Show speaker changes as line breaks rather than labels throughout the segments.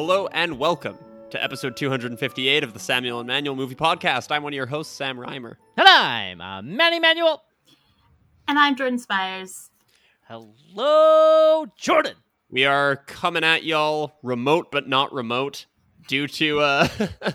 Hello and welcome to episode 258 of the Samuel and Manuel Movie Podcast. I'm one of your hosts, Sam Reimer.
And I'm uh, Manny Manuel.
And I'm Jordan Spiers.
Hello, Jordan.
We are coming at y'all remote but not remote due to uh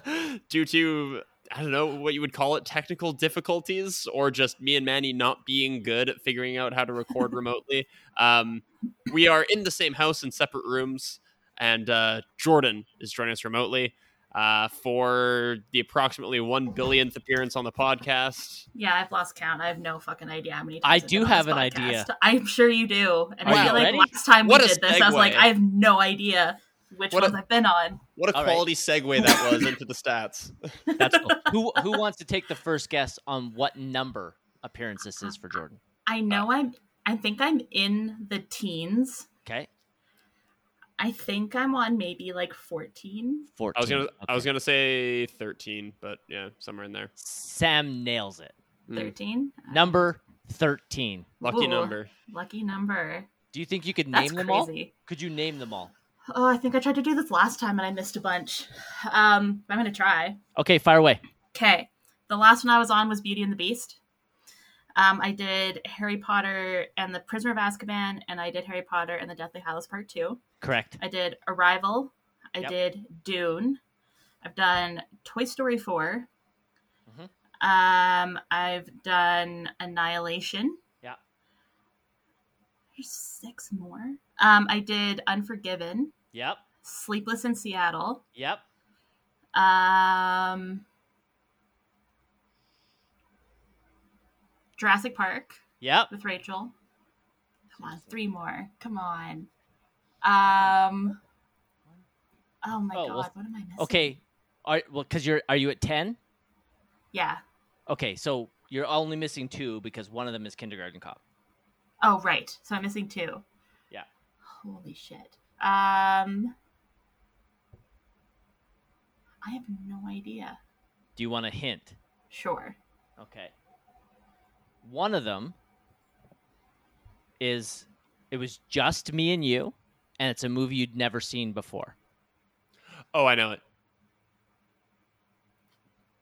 due to I don't know what you would call it technical difficulties or just me and Manny not being good at figuring out how to record remotely. Um we are in the same house in separate rooms and uh Jordan is joining us remotely uh for the approximately 1 billionth appearance on the podcast.
Yeah, I've lost count. I have no fucking idea how many times
I
I've
do
been on
have
this
an
podcast.
idea.
I'm sure you do. And
Wow.
I feel like
Ready?
last time
What
we did this, I was like. I have no idea which
What
ones
a-
I've been on.
What a
All right.
quality segue that was into the stats.
That's cool. who who wants to take the first guess on what number appearance this is for Jordan?
I know I'm I think I'm in the teens.
Okay,
I think I'm on maybe like 14.
fourteen.
I was gonna I was gonna say thirteen, but yeah, somewhere in there.
Sam nails it.
Mm.
13?
Number thirteen.
Lucky
Ooh.
number.
Lucky number.
Do you think you could
That's
name them all?
crazy.
Could you name them all?
Oh, I think I tried to do this last time and I missed a bunch. Um, I'm gonna try.
Okay, fire away.
Okay. The last one I was on was Beauty and the Beast. Um, I did Harry Potter and the Prisoner of Azkaban, and I did Harry Potter and the Deathly Hallows Part 2.
Correct.
I did Arrival. I
Yep.
did Dune. I've done Toy Story 4.
Mhm.
Um, I've done Annihilation.
Yeah.
There's six more. Um, I did Unforgiven,
Yep.
Sleepless in Seattle.
Yep.
Um, Jurassic Park
Yep.
with Rachel. Come on, three more. Come on. Um. Oh my
Oh,
god,
well,
what am I missing?
Okay. Are well because you're are you at ten?
Yeah.
Okay, so you're only missing two because one of them is kindergarten cop.
Oh right. So I'm missing two.
Yeah.
Holy shit. Um. I have no idea.
Do you want a hint?
Sure.
Okay. One of them is it was just me and you, and it's a movie you'd never seen before.
Oh, I know it.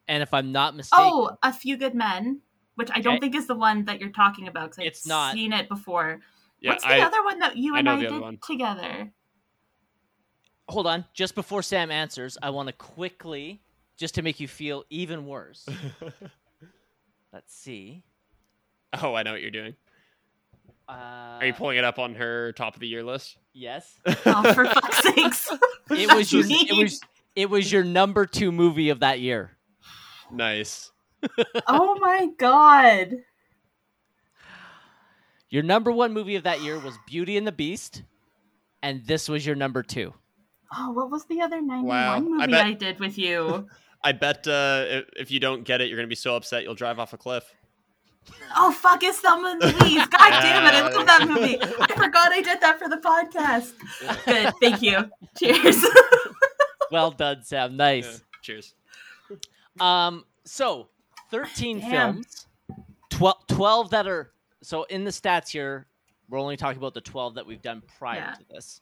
And if I'm not mistaken,
Oh, A Few Good Men, which I don't
Okay.
think is the one that you're talking about because I've
It's not.
seen it before.
Yeah,
What's the
I
other one that you and
know
I did together?
hold on, just before Sam answers, I want to quickly, just to make you feel even worse. Let's see.
Oh, I know what you're doing.
Uh,
Are you pulling it up on her top of the year list?
Yes.
Oh, for fuck's sakes!
It was your. It was. It was your number two movie of that year.
nice.
oh my god!
Your number one movie of that year was Beauty and the Beast, and this was your number two.
Oh, what was the other '91
Wow, I
movie
bet-
I, did with you?
I bet uh, if, if you don't get it, you're gonna be so upset you'll drive off a cliff.
Oh fuck! It's Thelma and Louise. God damn it! I love that movie. I forgot I did that for the podcast. Good. Thank you. Cheers.
Well done, Sam.
Yeah,
Nice.
cheers.
Um, so 13
Damn.
films, 12, 12 that are so in the stats here. We're only talking about the 12 that we've done prior
Yeah.
to this.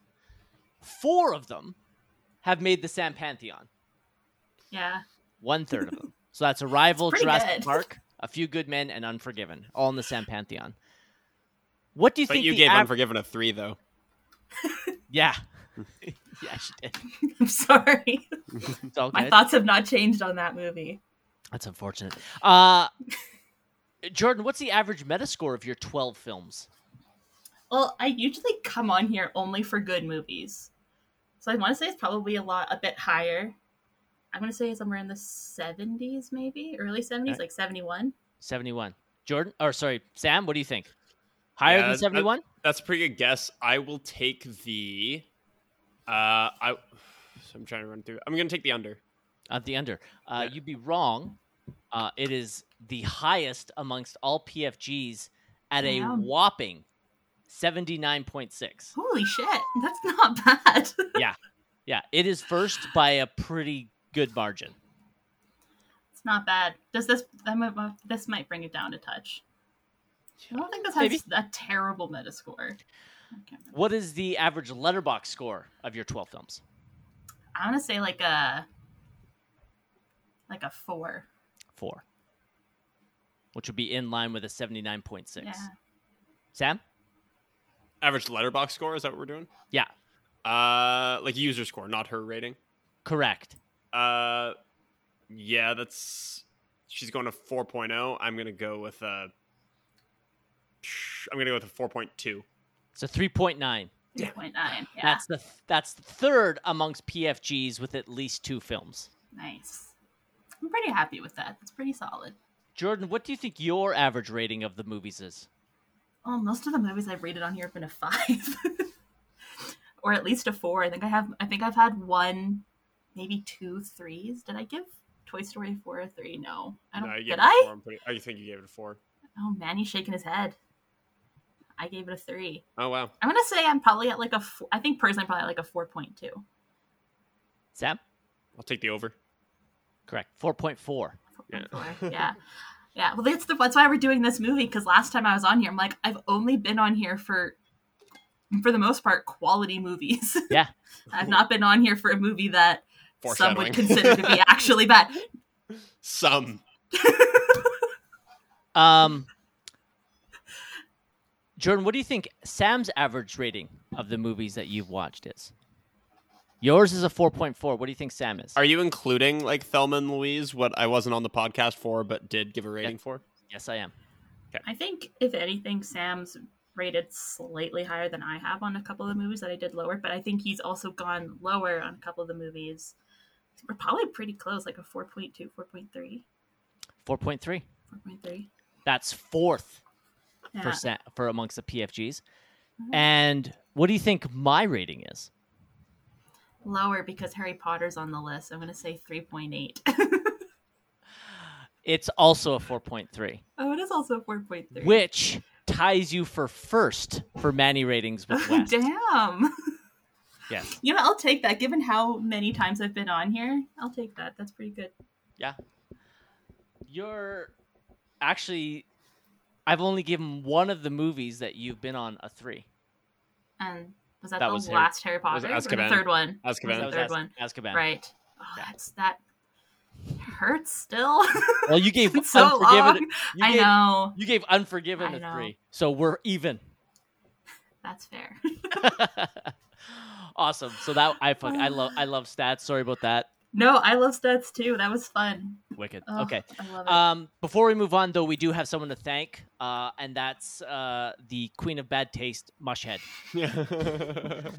Four of them have made the Sam Pantheon.
yeah.
One third of them. So that's Arrival,
pretty
Jurassic
good.
Park, A Few Good Men, and Unforgiven, all in the Sam Pantheon. What do you
But
think?
you
the
gave
av-
Unforgiven a three, though.
Yeah. yeah, she did.
I'm sorry.
It's all
My thoughts have not changed on that movie.
That's unfortunate. Uh, Jordan, what's the average Metascore of your 12 films?
Well, I usually come on here only for good movies. So I want to say it's probably a lot, a bit higher. I'm going to say somewhere in the 70s, maybe early 70s,
Okay.
like 71.
71. Jordan, or sorry, Sam, what do you think? Higher
Yeah,
than
that-
71?
That's a pretty good guess. I will take the. Uh, I. I'm trying to run through. I'm gonna take the under.
At the under. Uh,
Yeah.
You'd be wrong. Uh, it is the highest amongst all PFGs at a whopping 79.6.
Holy shit, that's not bad.
Yeah. Yeah, it is first by a pretty good margin.
it's not bad. Does this this might bring it down a touch? I don't think this has
Maybe.
a terrible Metascore. I.
What is the average Letterboxd score of your 12 films?
I'm gonna say like a like a four.
Four. Which would be in line with a seventy nine point six.
Yeah.
Sam?
Average Letterboxd score, is that what we're doing?
Yeah.
Uh like user score, not her rating.
Correct.
Uh yeah, that's she's going to 4.0. I'm going to go with uh I'm going to go with a 4.2.
It's a three point nine.
Three point nine. Yeah.
That's the that's the third amongst PFGs with at least two films.
nice. I'm pretty happy with that. It's pretty solid.
Jordan, what do you think your average rating of the movies is?
Oh, most of the movies I've rated on here have been a five. or at least a four. I think I have I think I've had one, maybe two threes. Did I give Toy Story four a three? No. I don't
No, you
did
gave it a
I?
four. I'm pretty, I think you gave it a 4.
Oh Manny's shaking his head. I gave it a three.
Oh wow.
I'm gonna say I'm probably at like a. Four, I think personally, I'm probably at like a four point two.
Sam?
I'll take the over.
Correct. Four point four.
Yeah.
yeah, yeah. Well, that's the that's why we're doing this movie because last time I was on here, I'm like, I've only been on here for, for the most part, quality movies.
Yeah.
I've not been on here for a movie that some would consider to be actually bad.
Some.
Um Jordan, what do you think Sam's average rating of the movies that you've watched is? Yours is a 4.4. What do you think Sam is?
Are you including like Thelma and Louise, what I wasn't on the podcast for but did give a rating for?
yes, I am. Okay.
I think if anything, Sam's rated slightly higher than I have on a couple of the movies that I did lower, but I think he's also gone lower on a couple of the movies. We're probably pretty close, like a 4.2, 4.3,
4.3.
4.3.
That's fourth
Yeah.
for for amongst the PFGs.
Mhm.
And what do you think my rating is?
Lower because Harry Potter's on the list. I'm going to say 3.8.
It's also a 4.3,
oh, it is also 4.3.
which ties you for first for Manny ratings with West.
Damn.
Yes.
You know, I'll take that. Given how many times I've been on here, I'll take that. That's pretty good. Yeah.
You're actually I've only given one of the movies that you've been on a 3.
And was that,
That
the
was Harry-
last Harry
was
Potter? Or the third one?
Azkaban.
Was the third
Az-
one.
Azkaban.
Right. Oh,
Yeah.
that's that hurts still.
Well, you gave
so
Unforgiven. You
I
gave,
know.
You gave Unforgiven a. 3. So we're even.
That's fair.
awesome. So that I fuck I love I love stats. Sorry about that.
no, I love stats too. That was fun.
Wicked.
Oh,
Okay.
I love it.
Um, before we move on, though, we do have someone to thank, uh, and that's uh, the Queen of Bad Taste, Mushhead.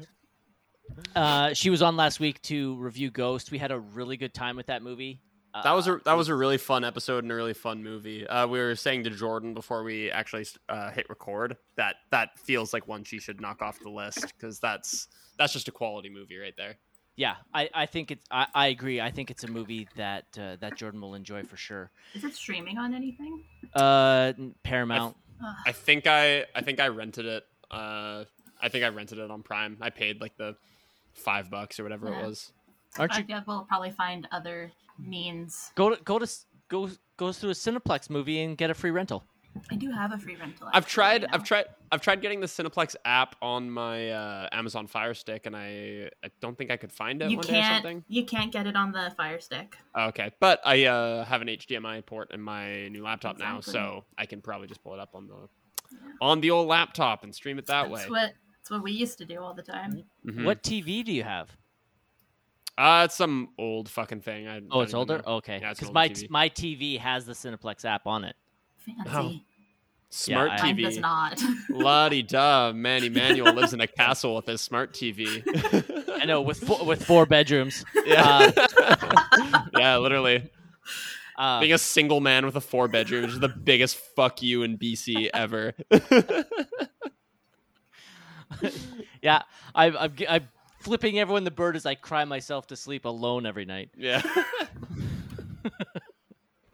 Uh, she was on last week to review Ghost. We had a really good time with that movie. Uh,
That was a that was a really fun episode and a really fun movie. Uh, we were saying to Jordan before we actually uh, hit record that that feels like one she should knock off the list because that's that's just a quality movie right there.
yeah. I, I think it's. I, I agree. I think it's a movie that uh, that Jordan will enjoy for sure.
Is it streaming on anything?
Uh, Paramount.
Ugh.
I think I I think I rented it. Uh, I think I rented it on Prime. I paid like the five bucks or whatever
Yeah.
it was.
Aren't you
yeah, we'll probably find other means.
go to go to s- go goes through a Cineplex movie and get a free rental?
I do have a free rental.
I've tried
you
I've tried I've tried getting the Cineplex app on my uh, Amazon Fire Stick and I I don't think I could find it
You
one day or
can't.
something.
You can't get it on the Fire Stick.
Okay, but I uh, have an HDMI port in my new laptop now, so I can probably just pull it up on the on the old laptop and stream it that way.
that's
way.
what. That's what we used to do all the time.
Mhm.
What TV do you have?
Uh, it's some old fucking thing. I
Oh,
don't
it's older.
know.
Okay,
Yeah, it's an
because
older
my
TV.
my TV has the Cineplex app on it.
Fancy.
Smart
I-
Mine does
TV.
not.
La di da. Manny Manuel lives in a castle with his smart TV.
I know with four, with four bedrooms.
yeah. yeah, literally.
Uh,
Being a single man with a four bedroom is the biggest fuck you in BC ever.
yeah, I, I'm gi- I'm flipping everyone the bird as I cry myself to sleep alone every night.
yeah.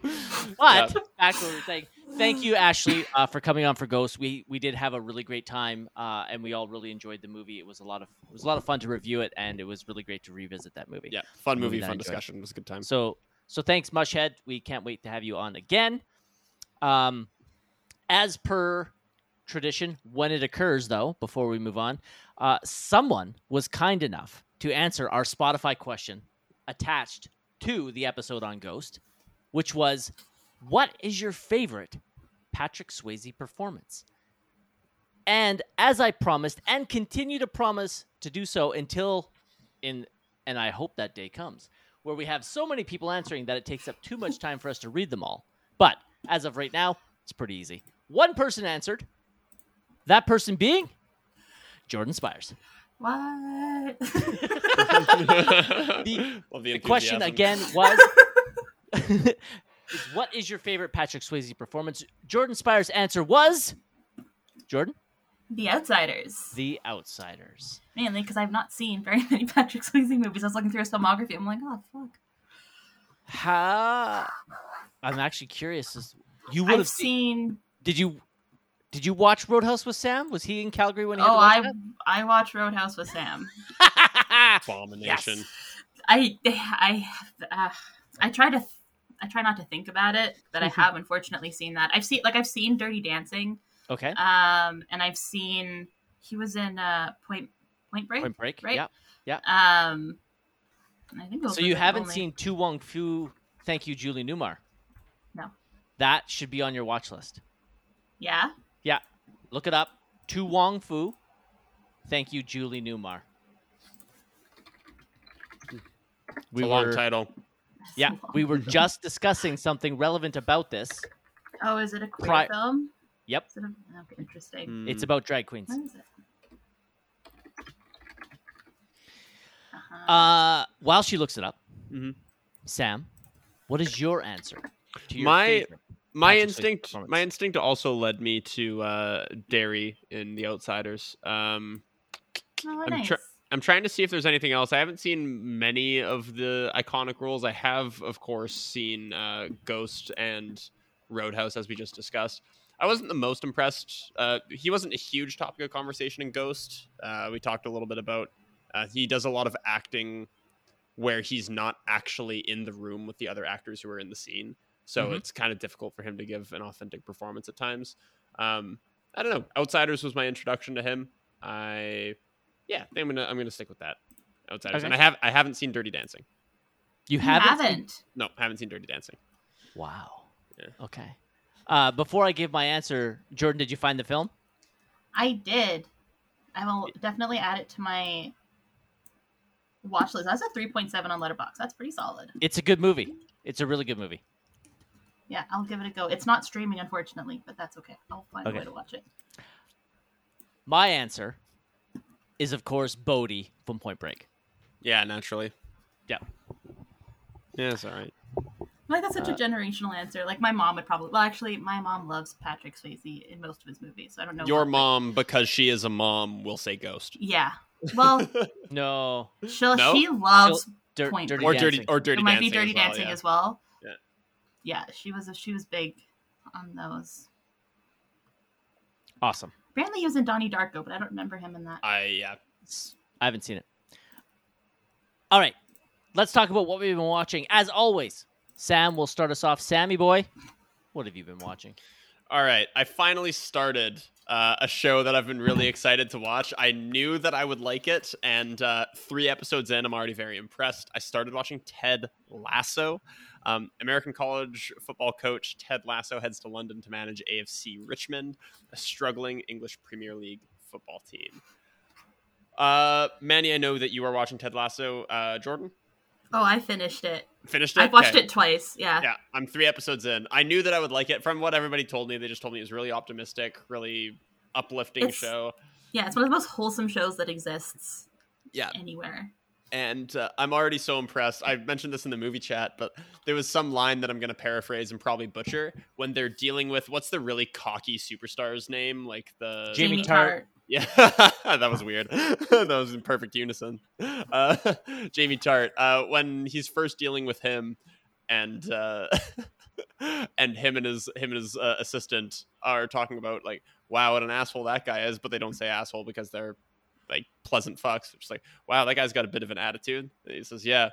But back to what we were saying. Thank you, Ashley, uh, for coming on for Ghost. We we did have a really great time, uh, and we all really enjoyed the movie. It was a lot of it was a lot of fun to review it, and it was really great to revisit that movie.
Yeah. Fun
Movie
movie, fun discussion. It was a good time.
So so thanks, Mushhead. We can't wait to have you on again. Um, as per tradition, when it occurs, though, before we move on, uh, someone was kind enough to answer our Spotify question attached to the episode on Ghost, which was, "What is your favorite Patrick Swayze performance?" And as I promised, and continue to promise to do so until in, and I hope that day comes, where we have so many people answering that it takes up too much time for us to read them all. But as of right now, it's pretty easy. One person answered. That person being Jordan Spiers.
What?
The-
Love
The question again was is what is your favorite Patrick Swayze performance? Jordan Spiers' answer was Jordan,
the Outsiders.
The Outsiders.
Mainly because I've not seen very many Patrick Swayze movies. I was looking through his filmography. I'm like, oh fuck.
How I'm actually curious. You would
I've
have seen.
seen.
Did you did you watch Roadhouse with Sam? Was he in Calgary when he had
Oh,
to
I
watch
I watched Roadhouse with Sam.
that?
Abomination.
I I uh, I try to I try not to think about it, but I have unfortunately seen that. I've seen like I've seen Dirty Dancing,
okay.
um, and I've seen he was in uh, Point Point Break.
Point Break.
right?
Yeah.
Um, I think
So you haven't
only-
seen To Wong Foo? Thank you, Julie Newmar.
No.
That should be on your watch list.
Yeah,
Yeah, look it up. To Wong Foo. Thank you, Julie Newmar.
It's a long title.
Yeah, we were just discussing something relevant about this.
Oh, is it a queer
Pri-
film?
Yep.
Is it a, okay, interesting.
Mm.
It's about drag queens.
What is it? Uh-huh.
Uh, while she looks it up,
Mhm.
Sam, what is your answer to your
My-
favorite?
My instinct my instinct also led me to uh Darry in The Outsiders. Um
oh,
I'm
nice.
tr- I'm trying to see if there's anything else. I haven't seen many of the iconic roles. I have, of course, seen uh, Ghost and Roadhouse, as we just discussed. I wasn't the most impressed. Uh, he wasn't a huge topic of conversation in Ghost. Uh, we talked a little bit about. Uh, he does a lot of acting where he's not actually in the room with the other actors who are in the scene, so
Mhm.
it's kind of difficult for him to give an authentic performance at times. Um, I don't know. Outsiders was my introduction to him. I yeah, I think I'm gonna I'm gonna stick with that. Outsiders,
Okay.
and I have I haven't seen Dirty Dancing.
You
You
haven't?
haven't.
No, haven't seen Dirty Dancing.
Wow.
Yeah.
Okay. Uh, before I give my answer, Jordan, did you find the film?
I did. I will definitely add it to my watch list. That's a 3.7 on Letterboxd. That's pretty solid.
It's a good movie. It's a really good movie.
Yeah, I'll give it a go. It's not streaming, unfortunately, but that's okay. I'll find
Okay.
a way to watch it.
My answer is, of course, Bodhi from Point Break.
Yeah, naturally.
Yeah.
Yeah, it's all right.
Like that's such
Uh,
a generational answer. Like my mom would probably. Well, actually, my mom loves Patrick Swayze in most of his movies. So I don't know.
Your
what-
mom, because she is a mom, will say Ghost.
Yeah. Well,
No.
she'll,
No?
she loves.
Dir-
Point
Dirty
or dirty or dirty
it might
dancing.
be Dirty
as well,
Dancing
yeah.
as well.
Yeah.
Yeah, she was. A, she was big on those.
Awesome.
Apparently, he was in Donnie Darko, but I don't remember him in that.
I yeah.
It's- I haven't seen it. All right. Let's talk about what we've been watching. As always, Sam will start us off. Sammy boy, what have you been watching?
All right, I finally started uh, a show that I've been really excited to watch. I knew that I would like it, and uh, three episodes in, I'm already very impressed. I started watching Ted Lasso. Um, American college football coach Ted Lasso heads to London to manage AFC Richmond, a struggling English Premier League football team. Uh, Manny, I know that you are watching Ted Lasso. Uh, Jordan,
Oh, I finished it.
finished it.
I've watched
Okay.
it twice. Yeah.
Yeah, I'm three episodes in. I knew that I would like it. From what everybody told me, they just told me it was really optimistic, really uplifting
It's-
show.
Yeah, it's one of the most wholesome shows that exists
Yeah,
anywhere.
And uh, I'm already so impressed. I mentioned this in the movie chat, but there was some line that I'm going to paraphrase and probably butcher when they're dealing with what's the really cocky superstar's name, like the
Jamie Tartt.
Yeah, that was weird. that was in perfect unison. Uh, Jamie Tartt, uh, when he's first dealing with him, and uh, and him and his him and his uh, assistant are talking about like, wow, what an asshole that guy is, but they don't say asshole because they're like pleasant fucks. It's like, wow, that guy's got a bit of an attitude. And he says, yeah.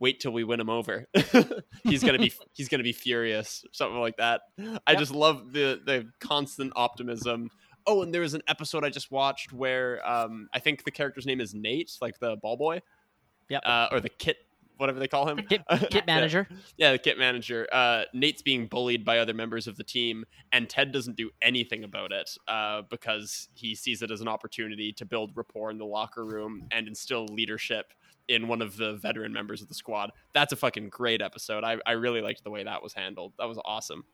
Wait till we win him over. he's gonna be he's gonna be furious, something like that. I just love the the constant optimism Oh, and there was an episode I just watched where um, I think the character's name is Nate, like the ball boy.
Yep.
uh, or the kit, whatever they call him,
The
Kit, kit manager.
yeah, the kit manager. Uh, Nate's being bullied by other members of the team, and Ted doesn't do anything about it uh, because he sees it as an opportunity to build rapport in the locker room and instill leadership in one of the veteran members of the squad. That's a fucking great episode. I, I really liked the way that was handled. That was awesome.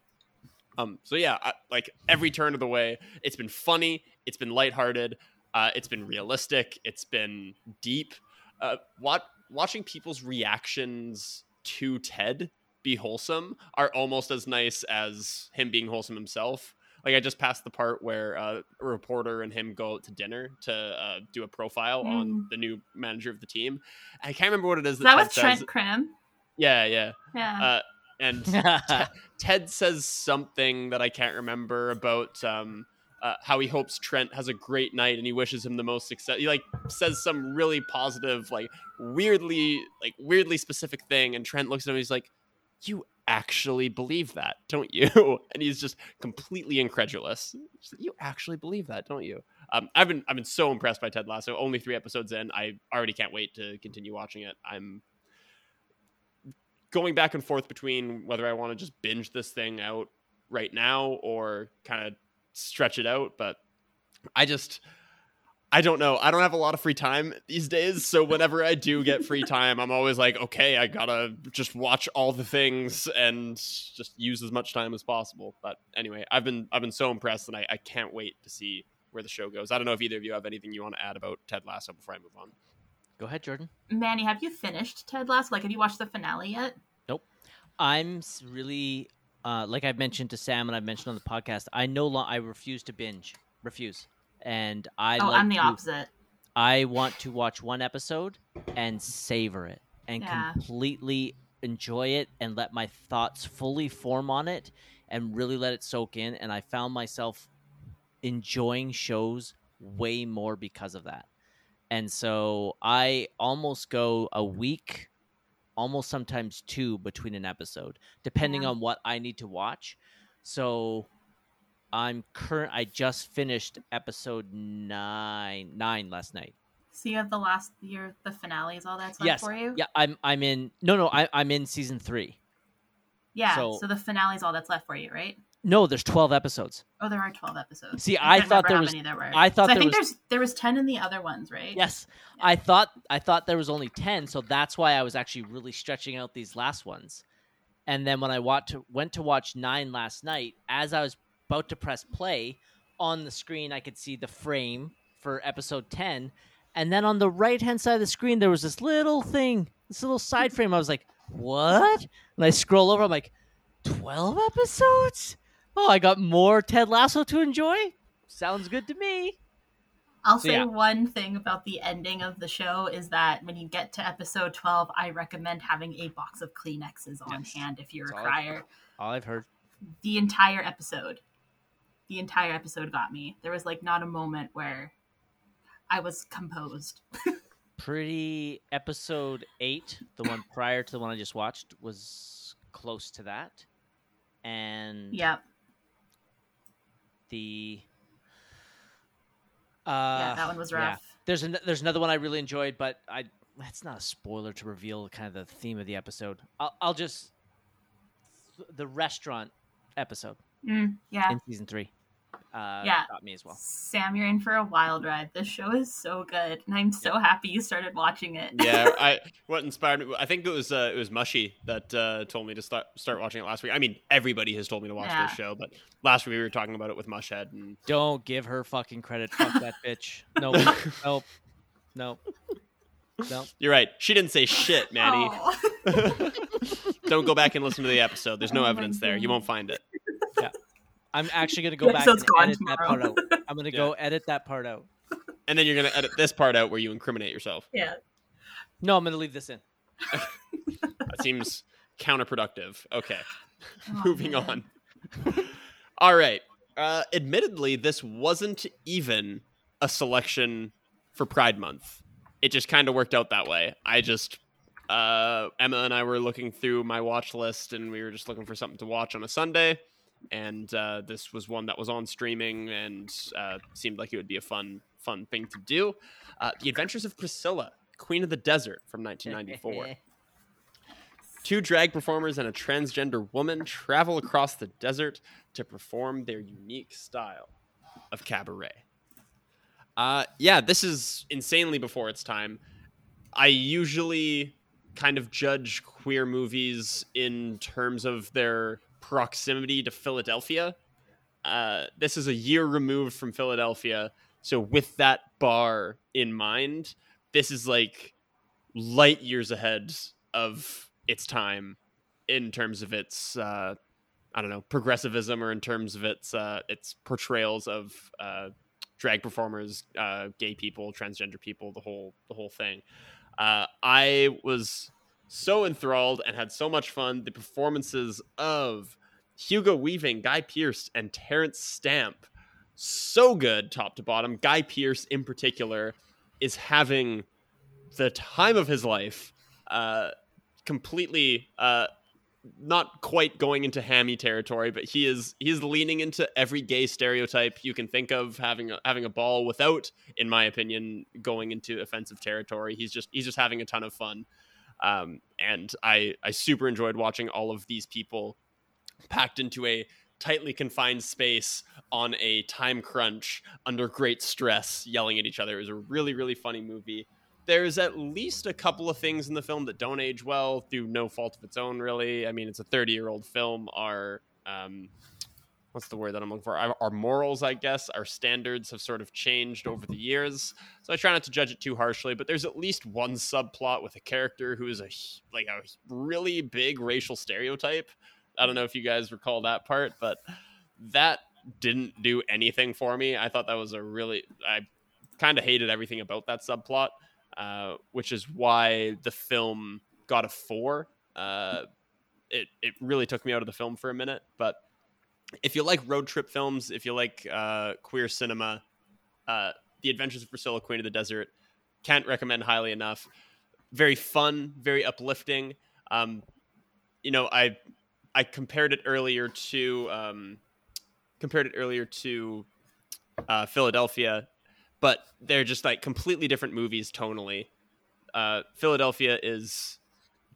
Um, so yeah, I, like every turn of the way, it's been funny, it's been lighthearted, uh, it's been realistic, it's been deep. Uh, what watching people's reactions to Ted be wholesome are almost as nice as him being wholesome himself. Like I just passed the part where uh, a reporter and him go out to dinner to uh, do a profile on
Mm.
the new manager of the team. I can't remember what it is that,
that
Ted
was
says.
Trent Crimm.
Yeah, yeah.
Yeah.
Uh, and Ted says something that I can't remember about um, uh, how he hopes Trent has a great night and he wishes him the most success. He like says some really positive, like weirdly, like weirdly specific thing, and Trent looks at him. and He's like, "You actually believe that, don't you?" And he's just completely incredulous. You actually believe that, don't you? Um, I've been I've been so impressed by Ted Lasso. Only three episodes in, I already can't wait to continue watching it. I'm going back and forth between whether I want to just binge this thing out right now or kind of stretch it out, but I just I don't know. I don't have a lot of free time these days, so whenever I do get free time, I'm always like, okay, I gotta just watch all the things and just use as much time as possible. But anyway, I've been I've been so impressed, and I, I can't wait to see where the show goes. I don't know if either of you have anything you want to add about Ted Lasso before I move on.
Go ahead, Jordan.
Manny, have you finished Ted Lasso? Like, have you watched the finale yet?
Nope. I'm really, uh, like I've mentioned to Sam and I've mentioned on the podcast. I no longer I refuse to binge, refuse, and I.
oh,
like
I'm the
to-
opposite.
I want to watch one episode and savor it and
Yeah.
completely enjoy it and let my thoughts fully form on it and really let it soak in. And I found myself enjoying shows way more because of that. And so I almost go a week, almost sometimes two between an episode, depending
Yeah.
on what I need to watch. So I'm current. I just finished episode nine nine last night.
So you have the last year, the finales, all that's left
yes,
for you.
yeah. I'm I'm in. No, no. I, I'm in season three.
Yeah.
So-
So, the finale's all that's left for you, right?
No, there's twelve episodes.
Oh, there are twelve episodes.
See, I thought there was-
Many there were.
I thought
So I think
was-
there's there was ten in the other ones, right?
Yes, I thought I thought there was only ten, so that's why I was actually really stretching out these last ones. And then when I wa- to, went to watch nine last night, as I was about to press play on the screen, I could see the frame for episode ten, and then on the right hand side of the screen there was this little thing, this little side frame. I was like, "What?" And I scroll over, I'm like, 12 episodes? Oh, I got more Ted Lasso to enjoy. Sounds good to me."
I'll
So,
say
yeah.
one thing about the ending of the show is that when you get to episode 12, I recommend having a box of Kleenexes on
Yes.
hand if you're
That's
a
all I've
crier.
All I've heard.
The entire episode, the entire episode got me. There was like not a moment where I was composed.
pretty episode eight the one prior to the one i just watched was close to that and
Yep.
The uh
Yeah, that one was
yeah.
rough.
there's an, there's another one i really enjoyed but i that's not a spoiler to reveal kind of the theme of the episode i'll, I'll just the restaurant episode
Mm, yeah.
in season three uh
Yeah.
got me as well
Sam, you're in for a wild ride. This show is so good, and I'm so happy you started watching it.
yeah, I what inspired me. I think it was uh, it was Mushy that uh, told me to start start watching it last week. I mean, everybody has told me to watch
Yeah.
this show, but last week we were talking about it with Mushhead, and
don't give her fucking credit fuck that bitch nope nope nope nope
you're right. She didn't say shit, Maddie.
Oh.
Don't go back and listen to the episode. There's no
Oh
evidence there. You won't find it.
I'm actually gonna go back and
episode's gone
edit that part out. I'm gonna
Yeah.
go edit that part out.
And then you're gonna edit this part out where you incriminate yourself.
yeah.
No, I'm gonna leave this in.
That seems counterproductive. Okay.
Oh,
Moving
man.
on. All right. Uh, admittedly, this wasn't even a selection for Pride Month. It just kind of worked out that way. I just, uh, Emma and I were looking through my watch list and we were just looking for something to watch on a Sunday. And uh, this was one that was on streaming and uh, seemed like it would be a fun, fun thing to do. Uh, the Adventures of Priscilla Queen of the Desert from 1994. Two drag performers and a transgender woman travel across the desert to perform their unique style of cabaret. Uh, yeah, this is insanely before its time. I usually kind of judge queer movies in terms of their proximity to Philadelphia. Uh, this is a year removed from Philadelphia, so with that bar in mind, this is like light years ahead of its time in terms of its uh, I don't know progressivism or in terms of its uh, its portrayals of uh, drag performers, uh, gay people, transgender people, the whole the whole thing. Uh, I was so enthralled and had so much fun. The performances of Hugo Weaving, Guy Pearce, and Terence Stamp, so good top to bottom. Guy Pearce, in particular, is having the time of his life. Uh, completely uh, not quite going into hammy territory, but he is he is leaning into every gay stereotype you can think of having a, having a ball without, in my opinion, going into offensive territory. He's just he's just having a ton of fun, um, and I I super enjoyed watching all of these people packed into a tightly confined space on a time crunch under great stress, yelling at each other. It was a really really funny movie. There's at least a couple of things in the film that don't age well through no fault of its own really. I mean it's a 30 year old film. Our um, what's the word that i'm looking for? Our, morals i guess our standards have sort of changed over the years. So i try not to judge it too harshly but there's at least one subplot with a character who is a like a really big racial stereotype. I don't know if you guys recall that part but that didn't do anything for me. I thought that was a really i kind of hated everything about that subplot uh, which is why the film got a four. Uh, it it really took me out of the film for a minute, but if you like road trip films, if you like uh, queer cinema, uh, The Adventures of Priscilla, Queen of the Desert, can't recommend highly enough. Very fun, very uplifting. Um, you know, I I compared it earlier to um, compared it earlier to uh, Philadelphia but they're just like completely different movies tonally. Uh, Philadelphia is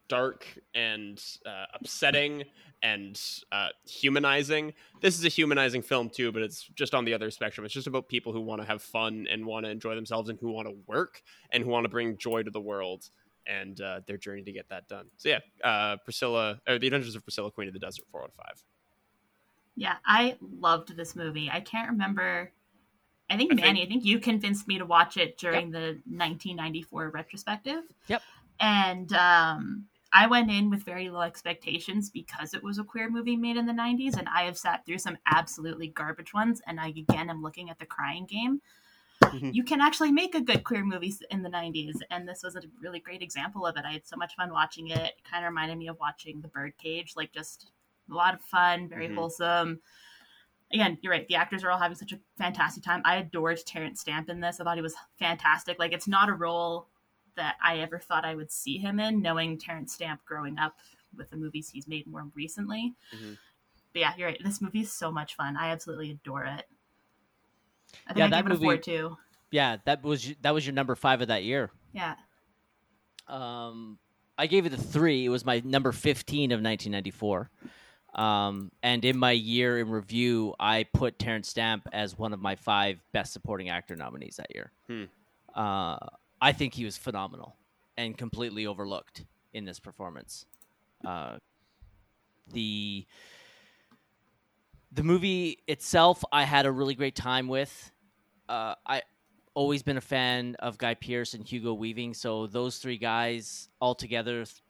dark and uh, upsetting and uh, humanizing. This is a humanizing film too, but it's just on the other spectrum. It's just about people who want to have fun and want to enjoy themselves and who want to work and who want to bring joy to the world and uh, their journey to get that done. So yeah, uh, Priscilla or The Adventures of Priscilla, Queen of the Desert, four out of five.
Yeah, I loved this movie. I can't remember I think I Manny, think, I think you convinced me to watch it during yep. the 1994 retrospective.
Yep.
And um, I went in with very low expectations because it was a queer movie made in the 90s, and I have sat through some absolutely garbage ones. And I again am looking at the Crying Game. Mm-hmm. You can actually make a good queer movie in the 90s, and this was a really great example of it. I had so much fun watching it. it kind of reminded me of watching The Birdcage, like just a lot of fun, very mm-hmm. wholesome again, you're right. The actors are all having such a fantastic time. I adored Terence Stamp in this. I thought he was fantastic. Like it's not a role that I ever thought I would see him in, knowing Terence Stamp growing up with the movies he's made more recently. Mm-hmm. But yeah, you're right. This movie is so much fun. I absolutely adore it. I think yeah, I that movie, too.
Yeah, that was that was your number five of that year.
Yeah.
Um, I gave it a three. It was my number fifteen of 1994. Um, and in my year in review, I put Terence Stamp as one of my five best supporting actor nominees that year. Hmm. Uh, I think he was phenomenal and completely overlooked in this performance. Uh, the the movie itself, I had a really great time with. Uh, I always been a fan of Guy Pearce and Hugo Weaving, so those three guys all together th-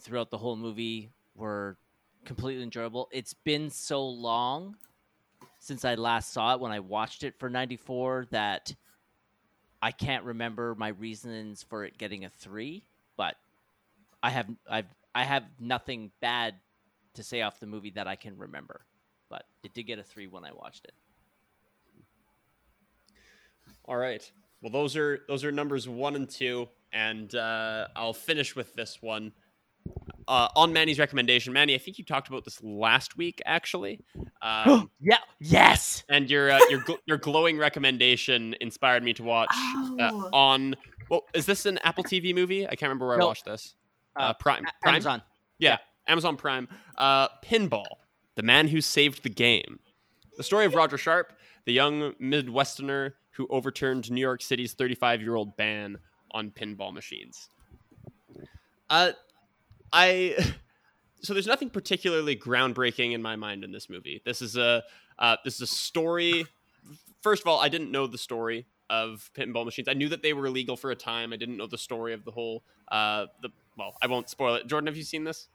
throughout the whole movie were completely enjoyable. It's been so long since I last saw it when I watched it for 94 that I can't remember my reasons for it getting a 3, but I have I've I have nothing bad to say off the movie that I can remember. But it did get a 3 when I watched it.
All right. Well, those are those are numbers 1 and 2 and uh, I'll finish with this one uh, on Manny's recommendation, Manny, I think you talked about this last week, actually.
Um, yeah. Yes.
And your uh, your your glowing recommendation inspired me to watch uh, oh. uh, on Well, is this an Apple TV movie? I can't remember where I watched this. Uh,
Uh,
Prime. Prime.
Amazon.
Yeah, Amazon Prime. Uh, Pinball, the man who saved the game. The story of Roger Sharpe, the young Midwesterner who overturned New York City's 35 year old ban on pinball machines. Uh, I. So there's nothing particularly groundbreaking in my mind in this movie. This is a uh, this is a story. First of all, I didn't know the story of pinball machines. I knew that they were illegal for a time. I didn't know the story of the whole uh, the well. I won't spoil it. Jordan, have you seen this?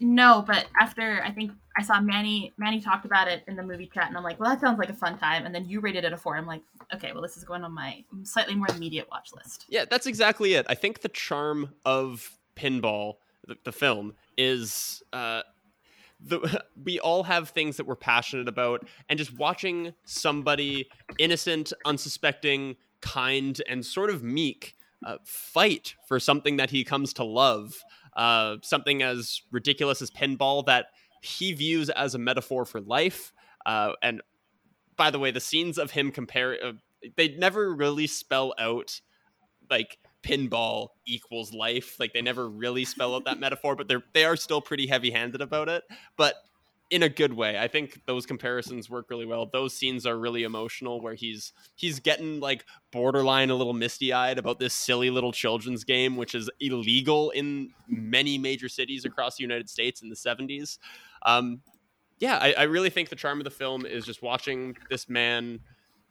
No, but after I think I saw Manny Manny talked about it in the movie chat, and I'm like, well, that sounds like a fun time. And then you rated it a four. I'm like, okay, well, this is going on my slightly more immediate watch list.
Yeah, that's exactly it. I think the charm of pinball, the, the film, is uh, the we all have things that we're passionate about, and just watching somebody innocent, unsuspecting, kind, and sort of meek uh, fight for something that he comes to love, uh, something as ridiculous as pinball that he views as a metaphor for life. Uh, and by the way, the scenes of him compare uh, they never really spell out like pinball equals life. Like they never really spell out that metaphor, but they're they are still pretty heavy handed about it. But in a good way. I think those comparisons work really well. Those scenes are really emotional where he's he's getting like borderline a little misty-eyed about this silly little children's game which is illegal in many major cities across the United States in the 70s. Um yeah, I, I really think the charm of the film is just watching this man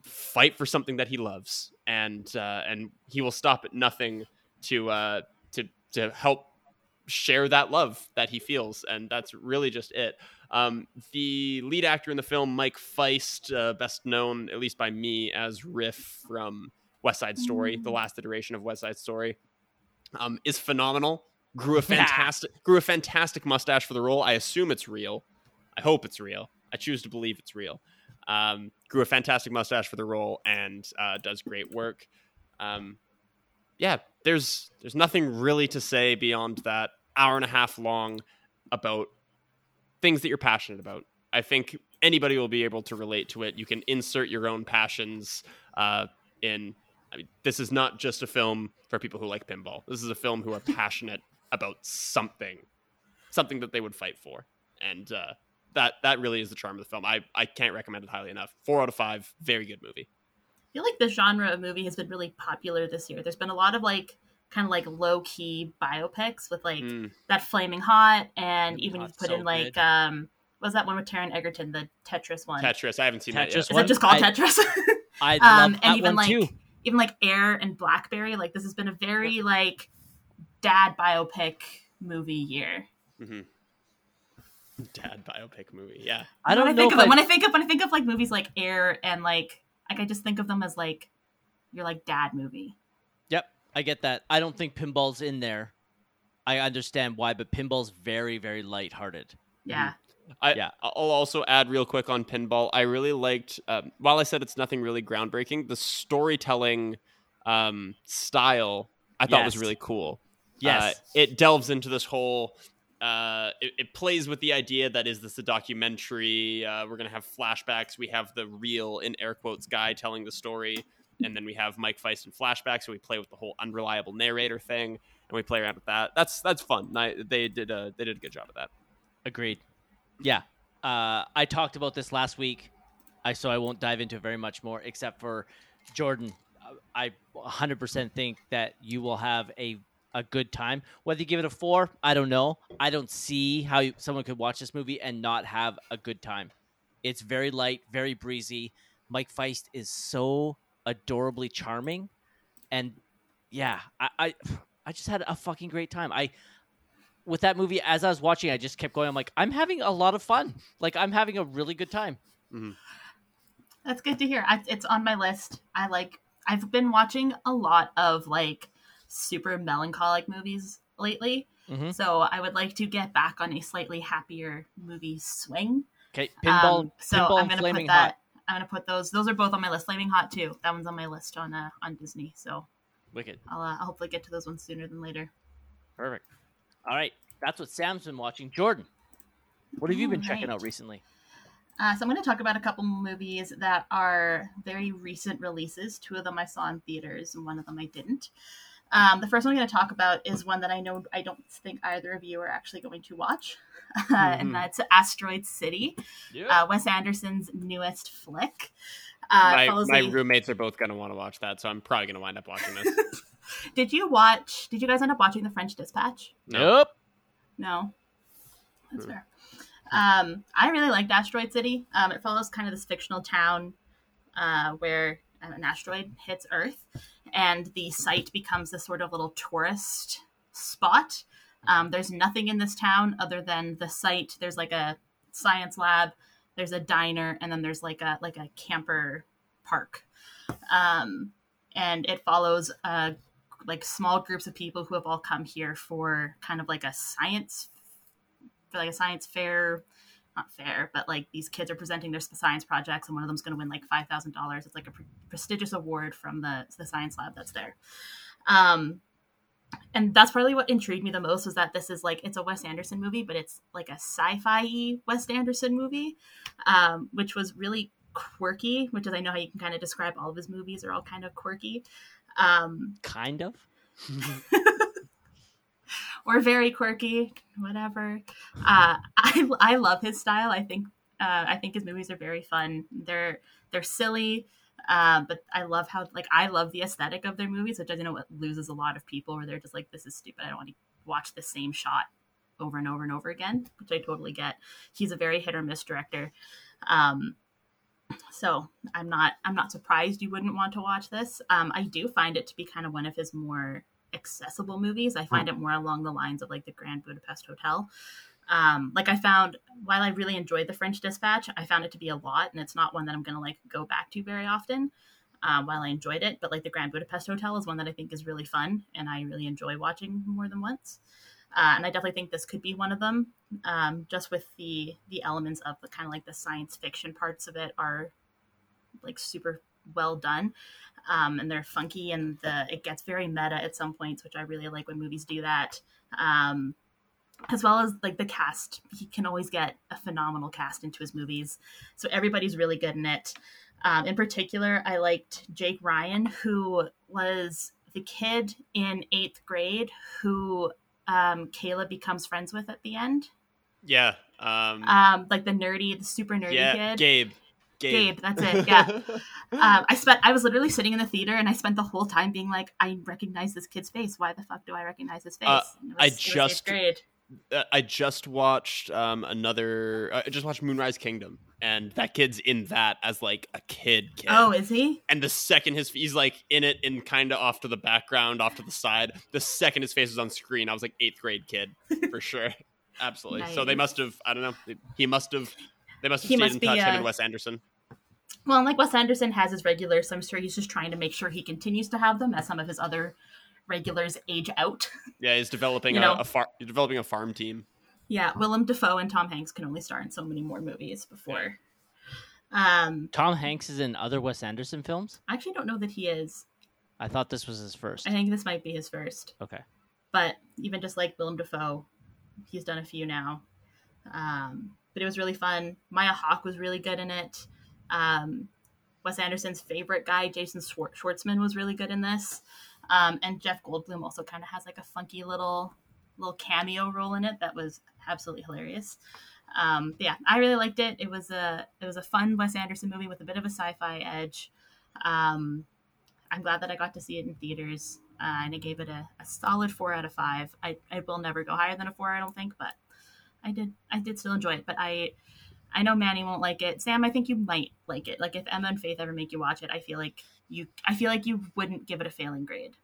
fight for something that he loves, and uh, and he will stop at nothing to uh, to to help share that love that he feels, and that's really just it. Um, the lead actor in the film, Mike Faist, uh, best known at least by me as Riff from West Side Story, the last iteration of West Side Story, um, is phenomenal. Grew a fantastic grew a fantastic mustache for the role. I assume it's real. I hope it's real. I choose to believe it's real. Um, grew a fantastic mustache for the role and uh, does great work. Um, yeah, there's there's nothing really to say beyond that hour and a half long about things that you're passionate about. I think anybody will be able to relate to it. You can insert your own passions uh, in. I mean, this is not just a film for people who like pinball. This is a film who are passionate about something, something that they would fight for, and uh, that that really is the charm of the film. I I can't recommend it highly enough. Four out of five, very good movie.
I feel like the genre of movie has been really popular this year. There's been a lot of like kind of like low key biopics with like
Mm.
that Flaming Hot, and
Flaming
even you put
so
in like
good.
um, what was that one with Taron Egerton, the Tetris one?
Tetris. I haven't seen that
Tetris
yet.
Is
one?
that just called
I-
Tetris?
I
Um,
love
and
that
even
one
like
too.
even like Air and Blackberry. Like this has been a very like dad biopic movie year.
Dad biopic movie. Yeah.
I don't
when I think of them,
I-
when I think of when I think of like movies like Air and like like I just think of them as like your like dad movie.
Yep, I get that. I don't think pinball's in there. I understand why, but pinball's very, very lighthearted.
Yeah.
I,
Yeah.
I'll also add real quick on pinball. I really liked, um, while I said it's nothing really groundbreaking, the storytelling um, style I thought was really cool.
Yes.
Uh, it delves into this whole. Uh, it, it plays with the idea that is this a documentary? Uh, we're gonna have flashbacks. We have the real in air quotes guy telling the story, and then we have Mike Faist in flashbacks. So we play with the whole unreliable narrator thing, and we play around with that. That's that's fun. I, they did a they did a good job of that.
Agreed. Yeah. Uh, I talked about this last week, I so I won't dive into it very much more, except for Jordan. I 100% think that you will have a a good time. Whether you give it a four, I don't know. I don't see how you, someone could watch this movie and not have a good time. It's very light, very breezy. Mike Faist is so adorably charming, and yeah, I I, I just had a fucking great time. I with that movie as I was watching, I just kept going. I'm like, I'm having a lot of fun. Like I'm having a really good time. Mm-hmm.
That's good to hear. I, it's on my list. I like. I've been watching a lot of like super melancholic movies lately,
Mhm.
so I would like to get back on a slightly happier movie swing.
Okay, pinball.
Um, so
pinball
I'm gonna put that.
hot.
I'm gonna put those. Those are both on my list. Flamin' Hot too. That one's on my list on uh, on Disney. So
Wicked.
I'll, uh, I'll hopefully get to those ones sooner than later.
Perfect. All right, that's what Sam's been watching. Jordan, what have you been checking out recently?
Uh, so I'm going to talk about a couple movies that are very recent releases. Two of them I saw in theaters, and one of them I didn't. Um, the first one I'm going to talk about is one that I know I don't think either of you are actually going to watch, mm-hmm. and that's Asteroid City, yep. uh, Wes Anderson's newest flick.
Uh, my, my roommates are both going to want to watch that, so I'm probably going to wind up watching this.
did you watch? Did you guys end up watching The French Dispatch?
Nope.
No. That's hmm. fair. Um, I really liked Asteroid City. Um, it follows kind of this fictional town uh, where an asteroid hits Earth, and the site becomes this sort of little tourist spot. Um, there's nothing in this town other than the site. There's like a science lab, there's a diner, and then there's like a like a camper park. Um, and it follows uh, like small groups of people who have all come here for kind of like a science for like a science fair not fair, but like these kids are presenting their science projects, and one of them's going to win like five thousand dollars. It's like a pre- prestigious award from the the science lab that's there. Um, and that's probably what intrigued me the most was that this is like it's a Wes Anderson movie, but it's like a sci-fi Wes Anderson movie, um, which was really quirky. Which is I know how you can kind of describe all of his movies are all kind of quirky. Um,
kind of.
or very quirky, whatever. Uh, I I love his style. I think uh, I think his movies are very fun. They're they're silly, uh, but I love how like I love the aesthetic of their movies, which I know it loses a lot of people where they're just like, this is stupid. I don't want to watch the same shot over and over and over again, which I totally get. He's a very hit or miss director. Um, so I'm not I'm not surprised you wouldn't want to watch this. Um, I do find it to be kind of one of his more accessible movies. I find hmm. it more along the lines of like the Grand Budapest Hotel. Um, like I found while I really enjoyed the French Dispatch, I found it to be a lot, and it's not one that I'm going to like go back to very often. Um, while I enjoyed it, but like the Grand Budapest Hotel is one that I think is really fun, and I really enjoy watching more than once. Uh, and I definitely think this could be one of them. Um, just with the the elements of the kind of like the science fiction parts of it are like super well done um, and they're funky and the it gets very meta at some points which i really like when movies do that um, as well as like the cast he can always get a phenomenal cast into his movies so everybody's really good in it um, in particular i liked jake ryan who was the kid in eighth grade who um, Kayla becomes friends with at the end.
Yeah. Um,
um, like the nerdy, the super nerdy
yeah,
kid.
Gabe.
Gabe. Gabe, that's it. Yeah. um, I spent. I was literally sitting in the theater, and I spent the whole time being like, "I recognize this kid's face. Why the fuck do I recognize his uh, face?"
Uh, was, I just. Uh, I just watched um, another. Uh, I just watched Moonrise Kingdom, and that kid's in that as like a kid. kid.
Oh, is he?
And the second his he's like in it and kind of off to the background, off to the side. The second his face was on screen, I was like eighth grade kid for sure. Absolutely. Nice. So they must have. I don't know. He must have. They must have he stayed in touch. Him and Wes Anderson.
Well, like Wes Anderson has his regulars, so I'm sure he's just trying to make sure he continues to have them as some of his other regulars age out.
Yeah, he's developing you a, know? a far, developing a farm team.
Yeah, Willem Dafoe and Tom Hanks can only star in so many more movies before. Um,
Tom Hanks is in other Wes Anderson films.
I actually don't know that he is.
I thought this was his first.
I think this might be his first.
Okay.
But even just like Willem Dafoe, he's done a few now. Um, but it was really fun. Maya Hawke was really good in it. Um, Wes Anderson's favorite guy, Jason Schwartzman, was really good in this. Um, and Jeff Goldblum also kind of has like a funky little little cameo role in it that was absolutely hilarious. Um, yeah, I really liked it. It was a it was a fun Wes Anderson movie with a bit of a sci-fi edge. Um, I'm glad that I got to see it in theaters, uh, and I gave it a, a, solid four out of five. I, I will never go higher than a four, I don't think, but I did I did still enjoy it. But I I know Manny won't like it. Sam, I think you might like it. Like if Emma and Faith ever make you watch it, I feel like you I feel like you wouldn't give it a failing grade.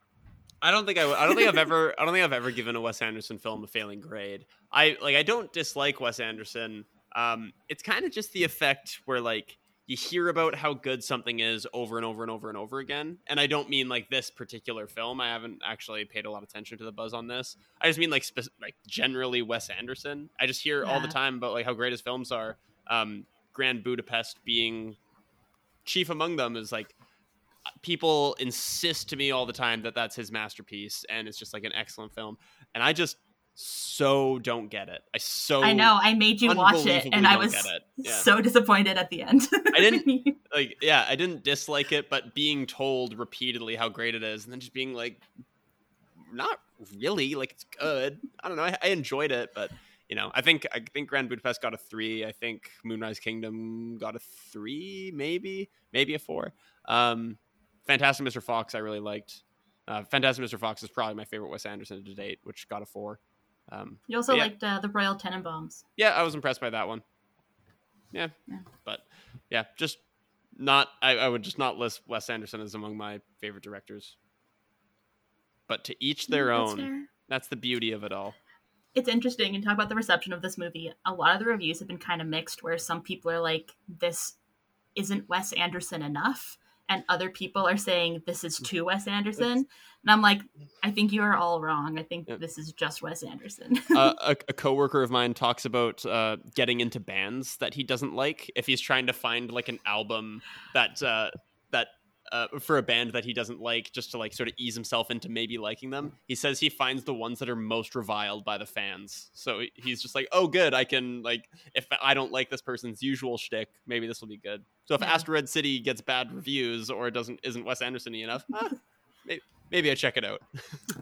I don't think I, I don't think I've ever I don't think I've ever given a Wes Anderson film a failing grade. I like I don't dislike Wes Anderson. Um, it's kind of just the effect where like you hear about how good something is over and over and over and over again. And I don't mean like this particular film. I haven't actually paid a lot of attention to the buzz on this. I just mean like spe- like generally Wes Anderson. I just hear yeah. all the time about like how great his films are um, Grand Budapest being chief among them is like people insist to me all the time that that's his masterpiece and it's just like an excellent film and i just so don't get it. I so
I know. I made you watch it, and I was.
Yeah.
so disappointed at the end.
I didn't- like yeah, I didn't dislike it, but being told repeatedly how great it is, and then just being like, not really, like it's good. I don't know. I, I enjoyed it, but you know, I think I think Grand Budapest got a three. I think Moonrise Kingdom got a three, maybe, maybe a four. Um, Fantastic Mr. Fox, I really liked. Uh, Fantastic Mr. Fox is probably my favorite Wes Anderson to date, which got a four. Um,
you also
Yeah.
liked uh, the Royal Tenenbaums.
yeah, I was impressed by that one. Yeah,
Yeah.
but yeah, just not. I, I would just not list Wes Anderson as among my favorite directors. But to each their
That's
own.
fair.
That's the beauty of it all.
It's interesting and talk about the reception of this movie. A lot of the reviews have been kind of mixed, where some people are like, "This isn't Wes Anderson enough," and other people are saying, "This is too Wes Anderson." And I'm like, I think you are all wrong. I think
Yeah.
this is just Wes Anderson.
uh, a, a coworker of mine talks about uh, getting into bands that he doesn't like if he's trying to find like an album that uh, that uh, for a band that he doesn't like, just to like sort of ease himself into maybe liking them. He says he finds the ones that are most reviled by the fans. So he's just like, oh, good, I can like if I don't like this person's usual shtick, maybe this will be good. So if
Yeah.
Asteroid City gets bad reviews or it doesn't isn't Wes Anderson-y enough, ah, maybe, maybe I check it out.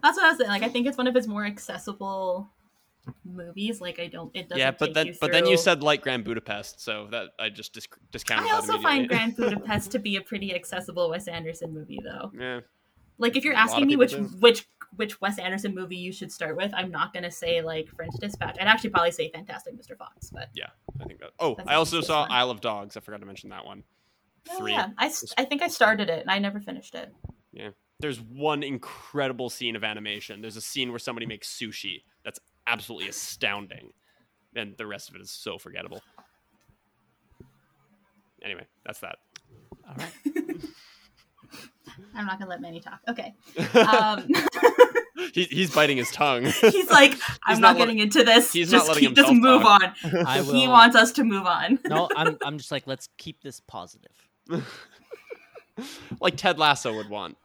That's what I was saying. Like, I think it's one of his more accessible movies. Like, I don't. It doesn't.
yeah, but then
you
but then you said like Grand Budapest, so that I just dis- discounted.
I also find. Grand Budapest to be a pretty accessible Wes Anderson movie, though.
yeah,
Like, if you're
A
asking me which
do.
which which Wes Anderson movie you should start with, I'm not gonna say like French Dispatch. I'd actually probably say Fantastic Mr. Fox, but yeah,
I think that. Oh, I also saw
one.
Isle of Dogs. I forgot to mention that one.
Oh,
Three.
yeah, I think I started it and I never finished it. Yeah.
There's one incredible scene of animation. There's a scene where somebody makes sushi. That's absolutely astounding, and the rest of it is so forgettable. Anyway, that's that.
All right.
I'm not gonna let Manny talk. Okay. Um,
He, he's biting his tongue.
he's like, I'm
not
not,
let-
getting into this.
he's not
just
letting
keep, just move
talk.
on.
I will.
He wants us to move on.
no, I'm. I'm just like, let's keep this positive.
like Ted Lasso would want.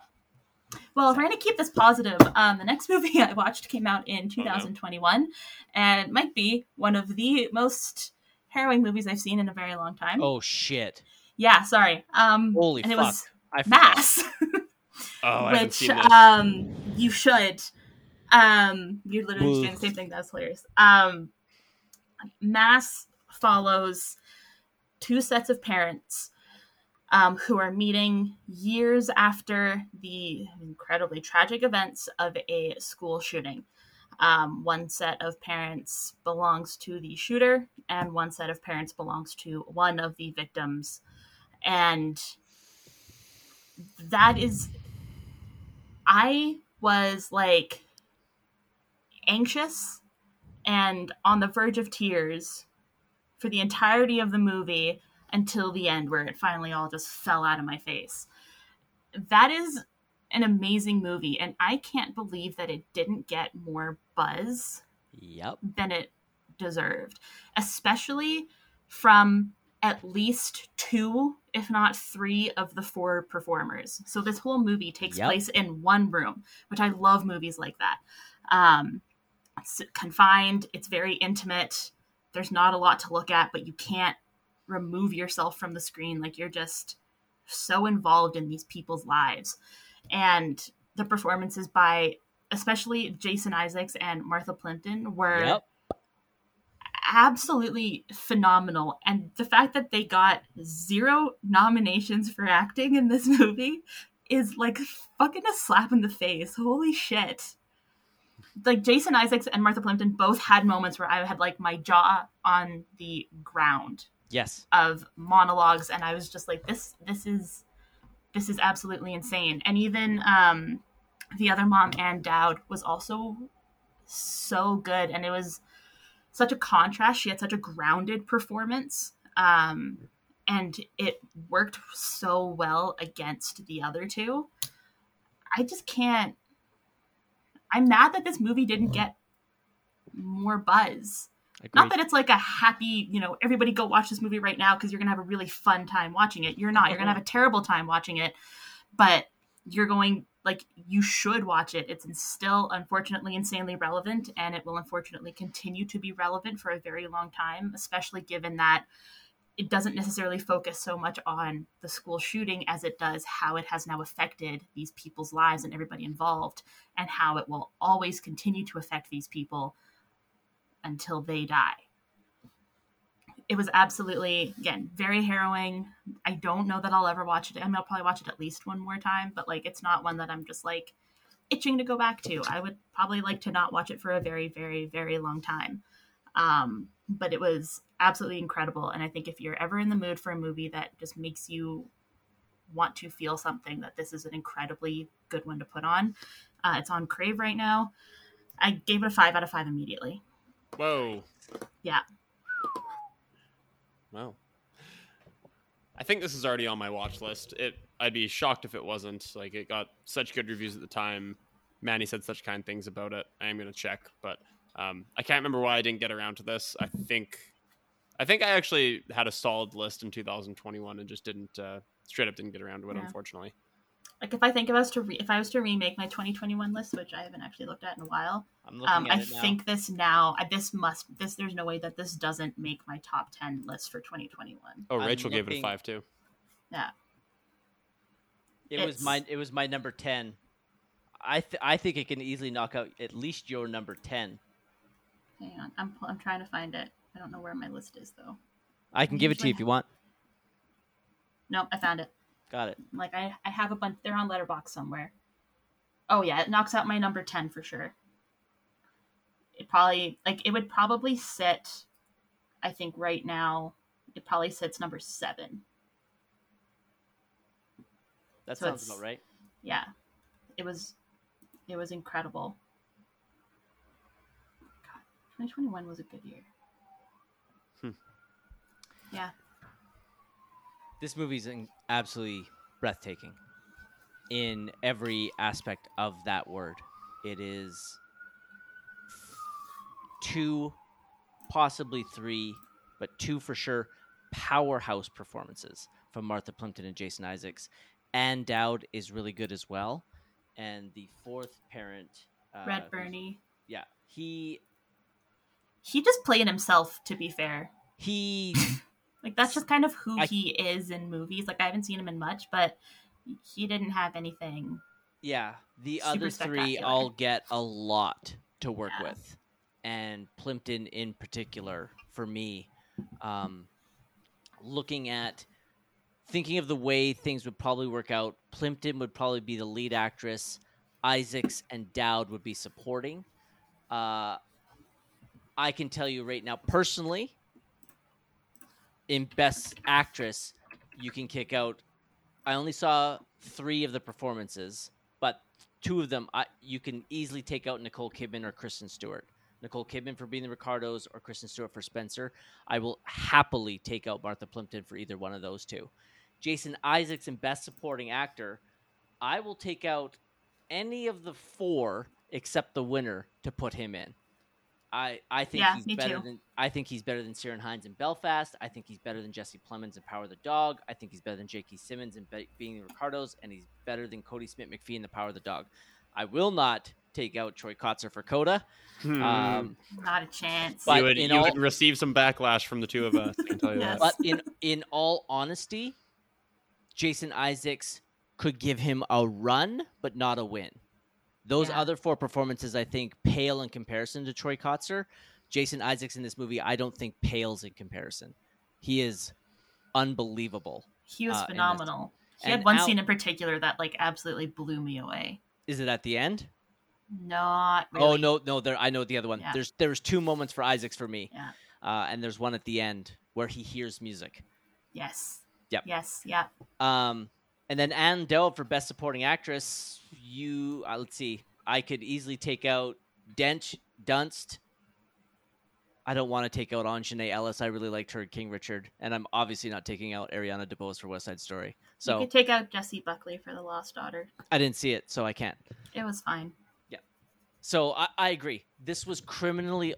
Well, if we're going to keep this positive, um, the next movie I watched came out in 2021, and it might be one of the most harrowing movies I've seen in a very long time.
Oh shit!
Yeah, sorry. Um,
Holy
and
fuck!
it was
I forgot.
Mass,
Oh, I haven't
which
seen this.
um, you should. Um, you're literally just doing the same thing. That's hilarious. Um, Mass follows two sets of parents um, who are meeting years after the incredibly tragic events of a school shooting. Um, one set of parents belongs to the shooter, and one set of parents belongs to one of the victims. And that is, I was like anxious and on the verge of tears for the entirety of the movie until the end where it finally all just fell out of my face. That is an amazing movie and I can't believe that it didn't get more buzz
Yep.
than it deserved, especially from at least two, if not three, of the four performers. So this whole movie takes
Yep.
place in one room, which I love movies like that. Um, it's confined, it's very intimate. There's not a lot to look at, but you can't remove yourself from the screen. Like you're just so involved in these people's lives. And the performances by especially Jason Isaacs and Martha Plimpton were
Yep.
absolutely phenomenal. And the fact that they got zero nominations for acting in this movie is like fucking a slap in the face. Holy shit. Like Jason Isaacs and Martha Plimpton both had moments where I had like my jaw on the ground
Yes.
of monologues and I was just like this this is this is absolutely insane. And even um the other mom Ann Dowd was also so good and it was such a contrast. She had such a grounded performance. Um and it worked so well against the other two. I just can't I'm mad that this movie didn't get more buzz. Not that it's like a happy, you know, everybody go watch this movie right now because you're gonna have a really fun time watching it. You're not. You're gonna have a terrible time watching it. But you're going like you should watch it. It's still unfortunately insanely relevant, and it will unfortunately continue to be relevant for a very long time, especially given that it doesn't necessarily focus so much on the school shooting as it does how it has now affected these people's lives and everybody involved, and how it will always continue to affect these people until they die. It was absolutely, again, very harrowing. I don't know that I'll ever watch it. I mean, I'll probably watch it at least one more time, but like, it's not one that I'm just like itching to go back to. I would probably like to not watch it for a very, very, very long time. Um, but it was absolutely incredible. And I think if you're ever in the mood for a movie that just makes you want to feel something, that this is an incredibly good one to put on. Uh, it's on Crave right now. I gave it a five out of five immediately.
Whoa.
Yeah.
Wow. I think this is already on my watch list. It I'd be shocked if it wasn't. Like it got such good reviews at the time. Manny said such kind things about it. I am gonna check, but um, I can't remember why I didn't get around to this. I think I think I actually had a solid list in 2021 and just didn't uh, straight up didn't get around to it,
Yeah.
unfortunately.
Like if I think of us to re- if I was to remake my 2021 list, which I haven't actually looked at in a while,
I'm looking
um,
at
I
it now.
think this now I- this must this there's no way that this doesn't make my top 10 list for 2021.
Oh,
I'm
Rachel gave it a five too.
Yeah.
it was my it was my number ten. I th- I think it can easily knock out at least your number ten.
Hang on, I'm pu- I'm trying to find it. I don't know where my list is though.
I can give it to you
Usually-
if you want.
No, I found it.
Got it.
Like I I have a bunch. They're on Letterboxd somewhere. Oh yeah, it knocks out my number 10 for sure. It probably like it would probably sit. I think right now it probably sits number seven.
That
So
sounds about right.
yeah it was it was incredible God, 2021 was a good year
Hmm.
yeah
This movie's in- absolutely breathtaking in every aspect of that word. It is two, possibly three, but two for sure powerhouse performances from Martha Plimpton and Jason Isaacs. Ann Dowd is really good as well. And the fourth parent, uh, Reed
Birney
Yeah, he
he just played himself to be fair
he
like that's just kind of who
I-
he is in movies like i haven't seen him in much but he didn't have anything
Yeah, the other three all get a lot to work
Yeah.
with, and Plimpton in particular for me, um, looking at thinking of the way things would probably work out. Plimpton would probably be the lead actress. Isaacs and Dowd would be supporting. Uh, I can tell you right now, personally, in Best Actress, you can kick out. I only saw three of the performances, but two of them I, you can easily take out Nicole Kidman or Kristen Stewart. Nicole Kidman for being the Ricardos or Kristen Stewart for Spencer. I will happily take out Martha Plimpton for either one of those two. Jason Isaacs in Best Supporting Actor, I will take out any of the four except the winner to put him in. I, I think
Yeah,
he's better
too.
than I think he's better than Ciaran Hinds in Belfast. I think he's better than Jesse Plemons in Power of the Dog. I think he's better than J.K. Simmons in Be- Being the Ricardos, and he's better than Kodi Smit-McPhee in The Power of the Dog. I will not take out Troy Kotsur for Coda.
Hmm.
Um,
not a chance
But
you would, you
all-
would receive some backlash from the two of us. I can tell you
Yes.
that.
but in in all honesty, Jason Isaacs could give him a run, but not a win. Those
Yeah.
other four performances, I think, pale in comparison to Troy Kotsur. Jason Isaacs in this movie, I don't think pales in comparison. He is unbelievable.
he was
uh,
phenomenal he
And
had one
Al-
scene in particular that like absolutely blew me away
Is it at the end?
Not really.
Oh no, no, there. I know the other one.
Yeah.
There's there's two moments for Isaacs for me,
Yeah.
uh, and there's one at the end where he hears music.
yes
Yep.
yes yep
Um, and then Ann Dowd for Best Supporting Actress. You uh, let's see. I could easily take out Dench, Dunst. I don't want to take out Aunjanue Ellis. I really liked her in King Richard, and I'm obviously not taking out Ariana DeBose for West Side Story. So you
could take out Jessie Buckley for the lost daughter
I didn't see it, so I can't.
it was fine
So I, I agree. This was criminally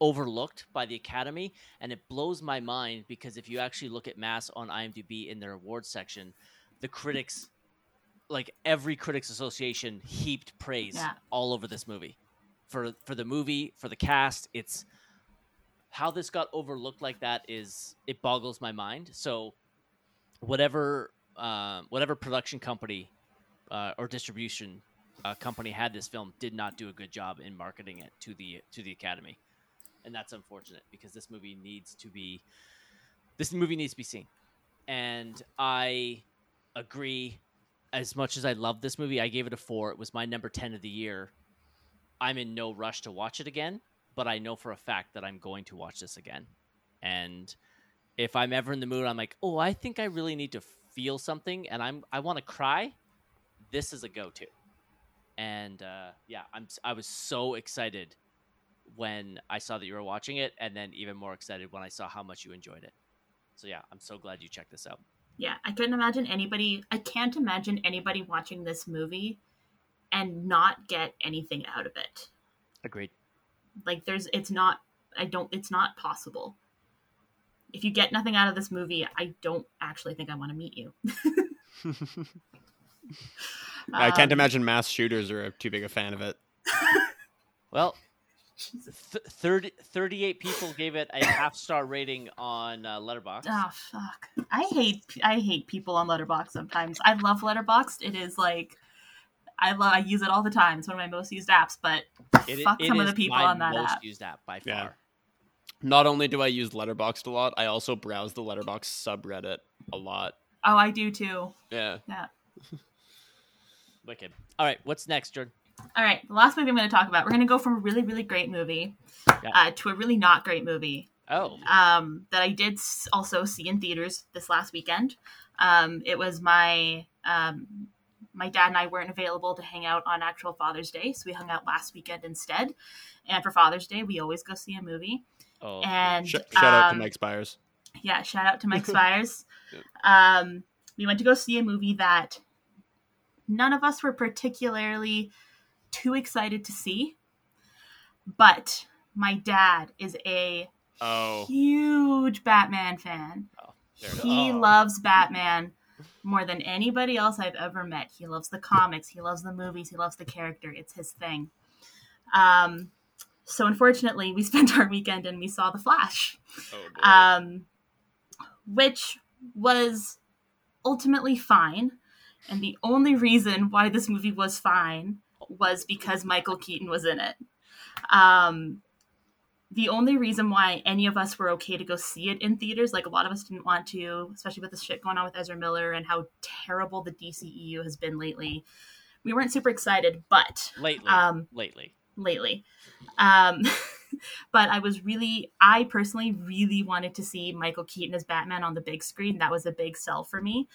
overlooked by the Academy, and it blows my mind because if you actually look at Mass on IMDb in their awards section, the critics like every critics association heaped praise
Yeah.
all over this movie for for the movie for the cast it's how this got overlooked like that is it boggles my mind so whatever uh, whatever production company uh, or distribution uh, company had this film did not do a good job in marketing it to the to the academy. And that's unfortunate because this movie needs to be this movie needs to be seen. And i agree as much as i love this movie i gave it a four. It was my number 10 of the year. I'm in no rush to watch it again but i know for a fact that i'm going to watch this again. And if i'm ever in the mood i'm like oh i think i really need to feel something and i'm i want to cry this is a go-to and uh, yeah i'm i was so excited when i saw that you were watching it and then even more excited when i saw how much you enjoyed it so yeah i'm so glad you checked this out
Yeah, I couldn't imagine anybody. I can't imagine anybody watching this movie and not get anything out of it.
agreed
Like, there's, it's not. I don't. It's not possible. If you get nothing out of this movie, I don't actually think I want to meet you.
I can't
Um,
imagine mass shooters are too big a fan of it.
well th- 30, 38 people gave it a half star rating on uh, Letterboxd
Oh fuck! I hate I hate people on Letterboxd. Sometimes I love Letterboxd. It is like I love I use it all the time. It's one of my most used apps. But
It-
fuck
it
some of the people on that
most
app.
used app by
Yeah.
far
Not only do I use Letterboxd a lot, I also browse the Letterboxd subreddit a lot.
Oh, I do too.
Yeah.
Yeah.
wicked all right what's next jordan
All right, the last movie I'm going to talk about. We're going to go from a really, really great movie
Yeah.
uh, to a really not great movie
oh
um, that I did also see in theaters this last weekend. Um, it was my um, my dad and I weren't available to hang out on actual Father's Day, so we hung out last weekend instead. And for Father's Day, we always go see a movie.
oh
And
Sh- shout out to
um,
Mike Spiers.
Yeah, shout out to Mike Spiers. Um, we went to go see a movie that none of us were particularly too excited to see, but my dad is a
Oh.
huge Batman fan.
is.
He
Oh.
loves Batman more than anybody else I've ever met. He loves the comics, he loves the movies, he loves the character. It's his thing. Um, so unfortunately, we spent our weekend and we saw The Flash
oh
um, which was ultimately fine. And the only reason why this movie was fine was because Michael Keaton was in it. Um, the only reason why any of us were okay to go see it in theaters, like a lot of us didn't want to, especially with the shit going on with Ezra Miller and how terrible the DCEU has been lately, we weren't super excited. But
lately
um,
lately
lately. Um, but I was really, I personally really wanted to see Michael Keaton as Batman on the big screen. That was a big sell for me.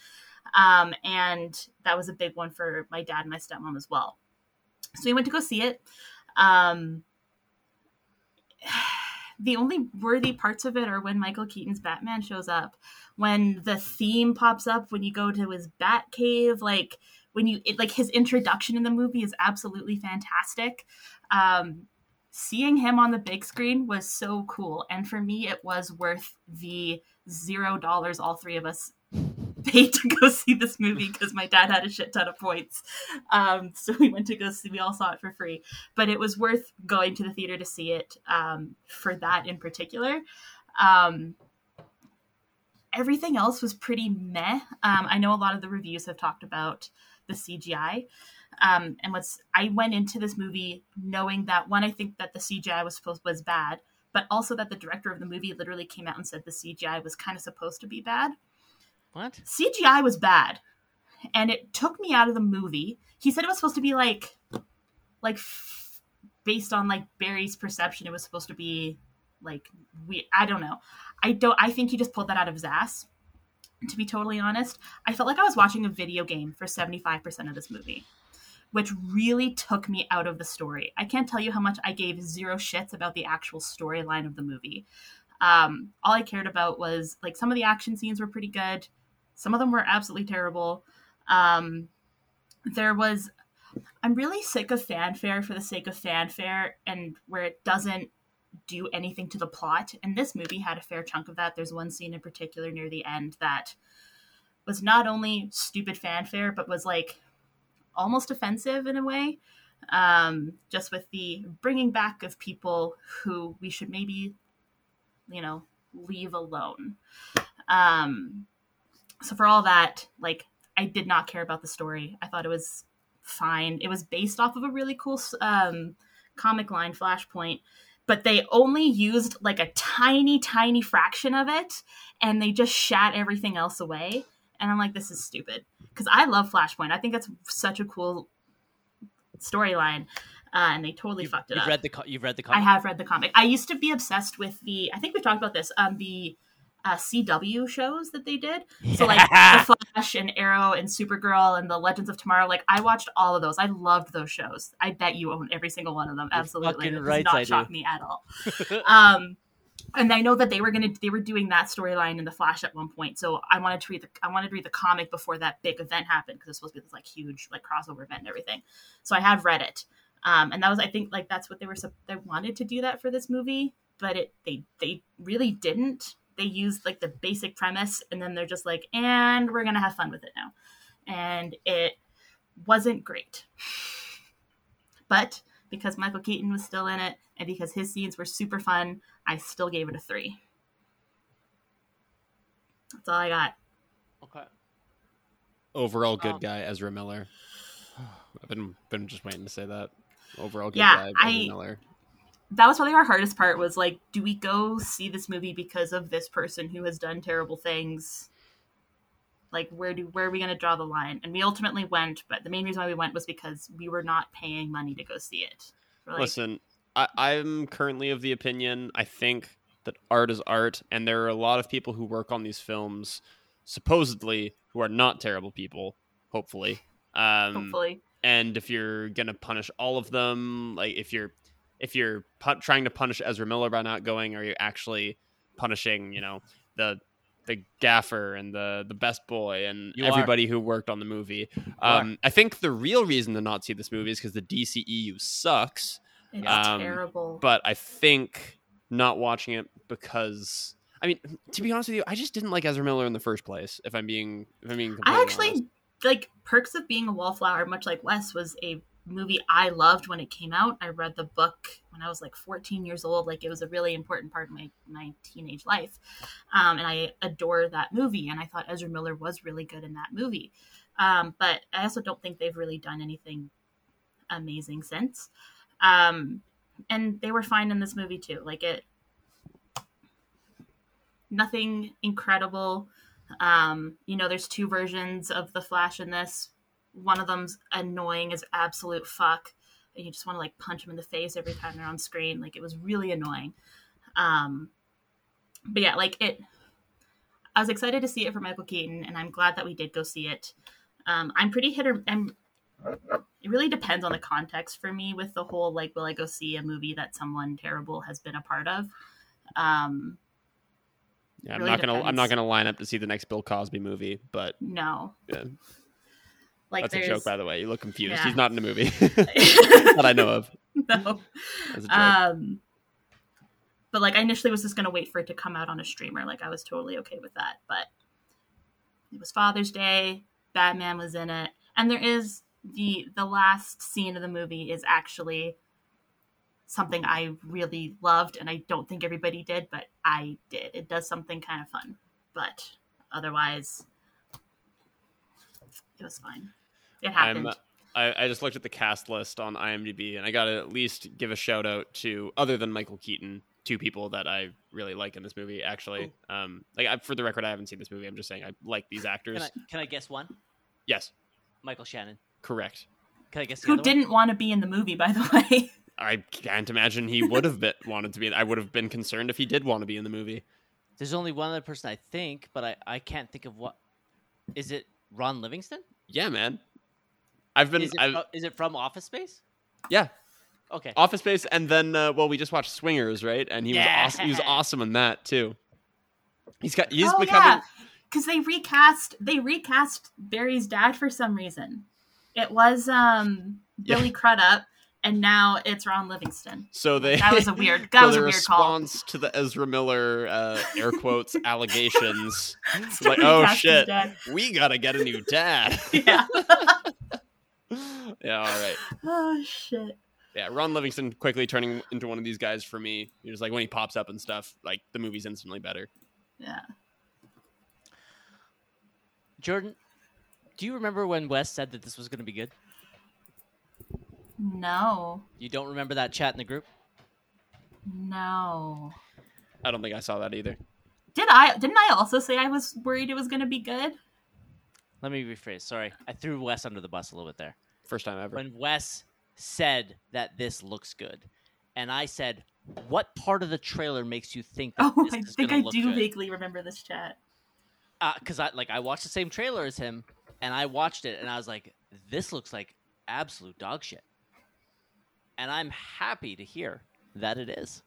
Um, and that was a big one for my dad and my stepmom as well. So we went to go see it. Um, the only worthy parts of it are when Michael Keaton's Batman shows up, when the theme pops up, when you go to his Bat Cave, like when you it, like his introduction in the movie is absolutely fantastic. Um, seeing him on the big screen was so cool, and for me, it was worth the zero dollars all three of us paid to go see this movie because my dad had a shit ton of points. Um, so we went to go see. We all saw it for free, but it was worth going to the theater to see it um, for that in particular. Um, everything else was pretty meh. Um, I know a lot of the reviews have talked about the CGI. Um, and what's I went into this movie knowing that one, I think that the CGI was supposed was bad, but also that the director of the movie literally came out and said the CGI was kind of supposed to be bad.
What
CGI was bad, and it took me out of the movie. He said it was supposed to be like, like, f- based on like Barry's perception, it was supposed to be like we. I don't know. I don't. I think he just pulled that out of his ass. To be totally honest, I felt like I was watching a video game for seventy five percent of this movie, which really took me out of the story. I can't tell you how much I gave zero shits about the actual storyline of the movie. Um, all I cared about was like some of the action scenes were pretty good. Some of them were absolutely terrible. Um, there was, I'm really sick of fanfare for the sake of fanfare and where it doesn't do anything to the plot. And this movie had a fair chunk of that. There's one scene in particular near the end that was not only stupid fanfare, but was like almost offensive in a way. Um, just with the bringing back of people who we should maybe, you know, leave alone. Um, so for all that, like I did not care about the story. I thought it was fine. It was based off of a really cool um, comic line, Flashpoint, but they only used like a tiny, tiny fraction of it, and they just shat everything else away. And I'm like, this is stupid because I love Flashpoint. I think that's such a cool storyline. Uh, and they totally
You've,
fucked it
you've
up.
read the co- you've read the comic.
I have read the comic. I used to be obsessed with the. I think we talked about this. Um, the uh, CW shows that they did. So like the Flash and Arrow and Supergirl and the Legends of Tomorrow. Like I watched all of those. I loved those shows. I bet you own every single one of them.
You're
Absolutely, it does
right,
not
I do.
me at all. um, and I know that they were gonna they were doing that storyline in the Flash at one point. So I wanted to read the I wanted to read the comic before that big event happened because it's supposed to be this like huge like crossover event and everything. So I have read it. Um, and that was I think like that's what they were they wanted to do that for this movie, but it they they really didn't. They used like the basic premise and then they're just like, and we're gonna have fun with it now, and it wasn't great. But because Michael Keaton was still in it and because his scenes were super fun, I still gave it a three. That's all I got.
okay.
Overall good
Um,
guy Ezra Miller. I've been been just waiting to say that. Overall good
Yeah,
guy Ezra
I-
Miller.
That was probably our hardest part was like do we go see this movie because of this person who has done terrible things? Like where do where are we going to draw the line? And we ultimately went but the main reason why we went was because we were not paying money to go see it. Like,
Listen, I, I'm currently of the opinion I think that art is art, and there are a lot of people who work on these films, supposedly, who are not terrible people. Hopefully, um,
hopefully.
and if you're gonna punish all of them, like if you're if you're pu- trying to punish Ezra Miller by not going, are you actually punishing, you know, the the gaffer and the the best boy and
You are.
everybody who worked on the movie? Um, I think the real reason to not see this movie is because the DCEU sucks
it's
um,
terrible
but I think not watching it because I mean, to be honest with you, I just didn't like Ezra Miller in the first place. If I'm being, if I'm being,
i actually
honest.
like perks of being a wallflower much like wes was a movie i loved when it came out. I read the book when i was like 14 years old like it was a really important part of my my teenage life um, and i adore that movie and i thought ezra miller was really good in that movie. Um, but i also don't think they've really done anything amazing since. Um, and they were fine in this movie too. Like it nothing incredible. Um, you know, there's two versions of the Flash in this. One of them's annoying as absolute fuck, and you just want to like punch them in the face every time they're on screen. Like it was really annoying. Um, but yeah, like it. I was excited to see it for Michael Keaton, and I'm glad that we did go see it. Um, I'm pretty hit or I'm. It really depends on the context for me with the whole like, will I go see a movie that someone terrible has been a part of? Um,
Yeah, I'm
really
not gonna. I'm not gonna line up to see the next Bill Cosby movie, but
no,
yeah,
like
that's a joke, by the way. You look confused.
Yeah.
He's not in the movie that I know of.
no.
That's a joke.
Um, but like I initially was just gonna wait for it to come out on a streamer. Like I was totally okay with that. But it was Father's Day. Batman was in it, and there is the the last scene of the movie is actually something I really loved, and I don't think everybody did, but I did. It does something kind of fun, but otherwise, it was fine. It happened.
I'm, I, I just looked at the cast list on IMDb, and I gotta at least give a shout out to, other than Michael Keaton, two people that I really like in this movie. Actually, um, like I, for the record, I haven't seen this movie. I'm just saying I like these actors.
Can I, can I guess one?
Yes,
Michael Shannon.
correct.
Can I guess the
Who
other
didn't want to be in the movie, by the way?
I can't imagine he would have been, wanted to be. I would have been concerned if he did want to be in the movie.
There's only one other person I think, but I, I can't think of what. Is it Ron Livingston?
Yeah, man. I've been.
Is it,
I've,
fro- is it from Office Space?
yeah,
Okay.
Office Space, and then uh, well, we just watched Swingers, right? And he was awesome. He was awesome in that too. He's got. He's
oh
becoming.
yeah, because they recast they recast Barry's dad for some reason. It was um
Yeah.
Billy Crudup, and now it's Ron Livingston.
So they.
That was a weird. That
so
was a weird call.
response to the Ezra Miller uh, air quotes allegations, like, oh shit, we gotta get a new dad.
Yeah.
yeah, all right.
Oh shit.
Yeah, Ron Livingston quickly turning into one of these guys for me. You're just like when he pops up and stuff, like the movie's instantly better.
Yeah.
Jordan, do you remember when Wes said that this was going to be good?
No.
You don't remember that chat in the group?
No.
I don't think I saw that either.
Did I? Didn't I also say I was worried it was going to be good?
Let me rephrase. Sorry, I threw Wes under the bus a little bit there.
First time ever.
When Wes said that this looks good, and I said, "What part of the trailer makes you think that
Oh,
this
I
is
think I do
good?"
vaguely remember this chat.
Uh, because I like I watched the same trailer as him, and I watched it, and I was like, "This looks like absolute dog shit," and I'm happy to hear that it is.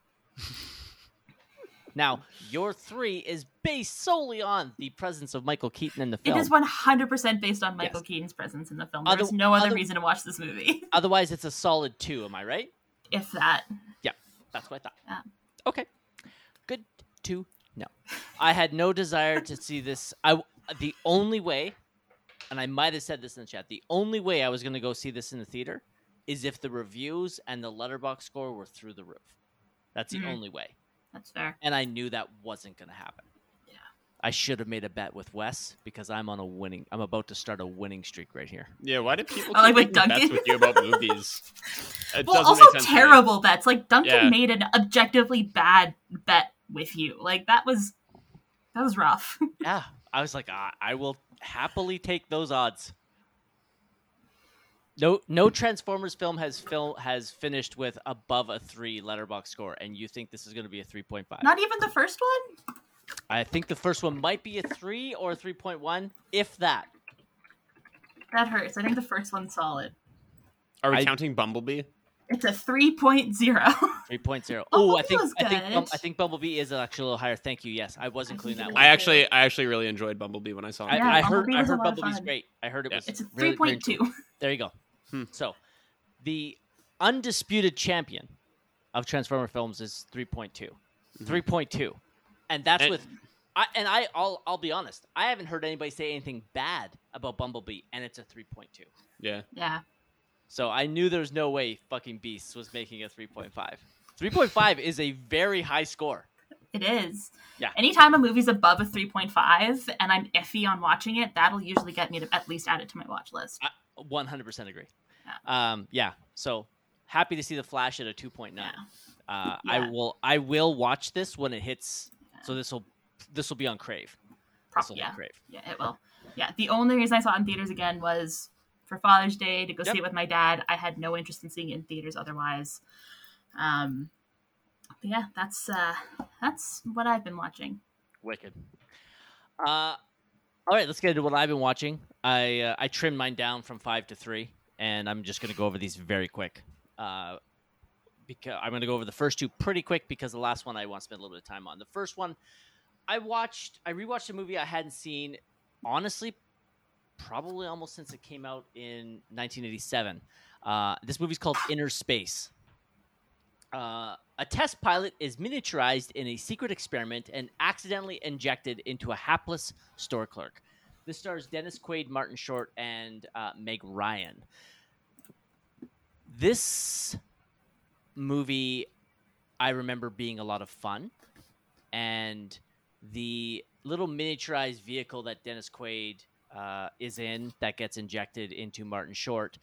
now, your three is based solely on the presence of Michael Keaton in the film.
It is 100% based on Michael
Yes.
Keaton's presence in the film.
Other-
There's no other
other-
reason to watch this movie.
Otherwise, it's a solid two. Am I right?
if that.
Yeah, that's what I thought.
Yeah.
Okay, good to know. I had no desire to see this. I the only way, and I might have said this in the chat. The only way I was going to go see this in the theater is if the reviews and the Letterboxd score were through the roof. That's the
Mhm.
only way,
That's fair.
and I knew that wasn't going to happen.
Yeah.
I should have made a bet with Wes because I'm on a winning. I'm about to start a winning streak right here.
Yeah, why do people
Oh, like
keep
with
making bets with you about movies? It
Well, also
make sense
terrible bets. Like Duncan
Yeah.
made an objectively bad bet with you. Like that was that was rough.
Yeah, I was like, ah, I will happily take those odds. No, no Transformers film has film has finished with above a three Letterboxd score, and you think this is going to be a three point five?
Not even the first one.
I think the first one might be a three or a three point one, if that.
That hurts. I think the first one's solid.
Are we
I-
counting Bumblebee?
It's a 3.0.
Three point zero. Oh, I think
was
I think
good.
I think Bumblebee is actually a little higher. Thank you. Yes, I was including that
it
one.
I actually, I actually really enjoyed Bumblebee when I saw it.
I,
Yeah,
I heard
Bumblebee
I
was
heard Bumblebee's great. I heard it
Yeah.
was.
It's a
really, really
3.2.
There you go.
Hmm.
So, the undisputed champion of Transformer films is 3.2. 3.2. And that's
And-
with I and I I'll I'll be honest. I haven't heard anybody say anything bad about Bumblebee and it's a 3.2.
Yeah,
Yeah.
So I knew there was no way fucking Beasts was making a 3.5. 3.5 is a very high score.
It is.
Yeah.
Anytime a movie's above a 3.5 and I'm iffy on watching it, that'll usually get me to at least add it to my watch list.
100% agree. Um yeah. So happy to see the Flash at a 2.9.
Yeah.
Uh, I will I will watch this when it hits. So this will this will be on Crave.
Pro-
This be
yeah.
on Crave.
Yeah, it will. Yeah. The only reason I saw it in theaters again was for Father's Day to go
Yep.
see it with my dad. I had no interest in seeing it in theaters otherwise. Um, but yeah, that's uh, that's what I've been watching.
Wicked. Uh, all right, let's get into what I've been watching. I uh, I trimmed mine down from five to three, and I'm just going to go over these very quick. Uh, because I'm going to go over the first two pretty quick because the last one I want to spend a little bit of time on. The first one, I watched. I rewatched a movie I hadn't seen. Honestly, probably almost since it came out in 1987. Uh, this movie's called Inner Space. Uh, a test pilot is miniaturized in a secret experiment and accidentally injected into a hapless store clerk. This stars Dennis Quaid, Martin Short, and uh, Meg Ryan. This movie, I remember being a lot of fun, and the little miniaturized vehicle that Dennis Quaid uh, is in that gets injected into Martin Short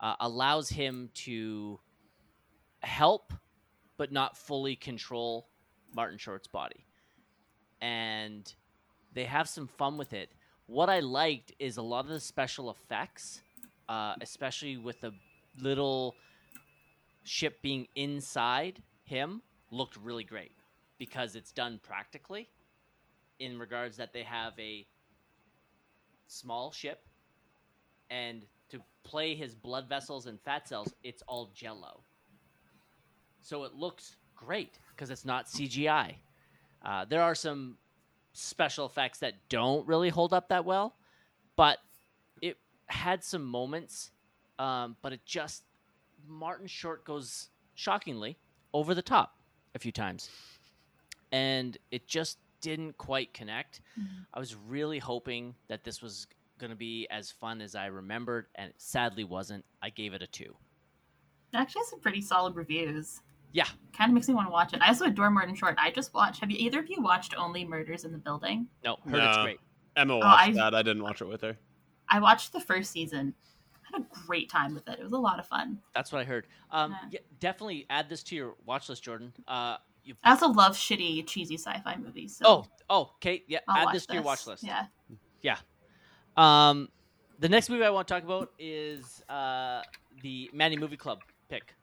uh, allows him to help but not fully control Martin Short's body. And they have some fun with it. What I liked is a lot of the special effects, uh, especially with the little ship being inside him, looked really great because it's done practically in regards that they have a small ship and to play his blood vessels and fat cells, it's all jello. So it looks great because it's not CGI. Uh, there are some special effects that don't really hold up that well, but it had some moments. Um, but it just Martin Short goes shockingly over the top a few times, and it just didn't quite connect. I was really hoping that this was going to be as fun as I remembered, and it sadly wasn't. I gave it a two.
It actually has some pretty solid reviews.
Yeah.
Kind of makes me want to watch it. I also adore Martin Short. I just watched. Have you either of you watched Only Murders in the Building?
No, heard it's
No.
great.
Emma
Oh,
watched
I-
that. I didn't watch it with her.
I watched the first season. I had a great time with it. It was a lot of fun.
That's what I heard. Um,
Yeah.
yeah, definitely add this to your watch list, Jordan. Uh, you,
I also love shitty, cheesy sci-fi movies. So
oh, oh, Kate, yeah,
I'll
add this to your watch list.
Yeah.
Um, the next movie I want to talk about is uh, the Manny Movie Club pick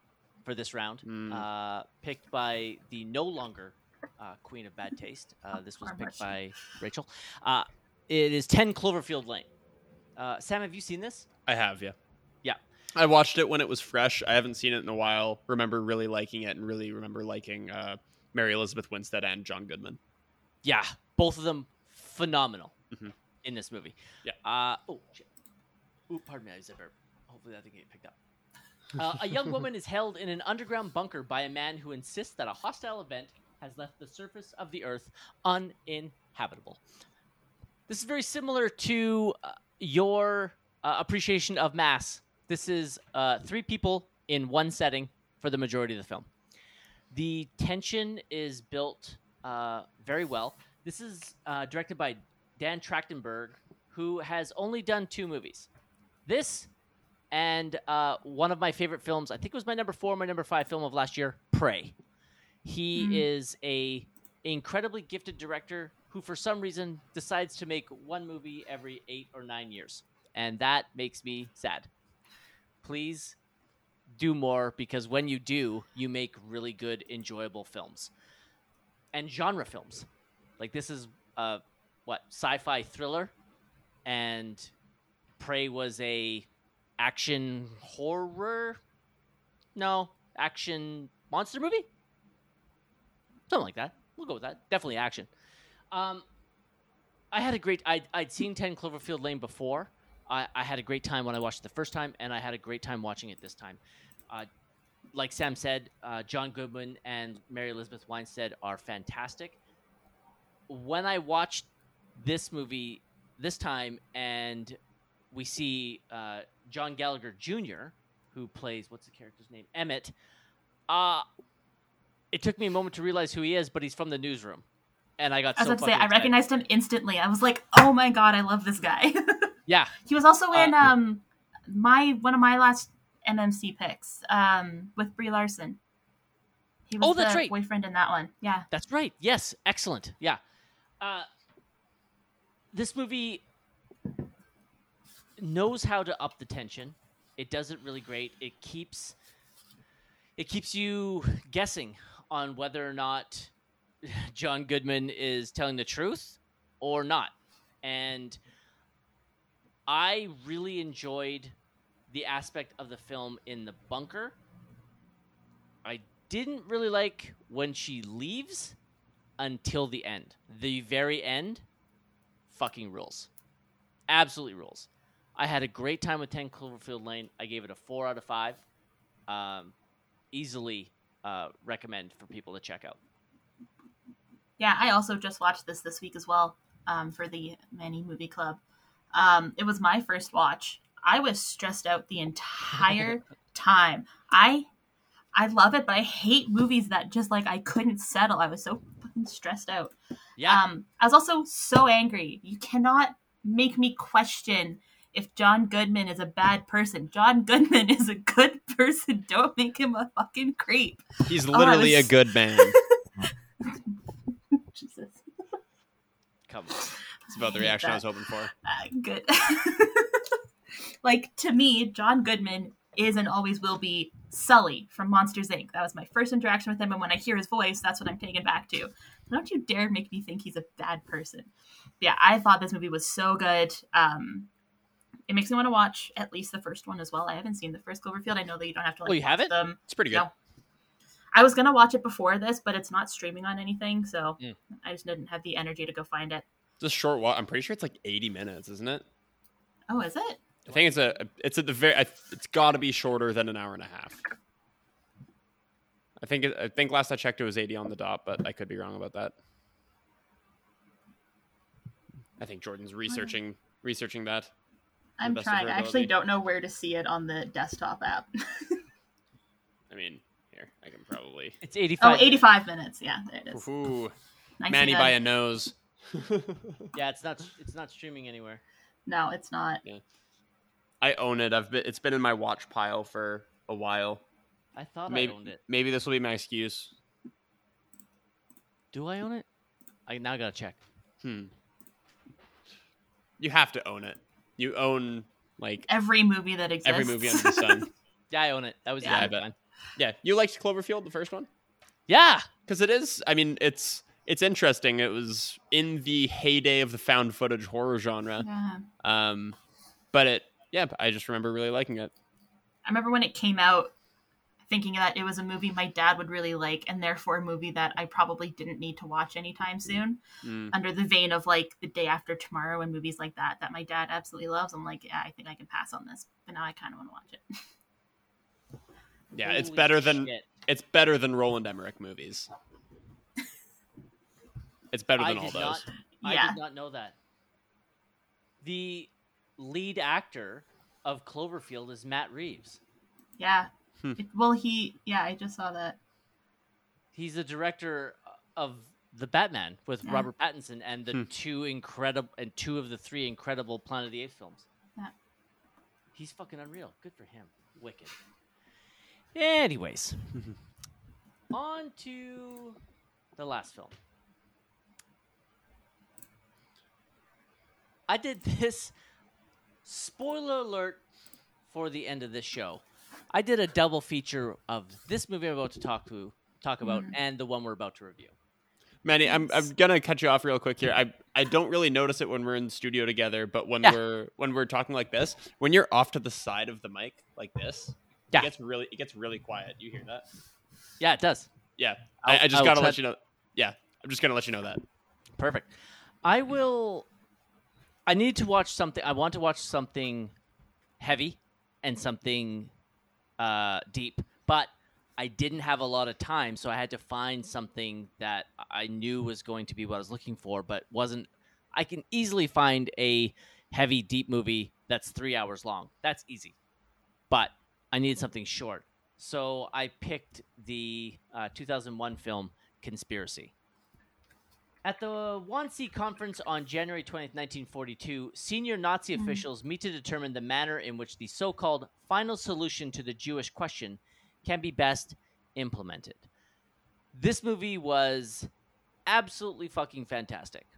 for this round,
Mm.
uh, picked by the no longer uh, Queen of Bad Taste. Uh, this was picked by Rachel. Uh, it is 10 Cloverfield Lane. Uh, Sam, have you seen this?
I have, yeah.
Yeah.
I watched it when it was fresh. I haven't seen it in a while. Remember really liking it and really remember liking uh, Mary Elizabeth Winstead and John Goodman.
Yeah, both of them phenomenal
Mhm.
in this movie.
Yeah.
Uh, oh, shit. Ooh, pardon me, I was a burp. Hopefully that didn't get picked up. Uh, a young woman is held in an underground bunker by a man who insists that a hostile event has left the surface of the earth uninhabitable. This is very similar to uh, your uh, appreciation of Mass. This is uh, three people in one setting for the majority of the film. The tension is built uh, very well. This is directed by Dan Trachtenberg, who has only done two movies. This and uh, one of my favorite films, I think it was my number four, my number five film of last year, Prey. He
Mm.
is a incredibly gifted director who, for some reason, decides to make one movie every eight or nine years, and that makes me sad. Please do more because when you do, you make really good, enjoyable films and genre films. Like this is uh, what sci-fi thriller, and Prey was a action horror. No, action monster movie. Something like that. We'll go with that. Definitely action. Um, I had a great. I'd, I'd seen Ten Cloverfield Lane before. I, I had a great time when I watched it the first time, and I had a great time watching it this time. Uh, like Sam said, uh, John Goodman and Mary Elizabeth Winstead are fantastic. When I watched this movie this time, and we see uh, John Gallagher Jr., who plays what's the character's name, Emmett. Uh it took me a moment to realize who he is, but he's from the newsroom, and I got
I was
so
about to say,
fucking
I recognized him instantly. I was like, "Oh my god, I love this guy."
Yeah,
he was also in
Uh,
um my one of my last MMC picks um with Brie Larson. He was
Oh, that's
the
right.
boyfriend in that one. Yeah.
That's right. Yes, excellent. Yeah. Uh, this movie knows how to up the tension. It does it really great. It keeps it keeps you guessing on whether or not John Goodman is telling the truth or not. And I really enjoyed the aspect of the film in the bunker. I didn't really like when she leaves until the end. The very end fucking rules. Absolutely rules. I had a great time with 10 Cloverfield Lane. I gave it a 4 out of 5. Um, easily uh, recommend for people to check out.
Yeah, I also just watched this this week as well um, for the Manny Movie Club. Um, it was my first watch. I was stressed out the entire time. I I love it, but I hate movies that just like I couldn't settle. I was so fucking stressed out.
Yeah.
Um, I was also so angry. You cannot make me question if John Goodman is a bad person. John Goodman is a good person. Don't make him a fucking creep.
He's
Oh,
literally
was-
a good man.
Jesus.
Come on.
It's about the reaction I
that.
was hoping for.
Uh, good. like to me, John Goodman is and always will be Sully from Monsters Inc. That was my first interaction with him, and when I hear his voice, that's what I'm taken back to. Don't you dare make me think he's a bad person. Yeah, I thought this movie was so good. Um, it makes me want to watch at least the first one as well. I haven't seen the first Cloverfield. I know that you don't have to like
Oh, you haven't?
them.
It's pretty good.
No. I was gonna watch it before this, but it's not streaming on anything, so
Mm.
I just didn't have the energy to go find it.
It's a short walk. I'm pretty sure it's like 80 minutes, isn't it?
Oh, is it?
I think it's a. It's at the very. It's got to be shorter than an hour and a half. I think. It, I think last I checked, it was 80 on the dot, but I could be wrong about that. I think Jordan's researching researching that.
I'm trying. I actually don't know where to see it on the desktop app.
I mean, here I can probably.
It's 85.
oh, 85 minutes. Yeah, there it is.
Ooh, Manny by a nose.
Yeah, it's not it's not streaming anywhere.
No, it's not.
I own it. I've been. It's been in my watch pile for a while.
I thought
Maybe
I owned it.
maybe this will be my excuse.
Do I own it? I now gotta check.
Hmm. You have to own it. You own like
Every movie that exists.
every movie under the sun.
Yeah, I own it. That was
Yeah,
yeah,
I bet. Yeah, you liked Cloverfield, the first one,
Yeah,
because it is. I mean, it's it's interesting. It was in the heyday of the found footage horror genre.
Yeah.
Um, but it, yeah, I just remember really liking it.
I remember when it came out, thinking that it was a movie my dad would really like, and therefore a movie that I probably didn't need to watch anytime soon.
Mm.
Under the vein of like the day after tomorrow and movies like that that my dad absolutely loves. I'm like, yeah, I think I can pass on this, but now I kind of want to watch it.
Yeah, it's
Holy
better than it's better than Roland Emmerich movies. It's better
I
than all those.
not. I
Yeah.
did not know that. The lead actor of Cloverfield is Matt Reeves.
Yeah.
Hmm.
It, well, he, yeah, I just saw that.
He's the director of the Batman with
Yeah.
Robert Pattinson and the
Hmm.
two incredible and two of the three incredible Planet of the Apes films.
Yeah.
He's fucking unreal. Good for him. Wicked. Anyways, on to the last film. I did this. Spoiler alert for the end of this show. I did a double feature of this movie I'm about to talk to talk about
Mhm.
and the one we're about to review.
Manny, I'm I'm gonna cut you off real quick here. I I don't really notice it when we're in the studio together, but when
Yeah.
we're when we're talking like this, when you're off to the side of the mic like this,
Yeah.
it gets really it gets really quiet. You hear that?
Yeah, it does.
Yeah,
I'll-
I, I just
I'll
gotta
cut-
let you know. Yeah, I'm just gonna let you know that.
Perfect. I will. I need to watch something. I want to watch something heavy and something uh, deep, but I didn't have a lot of time, so I had to find something that I knew was going to be what I was looking for, but wasn't. I can easily find a heavy, deep movie that's three hours long. That's easy, but I needed something short, so I picked the uh, 2001 film Conspiracy. At the Wannsee Conference on January 20th, 1942, senior Nazi
Mhm.
officials meet to determine the manner in which the so called final solution to the Jewish question can be best implemented. This movie was absolutely fucking fantastic.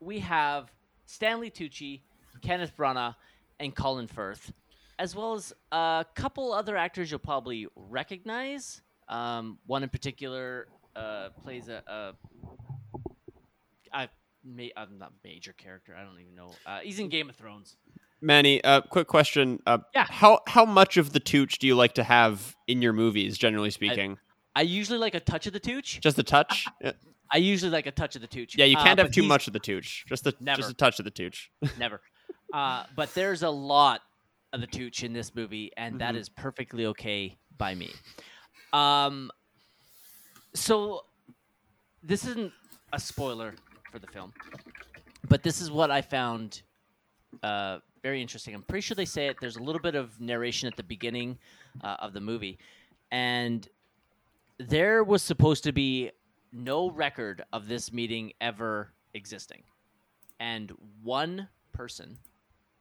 We have Stanley Tucci, Kenneth Branagh, and Colin Firth, as well as a couple other actors you'll probably recognize. Um, one in particular uh, plays a, a, a, ma- a not major character. I don't even know. Uh, he's in Game of Thrones.
Manny, uh, quick question. Uh,
Yeah.
How how much of the tooch do you like to have in your movies, generally speaking?
I usually like a touch of the tooch.
Just a touch? Yeah,
I usually like a touch of the tooch.
Yeah, you
Uh,
can't
but
have too much of the tooch. Just the
Never.
just a touch of the tooch.
Never. Uh, but there's a lot of the tooch in this movie, and that
Mhm.
is perfectly okay by me. Um, so this isn't a spoiler for the film, but this is what I found uh, very interesting. I'm pretty sure they say it. There's a little bit of narration at the beginning uh, of the movie, and there was supposed to be no record of this meeting ever existing, and one person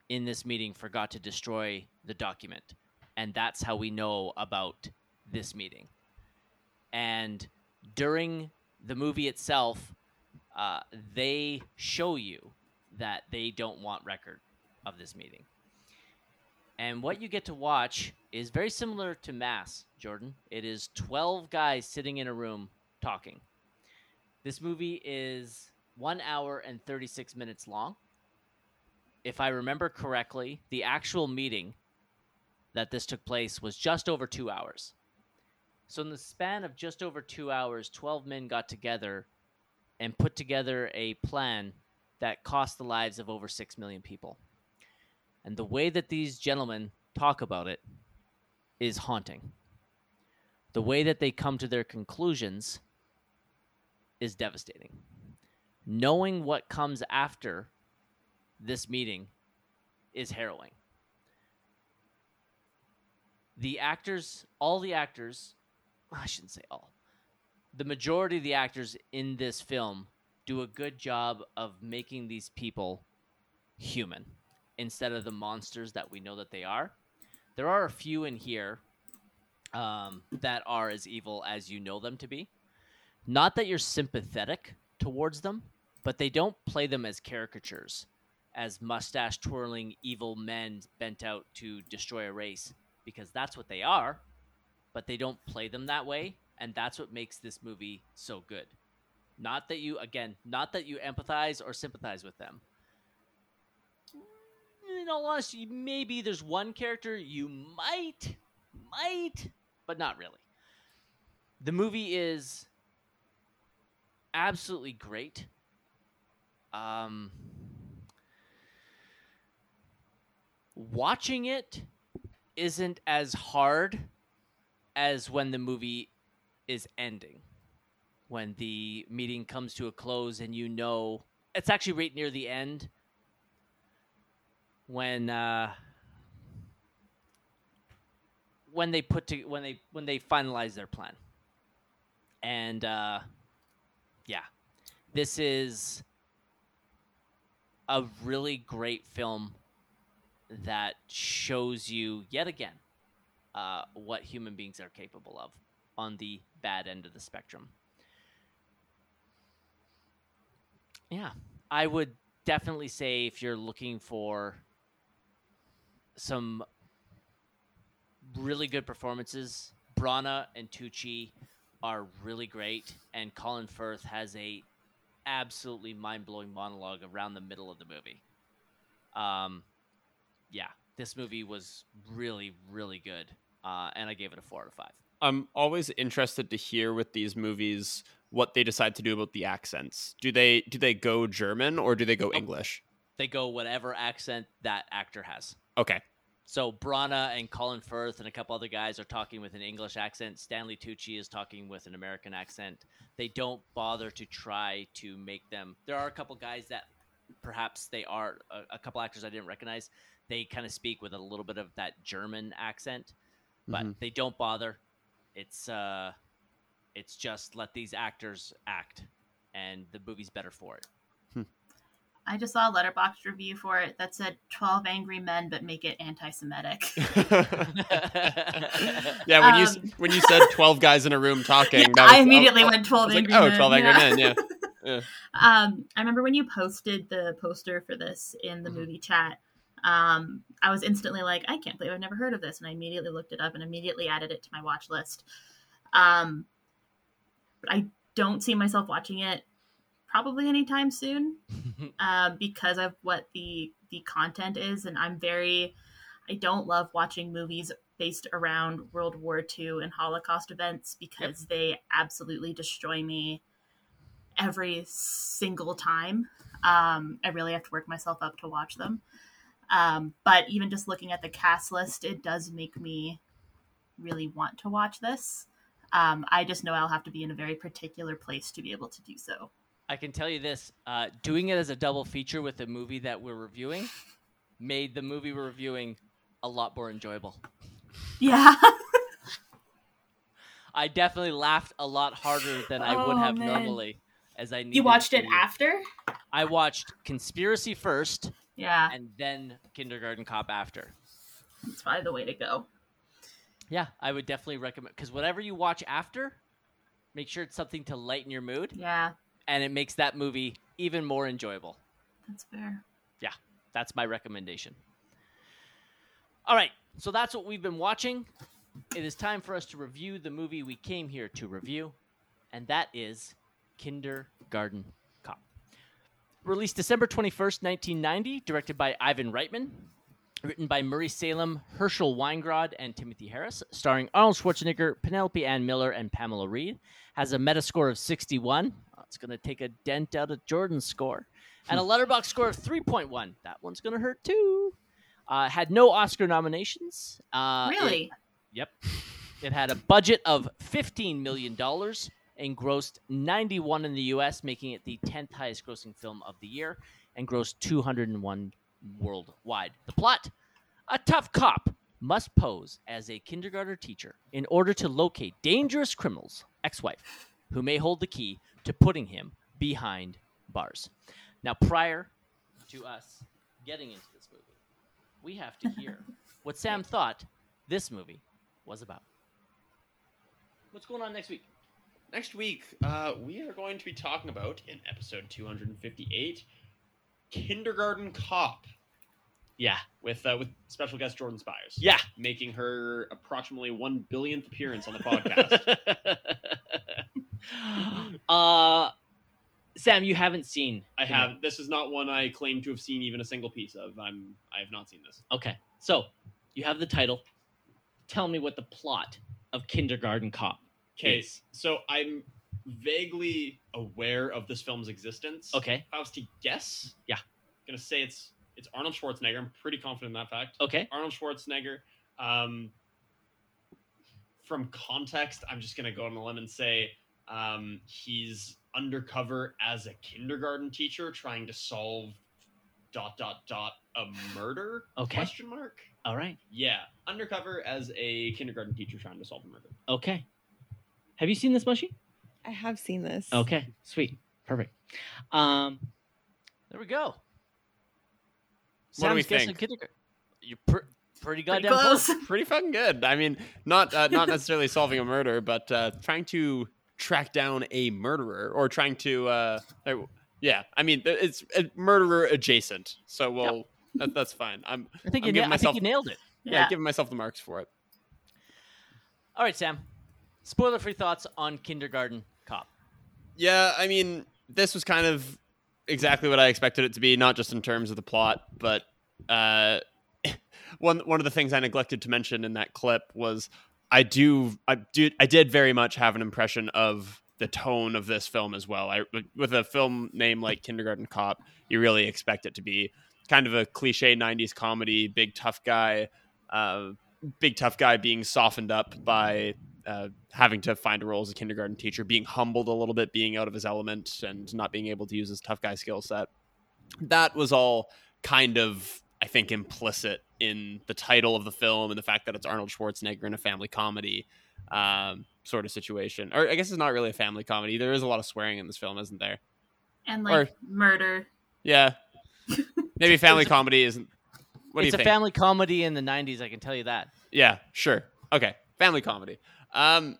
in this meeting forgot to destroy the document, and that's how we know about this meeting. And during the movie itself, uh, they show you that they don't want record of this meeting. And what you get to watch is very similar to Mass, Jordan. It is 12 guys sitting in a room talking. This movie is one hour and 36 minutes long. If I remember correctly, the actual meeting that this took place was just over two hours. So, in the span of just over two hours, 12 men got together and put together a plan that cost the lives of over 6 million people. And the way that these gentlemen talk about it is haunting. The way that they come to their conclusions is devastating. Knowing what comes after this meeting is harrowing. The actors, all the actors, I shouldn't say all, the majority of the actors in this film do a good job of making these people human instead of the monsters that we know that they are. There are a few in here um, that are as evil as you know them to be. Not that you're sympathetic towards them, but they don't play them as caricatures, as mustache twirling evil men bent out to destroy a race, because that's what they are, but they don't play them that way, and that's what makes this movie so good. Not that you, again, not that you empathize or sympathize with them. In all honesty, maybe there's one character you might, might, but not really. The movie is absolutely great. Um, watching it isn't as hard as when the movie is ending. When the meeting comes to a close and you know it's actually right near the end when uh when they put to when they when they finalize their plan. And uh yeah. This is a really great film that shows you yet again uh, what human beings are capable of on the bad end of the spectrum. Yeah, I would definitely say if you're looking for some really good performances, Branagh and Tucci are really great, and Colin Firth has a absolutely mind blowing monologue around the middle of the movie. Um, yeah, this movie was really, really good, uh, and I gave it a four out of five.
I'm always interested to hear with these movies what they decide to do about the accents. Do they do they go German or do they go English?
They go whatever accent that actor has.
Okay.
So Branagh and Colin Firth and a couple other guys are talking with an English accent. Stanley Tucci is talking with an American accent. They don't bother to try to make them. There are a couple guys that perhaps they are a, a couple actors I didn't recognize. They kind of speak with a little bit of that German accent, but
Mhm.
they don't bother. It's uh, it's just let these actors act, and the movie's better for it.
I just saw a Letterboxd review for it that said 12 angry men, but make it anti Semitic.
yeah, when you
Um,
when you said 12 guys in a room talking,
Yeah,
was,
I immediately
I- I
went 12
was like,
angry
oh,
men.
12 angry
yeah.
men, yeah.
Um, I remember when you posted the poster for this in the
Mhm.
movie chat. Um, I was instantly like, I can't believe I've never heard of this, and I immediately looked it up and immediately added it to my watch list. Um, but I don't see myself watching it probably anytime soon um, because of what the the content is, and I'm very. I don't love watching movies based around World War II and Holocaust events because they absolutely destroy me every single time. Um, I really have to work myself up to watch them. Um, but even just looking at the cast list, it does make me really want to watch this. Um, I just know I'll have to be in a very particular place to be able to do so.
I can tell you this: uh, doing it as a double feature with the movie that we're reviewing made the movie we're reviewing a lot more enjoyable.
Yeah.
I definitely laughed a lot harder than I would
Oh,
have
man.
normally, as I
you watched it after?
I watched Conspiracy first,
Yeah.
and then Kindergarten Cop after.
It's probably the way to go.
Yeah, I would definitely recommend because whatever you watch after, make sure it's something to lighten your mood,
Yeah,
and it makes that movie even more enjoyable.
that's fair.
Yeah, that's my recommendation. All right, so that's what we've been watching. It is time for us to review the movie we came here to review, and that is Kindergarten. Released December 21st, 1990, directed by Ivan Reitman, written by Murray Salem, Herschel Weingrod, and Timothy Harris, starring Arnold Schwarzenegger, Penelope Ann Miller, and Pamela Reed. Has a Metascore of 61. Oh, it's going to take a dent out of Jordan's score. And a Letterboxd score of 3.1. That one's going to hurt too. Uh, had no Oscar nominations. Uh, it-
really?
Yep. It had a budget of $15 million and grossed 91 in the US, making it the 10th highest grossing film of the year and grossed 201 worldwide. The plot A tough cop must pose as a kindergarten teacher in order to locate dangerous criminals' ex wife, who may hold the key to putting him behind bars. Now, prior to us getting into this movie, we have to hear what Sam thought this movie was about. What's going on next week?
Next week, uh, we are going to be talking about in episode 258, Kindergarten Cop
Yeah.
with uh, with special guest Jordan Spiers.
Yeah.
making her approximately one billionth appearance on the podcast.
uh, Sam, you haven't seen.
I have. This is not one I claim to have seen even a single piece of. I'm. I have not seen this.
Okay, so you have the title. Tell me what the plot of Kindergarten Cop
Okay,
is.
so I'm vaguely aware of this film's existence.
Okay,
If I was to guess,
Yeah.
gonna say it's it's Arnold Schwarzenegger. I'm pretty confident in that fact.
okay,
Arnold Schwarzenegger. Um, from context, I'm just gonna go on a limb and say um, he's undercover as a kindergarten teacher trying to solve dot dot dot a murder
Okay.
question mark
all right,
yeah undercover as a kindergarten teacher trying to solve a murder
okay. Have you seen this, Mushy?
I have seen this.
Okay, sweet, perfect. Um, there we go.
What do we think?
Kindergarten. You're pr- pretty
Pretty
goddamn
close.
close.
pretty fucking good i mean not uh, not necessarily solving a murder but uh, trying to track down a murderer or trying to uh, uh, yeah i mean it's uh, murderer adjacent so we'll that, that's fine i'm
I think
I'm
you.
giving
Na- I think you nailed it.
yeah. giving myself the marks for it
All right, Sam. Spoiler-free thoughts on Kindergarten Cop.
Yeah, I mean, this was kind of exactly what I expected it to be, not just in terms of the plot, but uh, one one of the things I neglected to mention in that clip was I do I do I did very much have an impression of the tone of this film as well. I with a film name like Kindergarten Cop, you really expect it to be kind of a cliche '90s comedy, big tough guy, uh, big tough guy being softened up by uh, having to find a role as a kindergarten teacher, being humbled a little bit, being out of his element, and not being able to use his tough guy skill set. That was all kind of, I think, implicit in the title of the film and the fact that it's Arnold Schwarzenegger in a family comedy um, sort of situation. Or I guess it's not really a family comedy. There is a lot of swearing in this film, isn't there?
and like murder.
Yeah. Maybe family comedy isn't. What do
it's
you
a
think?
family comedy in the '90s. I can tell you that.
Yeah, sure. Okay, family comedy. Um,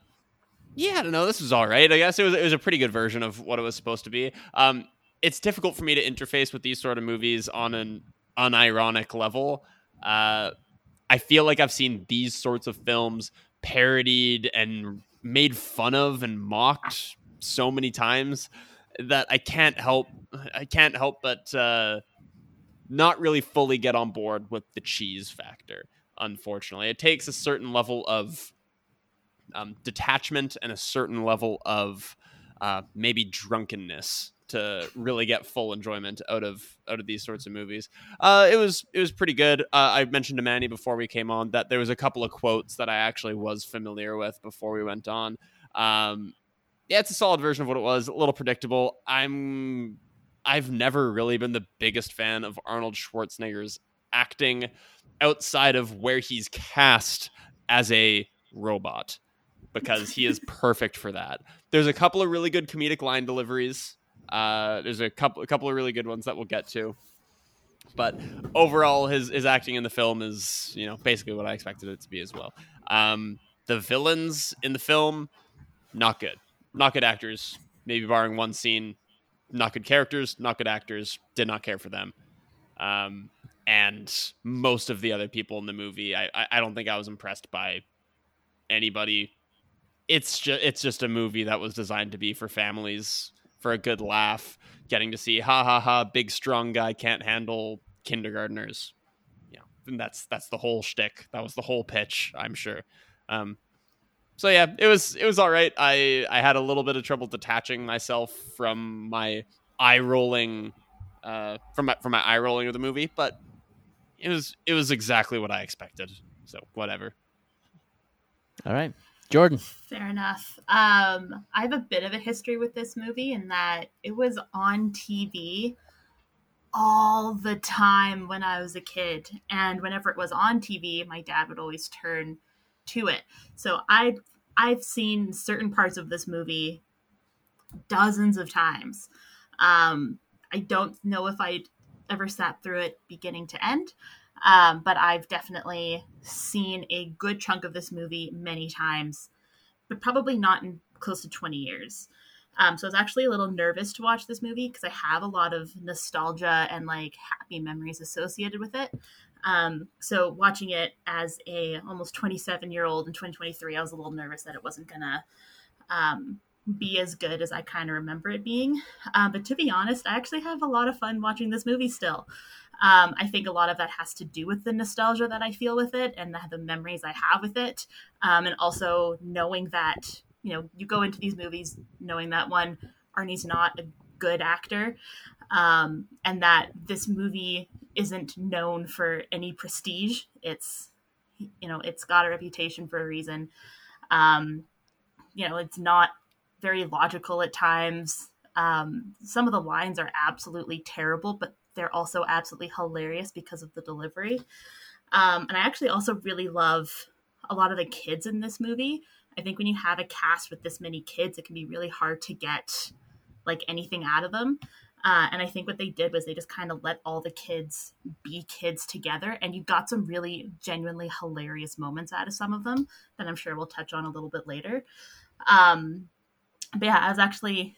yeah, I don't know. This was all right. I guess it was it was a pretty good version of what it was supposed to be. Um, it's difficult for me to interface with these sort of movies on an unironic level. Uh, I feel like I've seen these sorts of films parodied and made fun of and mocked so many times that I can't help I can't help but uh, not really fully get on board with the cheese factor unfortunately. It takes a certain level of um, detachment and a certain level of uh, maybe drunkenness to really get full enjoyment out of out of these sorts of movies. Uh, it was it was pretty good. Uh, I mentioned to Manny before we came on that there was a couple of quotes that I actually was familiar with before we went on. Um, yeah, it's a solid version of what it was. A little predictable. I'm I've never really been the biggest fan of Arnold Schwarzenegger's acting outside of where he's cast as a robot because he is perfect for that. There's a couple of really good comedic line deliveries. Uh, there's a couple a couple of really good ones that we'll get to. But overall, his his acting in the film is you know basically what I expected it to be as well. Um, the villains in the film, not good, not good actors. Maybe barring one scene, not good characters, not good actors. Did not care for them. Um, and most of the other people in the movie, I, I, I don't think I was impressed by anybody. It's just it's just a movie that was designed to be for families for a good laugh, getting to see ha ha ha, big strong guy can't handle kindergartners. Yeah, and that's that's the whole shtick. That was the whole pitch, I'm sure. Um, so yeah, it was it was all right. I I had a little bit of trouble detaching myself from my eye rolling, uh, from my from my eye rolling of the movie, but it was it was exactly what I expected. So whatever.
All right, Jordan.
Fair enough. Um, I have a bit of a history with this movie in that it was on TV all the time when I was a kid. And whenever it was on TV, my dad would always turn to it. So I I've seen certain parts of this movie dozens of times. Um, I don't know if I ever sat through it beginning to end, um, but I've definitely seen a good chunk of this movie many times, but probably not in close to 20 years. Um, so I was actually a little nervous to watch this movie because I have a lot of nostalgia and like happy memories associated with it. Um, so watching it as a almost 27 year old in 2023, I was a little nervous that it wasn't gonna um, be as good as I kind of remember it being. Uh, but to be honest, I actually have a lot of fun watching this movie still. Um, I think a lot of that has to do with the nostalgia that I feel with it and the, the memories I have with it, um, and also knowing that you know you go into these movies knowing that one Arnie's not a good actor, um, and that this movie isn't known for any prestige. It's you know it's got a reputation for a reason. Um, you know it's not very logical at times. Um, some of the lines are absolutely terrible, but they're also absolutely hilarious because of the delivery. Um, and I actually also really love a lot of the kids in this movie. I think when you have a cast with this many kids, it can be really hard to get like anything out of them. Uh, and I think what they did was they just kind of let all the kids be kids together, and you got some really genuinely hilarious moments out of some of them that I'm sure we'll touch on a little bit later. Um, but yeah, I was actually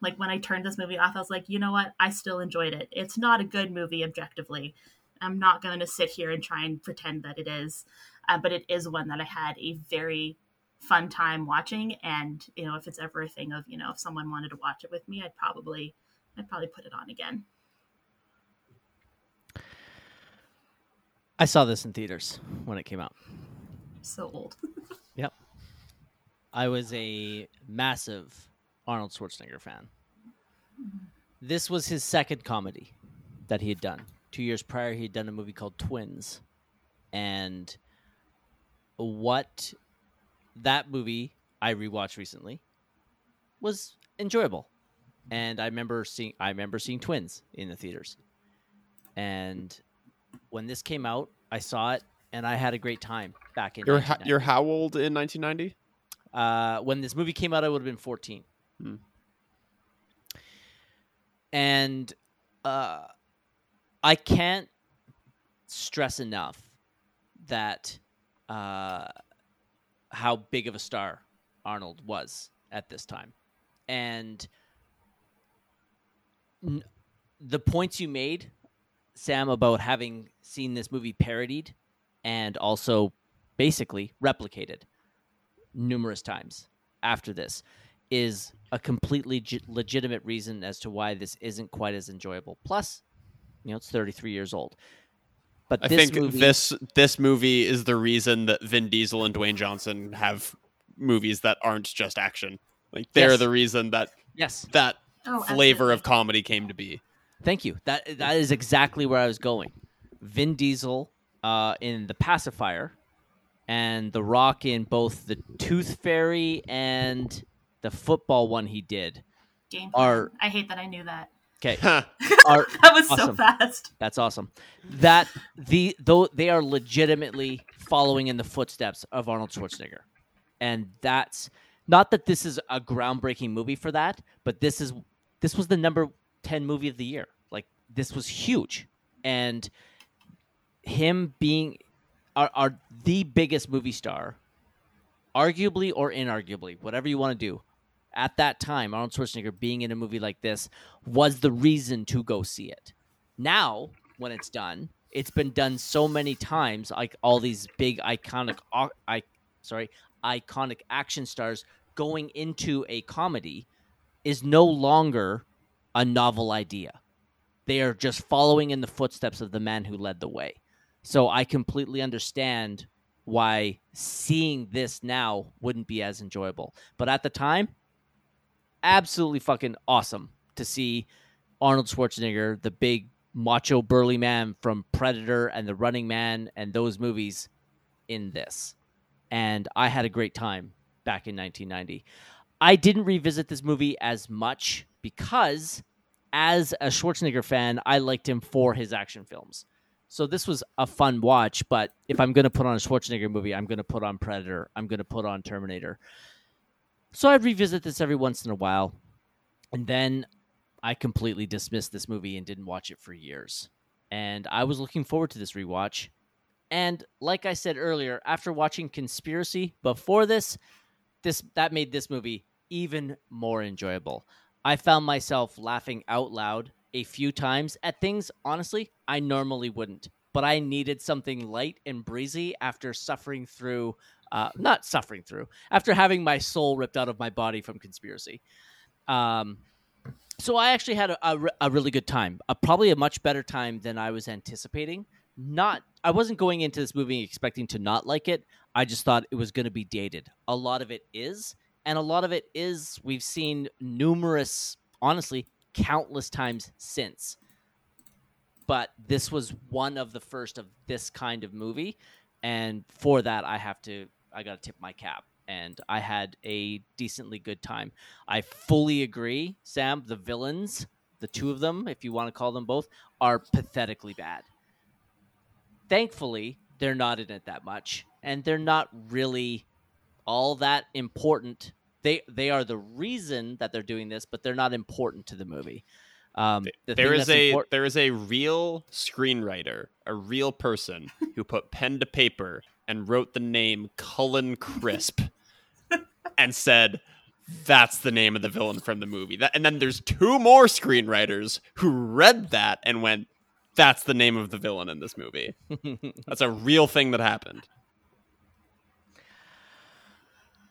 like when I turned this movie off, I was like, you know what? I still enjoyed it. It's not a good movie objectively. I'm not going to sit here and try and pretend that it is, uh, but it is one that I had a very fun time watching. And you know, if it's ever a thing of you know, if someone wanted to watch it with me, I'd probably, I'd probably put it on again.
I saw this in theaters when it came out.
So old.
yep. I was a massive Arnold Schwarzenegger fan. This was his second comedy that he had done. Two years prior, he had done a movie called Twins. And what that movie I rewatched recently was enjoyable. And I remember seeing I remember seeing Twins in the theaters. And when this came out, I saw it and I had a great time back in
You're ha- you're how old in 1990?
Uh, when this movie came out, I would have been 14. Hmm. And uh, I can't stress enough that uh, how big of a star Arnold was at this time. And n- the points you made, Sam, about having seen this movie parodied and also basically replicated numerous times after this is a completely ge- legitimate reason as to why this isn't quite as enjoyable. Plus, you know, it's 33 years old. But
I think movie... this this movie is the reason that Vin Diesel and Dwayne Johnson have movies that aren't just action. Like they're yes. the reason that
yes
that oh, flavor of comedy came to be.
Thank you. That that is exactly where I was going. Vin Diesel uh, in the pacifier and The Rock in both the Tooth Fairy and the football one he did.
Game are I hate that I knew that.
Okay,
are, that was awesome. so fast.
That's awesome. That the though they are legitimately following in the footsteps of Arnold Schwarzenegger, and that's not that this is a groundbreaking movie for that, but this is this was the number ten movie of the year. Like this was huge, and him being are, are the biggest movie star, arguably or inarguably, whatever you want to do. At that time, Arnold Schwarzenegger being in a movie like this was the reason to go see it. Now, when it's done, it's been done so many times, like all these big iconic, I sorry, iconic action stars going into a comedy is no longer a novel idea. They are just following in the footsteps of the man who led the way. So I completely understand why seeing this now wouldn't be as enjoyable. But at the time, absolutely fucking awesome to see Arnold Schwarzenegger, the big macho burly man from Predator and The Running Man and those movies in this. And I had a great time back in 1990. I didn't revisit this movie as much because as a Schwarzenegger fan, I liked him for his action films. So this was a fun watch, but if I'm going to put on a Schwarzenegger movie, I'm going to put on Predator. I'm going to put on Terminator. So I revisit this every once in a while. And then I completely dismissed this movie and didn't watch it for years. And I was looking forward to this rewatch. And like I said earlier, after watching Conspiracy before this, this that made this movie even more enjoyable. I found myself laughing out loud a few times at things honestly I normally wouldn't. But I needed something light and breezy after suffering through uh, not suffering through after having my soul ripped out of my body from conspiracy. Um, so I actually had a, a, a really good time, a, probably a much better time than I was anticipating. Not, I wasn't going into this movie expecting to not like it. I just thought it was going to be dated. A lot of it is, and a lot of it is we've seen numerous, honestly, countless times since. But this was one of the first of this kind of movie, and for that, I have to, I got to tip my cap and I had a decently good time. I fully agree, Sam. The villains, the two of them, if you want to call them both, are pathetically bad. Thankfully, they're not in it that much, and they're not really all that important. They they are the reason that they're doing this, but they're not important to the movie. Um, the
there is a
import-
there is a real screenwriter, a real person who put pen to paper and wrote the name Cullen Crisp and said that's the name of the villain from the movie. That, and then there's two more screenwriters who read that and went that's the name of the villain in this movie. That's a real thing that happened.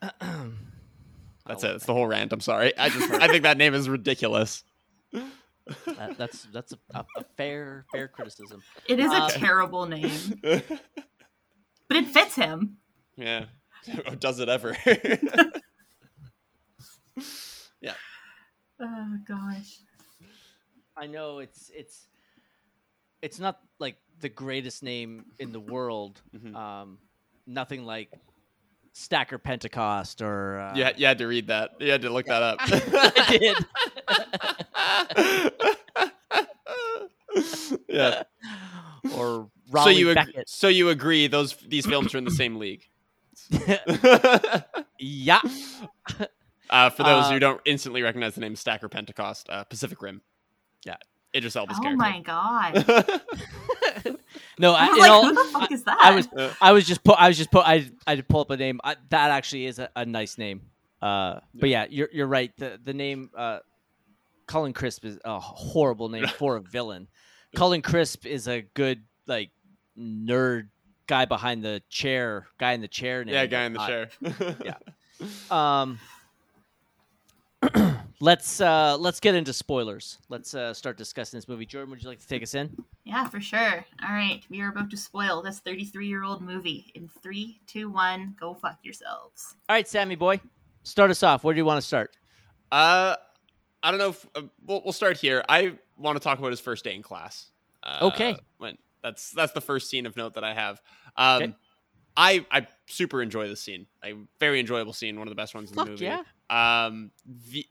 That's it. That's the whole rant. I'm sorry. I just I think that name is ridiculous.
that- that's that's a, a, a fair fair criticism.
It is a
Um,
terrible name, but it fits him.
Yeah. Does it ever? Yeah.
Oh gosh.
I know it's it's it's not like the greatest name in the world.
Mhm.
Um, nothing like Stacker Pentecost or uh,
you, had, you had to read that. You had to look that up.
I did.
yeah.
or
So you ag-
Beckett.
so you agree those these films are in the same league.
yeah.
uh, for those
Uh,
who don't instantly recognize the name Stacker Pentecost, uh, Pacific Rim.
Yeah.
Idris Elba's
Oh
character.
Oh my god.
No, I,
I was
in
like,
all-
who the fuck is that?
I was
Uh,
I was just put I was just put I I did pull up a name. I, that actually is a, a nice name. Uh, but yeah, you're you're right. The the name uh, Cullen Crisp is a horrible name for a villain. Cullen Crisp is a good like nerd guy behind the chair, guy in the chair. Name,
yeah, guy in the
but
chair.
yeah. Um, let's uh let's get into spoilers. Let's uh start discussing this movie. Jordan, would you like to take us in?
Yeah, for sure. All right, we are about to spoil this 33 year old movie in three, two, one. Go fuck yourselves.
All right, Sammy boy, start us off. Where do you want to start?
Uh, I don't know. If, uh, we'll, we'll start here. I want to talk about his first day in class. Uh,
Okay.
When that's that's the first scene of note that I have. Um,
Okay.
I I super enjoy this scene. A very enjoyable scene. One of the best ones in
Fuck
the movie.
yeah.
Um, the,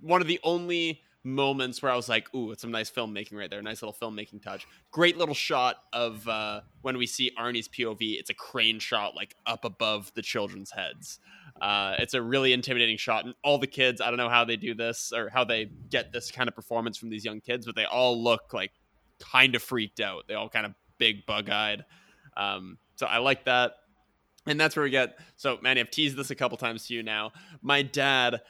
one of the only moments where I was like, "Ooh, it's some nice filmmaking right there. Nice little filmmaking touch. Great little shot of uh, when we see Arnie's POV. It's a crane shot, like up above the children's heads. Uh, it's a really intimidating shot, and all the kids. I don't know how they do this or how they get this kind of performance from these young kids, but they all look like kind of freaked out. They all kind of big bug eyed. Um, so I like that. And that's where we get. So, Manny, I've teased this a couple times to you now. My dad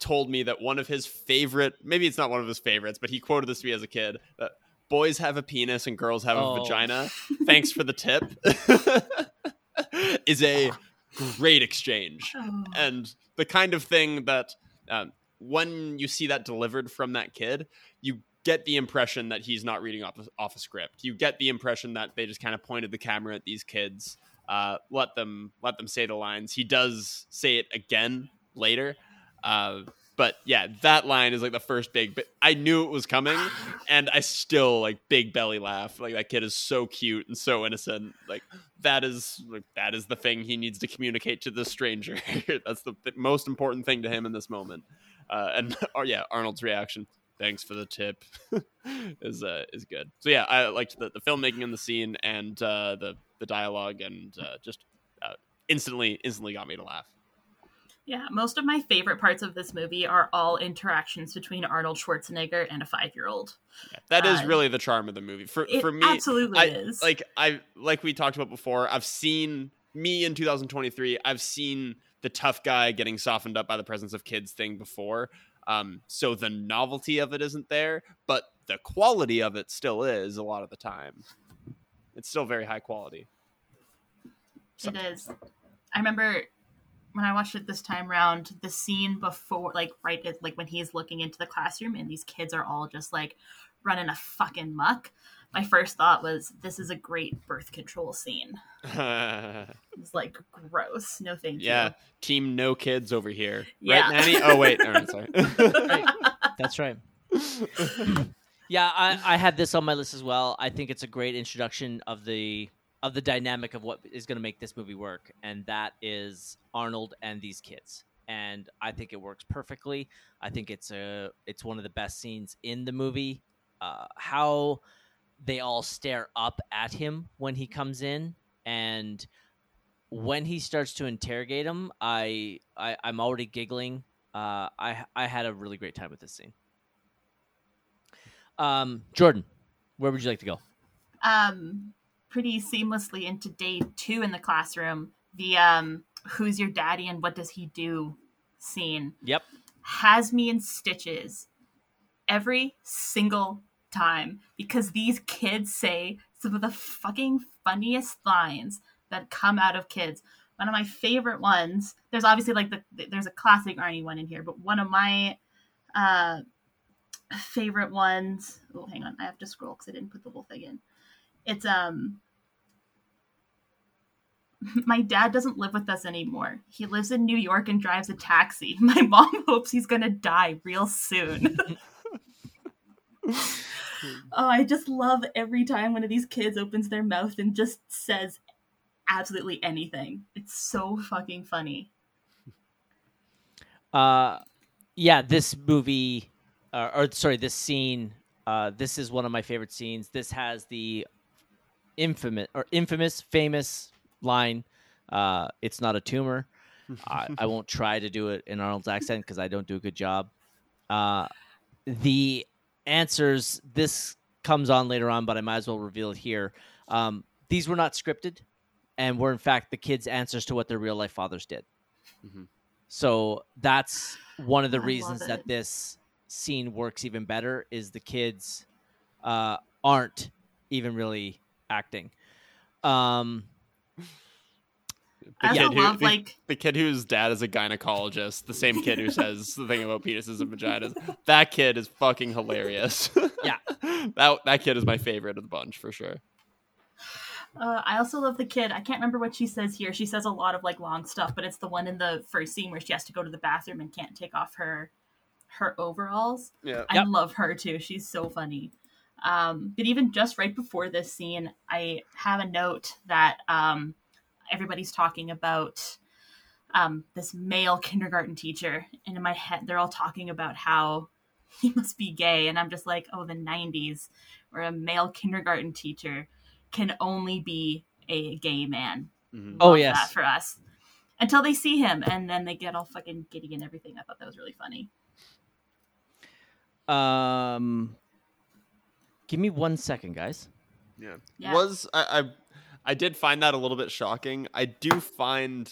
told me that one of his favorite, maybe it's not one of his favorites, but he quoted this to me as a kid that boys have a penis and girls have
Oh.
a vagina. Thanks for the tip. is a great exchange
Oh.
and the kind of thing that um, when you see that delivered from that kid you get the impression that he's not reading off a, off a script. You get the impression that they just kind of pointed the camera at these kids uh, let them let them say the lines. He does say it again later uh, but yeah that line is like the first big but i knew it was coming and i still like big belly laugh. Like that kid is so cute and so innocent. Like that is like that is the thing he needs to communicate to the stranger. That's the th- most important thing to him in this moment. Uh, and or yeah arnold's reaction thanks for the tip is uh, is good. So yeah, I liked the, the filmmaking in the scene and uh, the the dialogue and uh, just uh, instantly instantly got me to laugh.
Yeah, most of my favorite parts of this movie are all interactions between Arnold Schwarzenegger and a five-year-old.
Yeah, that is
Uh,
really the charm of the movie. For
It
for me,
absolutely
I,
is.
like I like we talked about before. I've seen me in 2023. I've seen the tough guy getting softened up by the presence of kids thing before. Um, so the novelty of it isn't there, but the quality of it still is a lot of the time. It's still very high quality.
It is. I remember when I watched it this time round, the scene before, like right, like when he's looking into the classroom and these kids are all just like running a fucking muck. My first thought was, this is a great birth control scene.
yeah,
It's like gross. No thank yeah. you. Yeah.
team no kids over here,
Yeah.
right, Nanny? Oh wait, all right, sorry.
That's right. yeah, I, I had this on my list as well. I think it's a great introduction of the of the dynamic of what is going to make this movie work, and that is Arnold and these kids. And I think it works perfectly. I think it's a it's one of the best scenes in the movie. Uh, how they all stare up at him when he comes in, and when he starts to interrogate him, I, I I'm already giggling. Uh, I I had a really great time with this scene. Um, Jordan, where would you like to go?
um pretty seamlessly into day two in the classroom the um who's your daddy and what does he do scene
Yep.
has me in stitches every single time because these kids say some of the fucking funniest lines that come out of kids one of my favorite ones there's obviously like the there's a classic arnie one in here but one of my uh favorite ones oh hang on i have to scroll because i didn't put the whole thing in it's um my dad doesn't live with us anymore. He lives in New York and drives a taxi. My mom hopes he's gonna die real soon. Oh, I just love every time one of these kids opens their mouth and just says absolutely anything. It's so fucking funny.
Uh, yeah, this movie, uh, or sorry, this scene. Uh, this is one of my favorite scenes. This has the infamous or infamous, famous line. Uh, it's not a tumor. I, I won't try to do it in Arnold's accent because I don't do a good job. Uh, the answers. This comes on later on, but I might as well reveal it here. Um, these were not scripted, and were in fact the kids' answers to what their real life fathers did.
Mhm.
So that's one of the
I
reasons that this scene works even better is the kids uh, aren't even really acting. Um,
I
The
also
kid who-
love
the-
like
the kid whose dad is a gynecologist, the same kid who says the thing about penises and vaginas. That kid is fucking hilarious.
Yeah.
that that kid is my favorite of the bunch for sure.
Uh, I also love the kid. I can't remember what she says here. She says a lot of like long stuff, but it's the one in the first scene where she has to go to the bathroom and can't take off her her overalls.
Yeah.
I
Yep.
love her too. She's so funny. Um, but even just right before this scene, I have a note that um, everybody's talking about um, this male kindergarten teacher, and in my head, they're all talking about how he must be gay, and I'm just like, oh, the '90s, where a male kindergarten teacher can only be a gay man.
Mhm.
Oh,
Love
yes.
that for us. Until they see him, and then they get all fucking giddy and everything. I thought that was really funny.
um, give me one second, guys.
Yeah.
Yeah.
Was I, I I did find that a little bit shocking. I do find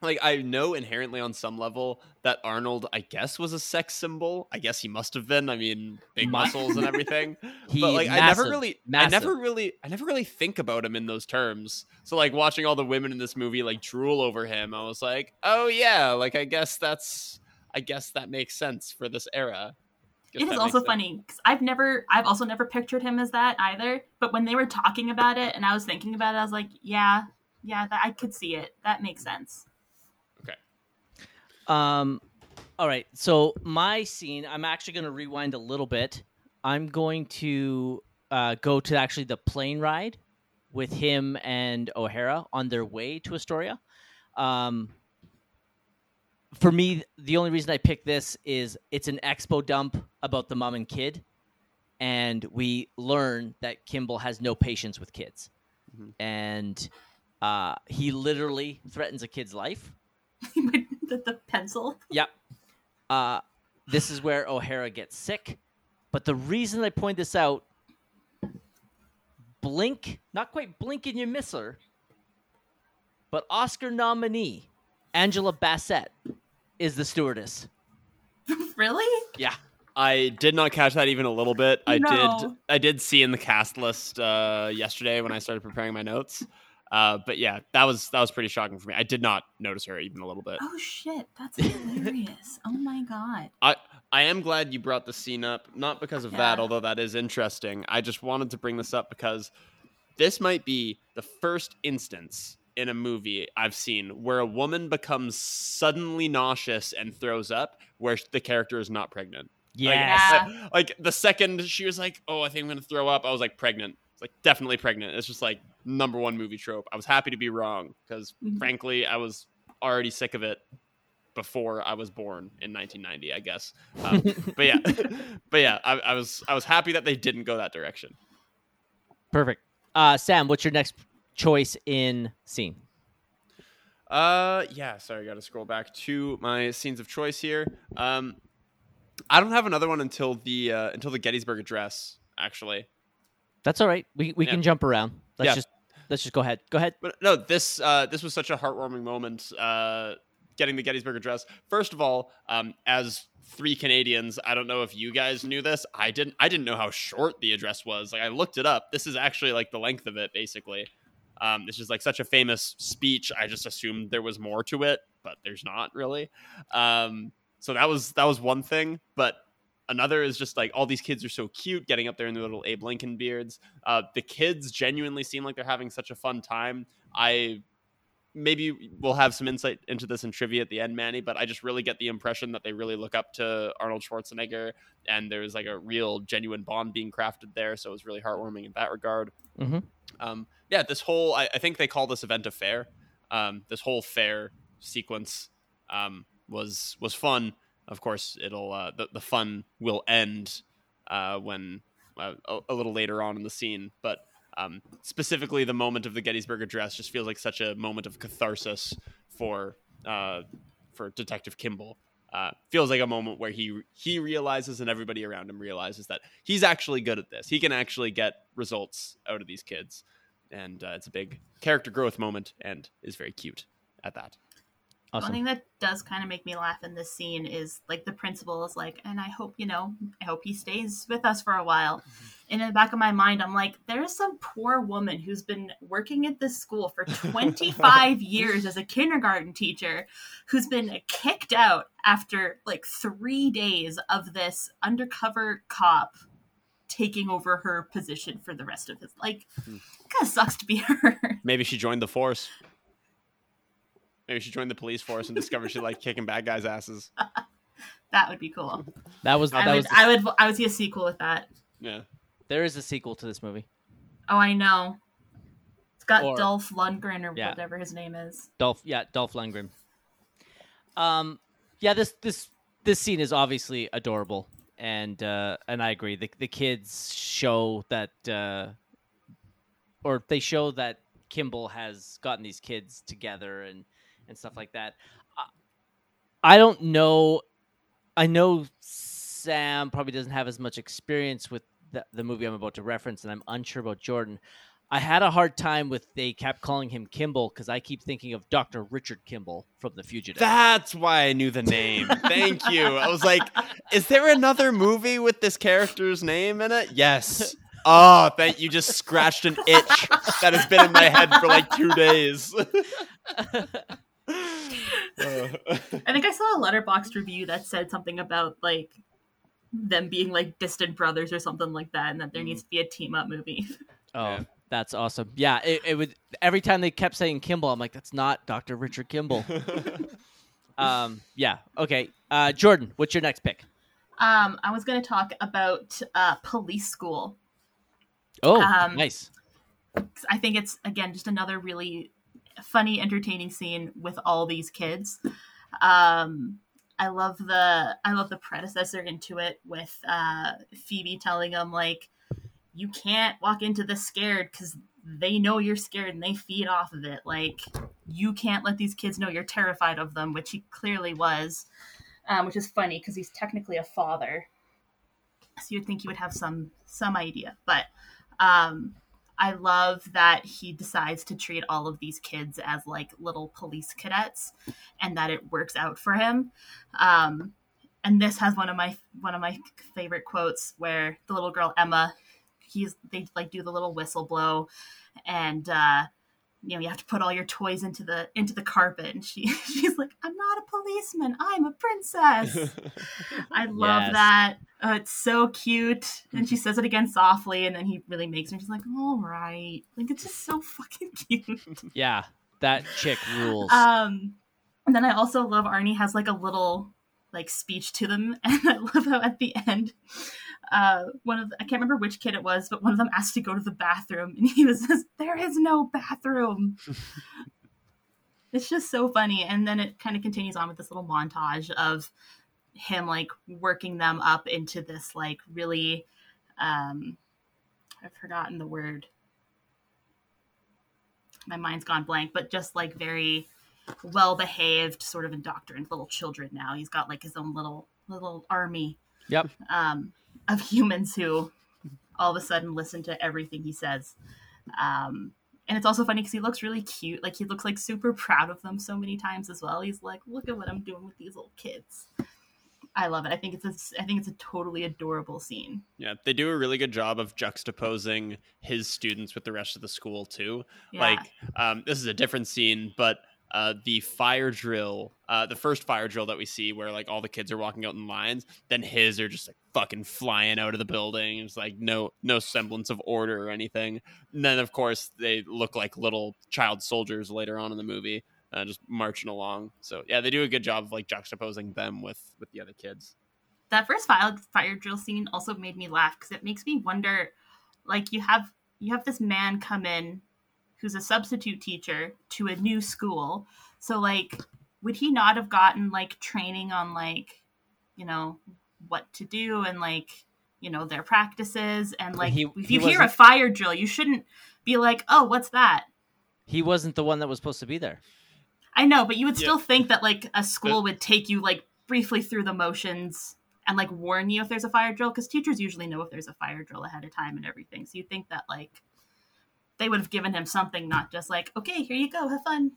like I know inherently on some level that Arnold I guess was a sex symbol. I guess he must have been. I mean, big muscles and everything.
He
but like I never
massive,
really I never really I never really think about him in those terms. So like watching all the women in this movie like drool over him, I was like, "Oh yeah, like I guess that's I guess that makes sense for this era." Guess
It
that
is
makes
also
sense.
funny because I've never, I've also never pictured him as that either. But when they were talking about it and I was thinking about it, I was like, yeah, yeah, that, I could see it. That makes sense. Okay.
Um, all right. So my scene, I'm actually going to rewind a little bit. I'm going to uh, go to actually the plane ride with him and O'Hara on their way to Astoria. Um, for me, the only reason I picked this is it's an expo dump about the mom and kid, and we learn that Kimball has no patience with kids,
Mhm.
and uh, he literally threatens a kid's life.
the, the pencil.
Yep. Uh, this is where O'Hara gets sick. But the reason I point this out, blink, not quite blink and you miss her, but Oscar nominee Angela Bassett is the stewardess.
really?
Yeah.
I did not catch that even a little bit. I did. I did see in the cast list uh, yesterday when I started preparing my notes. Uh, but yeah, that was that was pretty shocking for me. I did not notice her even a little bit.
Oh shit, that's hilarious. oh my god.
I I am glad you brought the scene up, not because of that, although that is interesting. I just wanted to bring this up because this might be the first instance in a movie I've seen where a woman becomes suddenly nauseous and throws up, where the character is not pregnant.
Yeah.
uh, Like, the second she was like, "Oh, I think I'm gonna throw up," I was like, "Pregnant." It's like definitely pregnant. It's just like number one movie trope. I was happy to be wrong because
Mhm.
frankly, I was already sick of it before I was born in 1990, I guess. Um, but yeah, but yeah, I, I was I was happy that they didn't go that direction.
Perfect. Uh, Sam, what's your next choice in scene?
Uh, yeah. Sorry, I got to scroll back to my scenes of choice here. Um, I don't have another one until the uh, until the Gettysburg Address. Actually,
That's all right. We we
Yeah.
can jump around. Let's
Yeah.
just let's just go ahead. Go ahead.
But no, this uh, this was such a heartwarming moment. Uh, getting the Gettysburg Address. First of all, um, as three Canadians, I don't know if you guys knew this. I didn't. I didn't know how short the address was. Like I looked it up. This is actually like the length of it, basically. Um, this is like such a famous speech. I just assumed there was more to it, but there's not really. Um, so that was that was one thing. But another is just like all these kids are so cute, getting up there in their little Abe Lincoln beards. Uh, the kids genuinely seem like they're having such a fun time. I maybe we'll have some insight into this in trivia at the end, Manny, but I just really get the impression that they really look up to Arnold Schwarzenegger, and there's like a real genuine bond being crafted there. So it was really heartwarming in that regard.
Mhm.
Um, yeah, this whole I, I think they call this event a fair. Um, this whole fair sequence um, was was fun. Of course, it'll uh, the the fun will end uh, when uh, a, a little later on in the scene, but um, specifically the moment of the Gettysburg Address just feels like such a moment of catharsis for uh, for Detective Kimball. Uh, feels like a moment where he he realizes and everybody around him realizes that he's actually good at this. He can actually get results out of these kids, and uh, it's a big character growth moment and is very cute at that.
One thing that does kind of make me laugh in this scene is like the principal is like, and I hope, you know, I hope he stays with us for a while. And in the back of my mind, I'm like, there's some poor woman who's been working at this school for 25 years as a kindergarten teacher who's been kicked out after like three days of this undercover cop taking over her position for the rest of his like
Hmm.
kind of sucks to be her
Maybe she joined the force. Maybe she joined the police force and discovered she liked kicking bad guys' asses.
that would be cool
That was that
I
was
would,
the-
I would i would see a sequel with that
Yeah.
there is a sequel to this movie.
Oh, I know. It's got
Or-
Dolph Lundgren or
Yeah.
whatever his name is.
Dolph, yeah, Dolph Lundgren. Um, yeah, this this this scene is obviously adorable, and uh, and I agree. The the kids show that, uh, or they show that Kimball has gotten these kids together and and stuff like that. I, I don't know. I know Sam probably doesn't have as much experience with the, the movie I'm about to reference, and I'm unsure about Jordan. I had a hard time with they kept calling him Kimball because I keep thinking of Dr. Richard Kimball from The Fugitive.
That's why I knew the name. Thank you. I was like, is there another movie with this character's name in it? Yes. Oh, thank you. Just scratched an itch that has been in my head for like two days.
I think I saw a Letterboxd review that said something about like them being like distant brothers or something like that, and that there
Mm.
needs to be a team up movie.
oh,
Yeah.
that's awesome. Yeah, it, it would every time they kept saying Kimball, I'm like, that's not Dr. Richard Kimball. um, yeah, okay. Uh, Jordan, what's your next pick?
Um, I was going to talk about uh, Police School.
Oh,
Um,
nice.
'Cause I think it's again just another really funny, entertaining scene with all these kids. Um, I love the I love the predecessor into it with uh, Phoebe telling him like, you can't walk into this scared because they know you're scared and they feed off of it. Like you can't let these kids know you're terrified of them, which he clearly was, um, which is funny because he's technically a father, so you'd think he would have some some idea. But um, I love that he decides to treat all of these kids as like little police cadets, and that it works out for him. Um, and this has one of my one of my favorite quotes where the little girl Emma he's they like do the little whistle blow and uh you know you have to put all your toys into the into the carpet. And she she's like i'm not a policeman. I'm a princess. I love
Yes.
that. Uh, it's so cute. And she says it again softly and then he really makes her she's like all right. Like it's just so fucking cute.
Yeah, that chick rules.
um and then i also love arnie has like a little like speech to them. And i love how at the end uh one of the, i can't remember which kid it was but one of them asked to go to the bathroom and he was says there is no bathroom. It's just so funny and then it kind of continues on with this little montage of him like working them up into this like really um i've forgotten the word. My mind's gone blank but just like very well behaved sort of indoctrined little children now. He's got like his own little little army.
Yep.
um, of humans who all of a sudden listen to everything he says. Um, and it's also funny because he looks really cute. Like he looks like super proud of them so many times as well. He's like, "Look at what I'm doing with these little kids." I love it. I think it's a, I think it's a totally adorable scene.
Yeah, they do a really good job of juxtaposing his students with the rest of the school too.
Yeah.
Like, um, this is a different scene, but uh, the fire drill, uh, the first fire drill that we see, where like all the kids are walking out in lines, then his are just like fucking flying out of the building. It's like no no semblance of order or anything. And then of course they look like little child soldiers later on in the movie, uh, just marching along. So yeah, they do a good job of like juxtaposing them with with the other kids.
that first fire fire drill scene also made me laugh because it makes me wonder like you have you have this man come in who's a substitute teacher to a new school so like would he not have gotten like training on like you know what to do and like you know their practices and like
He-
if
he
you hear a fire drill you shouldn't be like oh what's that
He wasn't the one that was supposed to be there.
I know, but you would
Yeah.
still think that like a school would take you like briefly through the motions and like warn you if there's a fire drill because teachers usually know if there's a fire drill ahead of time and everything. So you think that like they would have given him something, not just like, okay, here you go, have fun.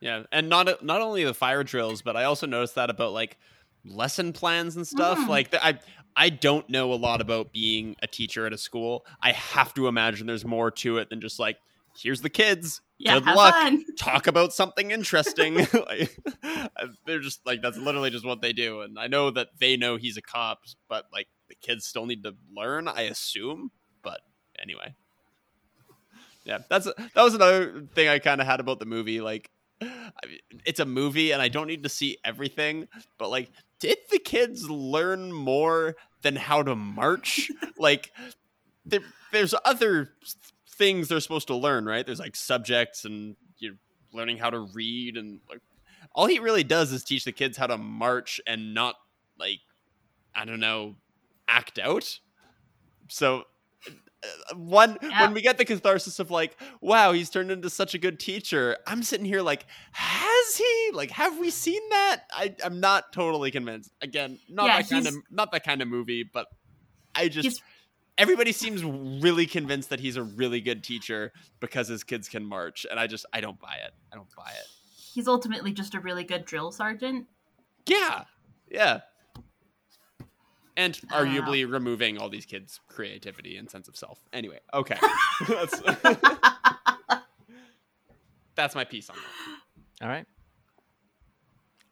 Yeah, and not not only the fire drills, but I also noticed that about like lesson plans and stuff.
Mm.
Like I I don't know a lot about being a teacher at a school. I have to imagine there's more to it than just like here's the kids.
Yeah,
Good luck.
fun.
Talk about something interesting. Like, they're just like that's literally just what they do. And I know that they know he's a cop, but like the kids still need to learn. I assume. But anyway, yeah, that's that was another thing I kind of had about the movie. Like, I mean, it's a movie, and I don't need to see everything. But like, did the kids learn more than how to march? like, there, there's other things they're supposed to learn, right? There's like subjects and you know, learning how to read, and like, all he really does is teach the kids how to march and not like, I don't know, act out. So one
Yeah.
when we get the catharsis of like wow he's turned into such a good teacher i'm sitting here like has he? Like have we seen that? I, i'm not totally convinced. Again not
Yeah,
that kind of not that kind of movie but i just everybody seems really convinced that he's a really good teacher because his kids can march and i just i don't buy it. I don't buy it.
He's ultimately just a really good drill sergeant.
yeah. Yeah and
I don't
arguably removing all these kids creativity and sense of self anyway okay that's that's my piece on that
All right.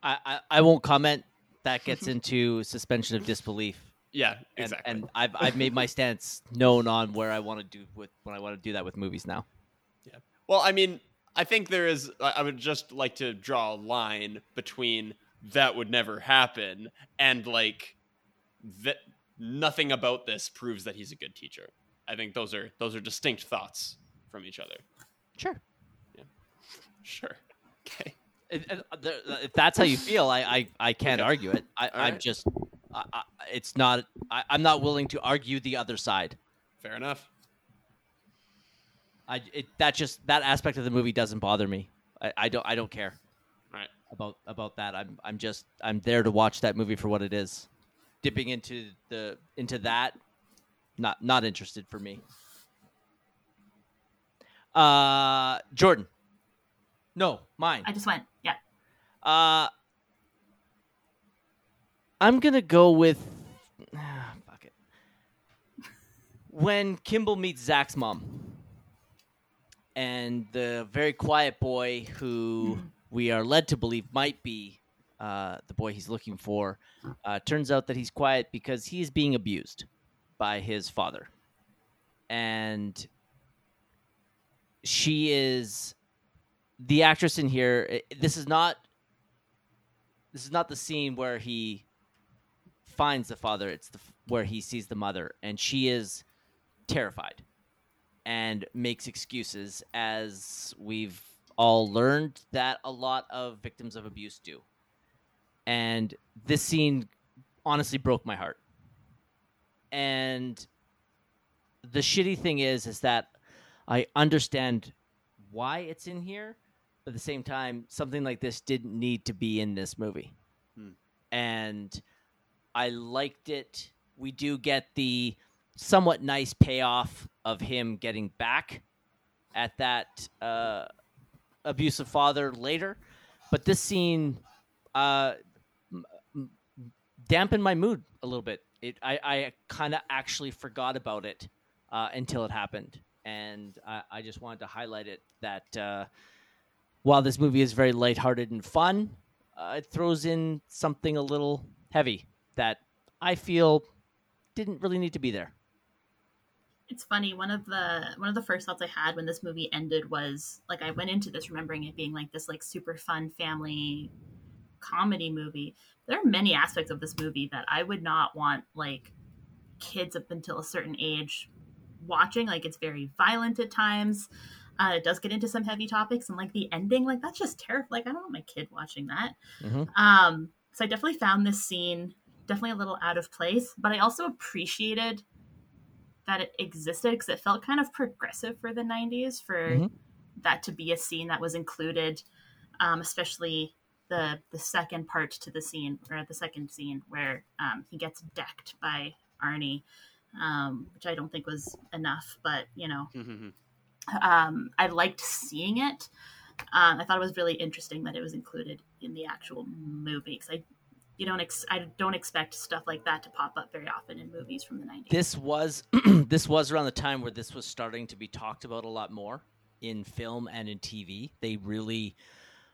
I, I, I won't comment. That gets into suspension of disbelief.
yeah
And,
exactly
and I've I've made my stance known on where I want to do with when I want to do that with movies now. Yeah.
Well i mean i think there is i I would just like to draw a line between that would never happen and like that nothing about this proves that he's a good teacher i think those are those are distinct thoughts from each other
Sure. Yeah.
sure okay
If, if that's how you feel, I I, I can't
Okay.
argue it. I, I'm
right.
just, I, I, it's not. I, I'm not willing to argue the other side.
Fair enough.
I it, that just that aspect of the movie doesn't bother me. I, I don't I don't care
Right.
about about that. I'm I'm just I'm there to watch that movie for what it is. Dipping into the into that, not not interested for me. Uh, Jordan. No, mine.
I just went, yeah.
Uh, I'm gonna go with. fuck it. When Kimball meets Zach's mom, and the very quiet boy who we are led to believe might be uh, the boy he's looking for, uh, turns out that he's quiet because he is being abused by his father, and she is the actress in here. This is not this is not the scene where he finds the father. It's the where he sees the mother and she is terrified and makes excuses as we've all learned that a lot of victims of abuse do and this scene honestly broke my heart and the shitty thing is is that i understand why it's in here but at the same time, something like this didn't need to be in this movie.
Hmm.
And I liked it. We do get the somewhat nice payoff of him getting back at that uh, abusive father later. But this scene uh, dampened my mood a little bit. It, I, I kind of actually forgot about it uh, until it happened. And I, I just wanted to highlight it that uh, while this movie is very lighthearted and fun, uh, it throws in something a little heavy that I feel didn't really need to be there.
It's funny. One of the one of the first thoughts I had when this movie ended was like I went into this remembering it being like this like super fun family comedy movie. There are many aspects of this movie that I would not want like kids up until a certain age watching. Like it's very violent at times. Uh, it does get into some heavy topics and like the ending, like that's just terrifying. Like I don't want my kid watching that.
Mhm.
Um, so I definitely found this scene definitely a little out of place, but I also appreciated that it existed because it felt kind of progressive for the 90s for
Mhm.
that to be a scene that was included, um, especially the the second part to the scene or the second scene where um, he gets decked by Arnie, um, which I don't think was enough, but you know, um, I liked seeing it. Um, I thought it was really interesting that it was included in the actual movie because I, you don't, ex- I don't expect stuff like that to pop up very often in movies from the '90s.
This was this was around the time where this was starting to be talked about a lot more in film and in TV. They really,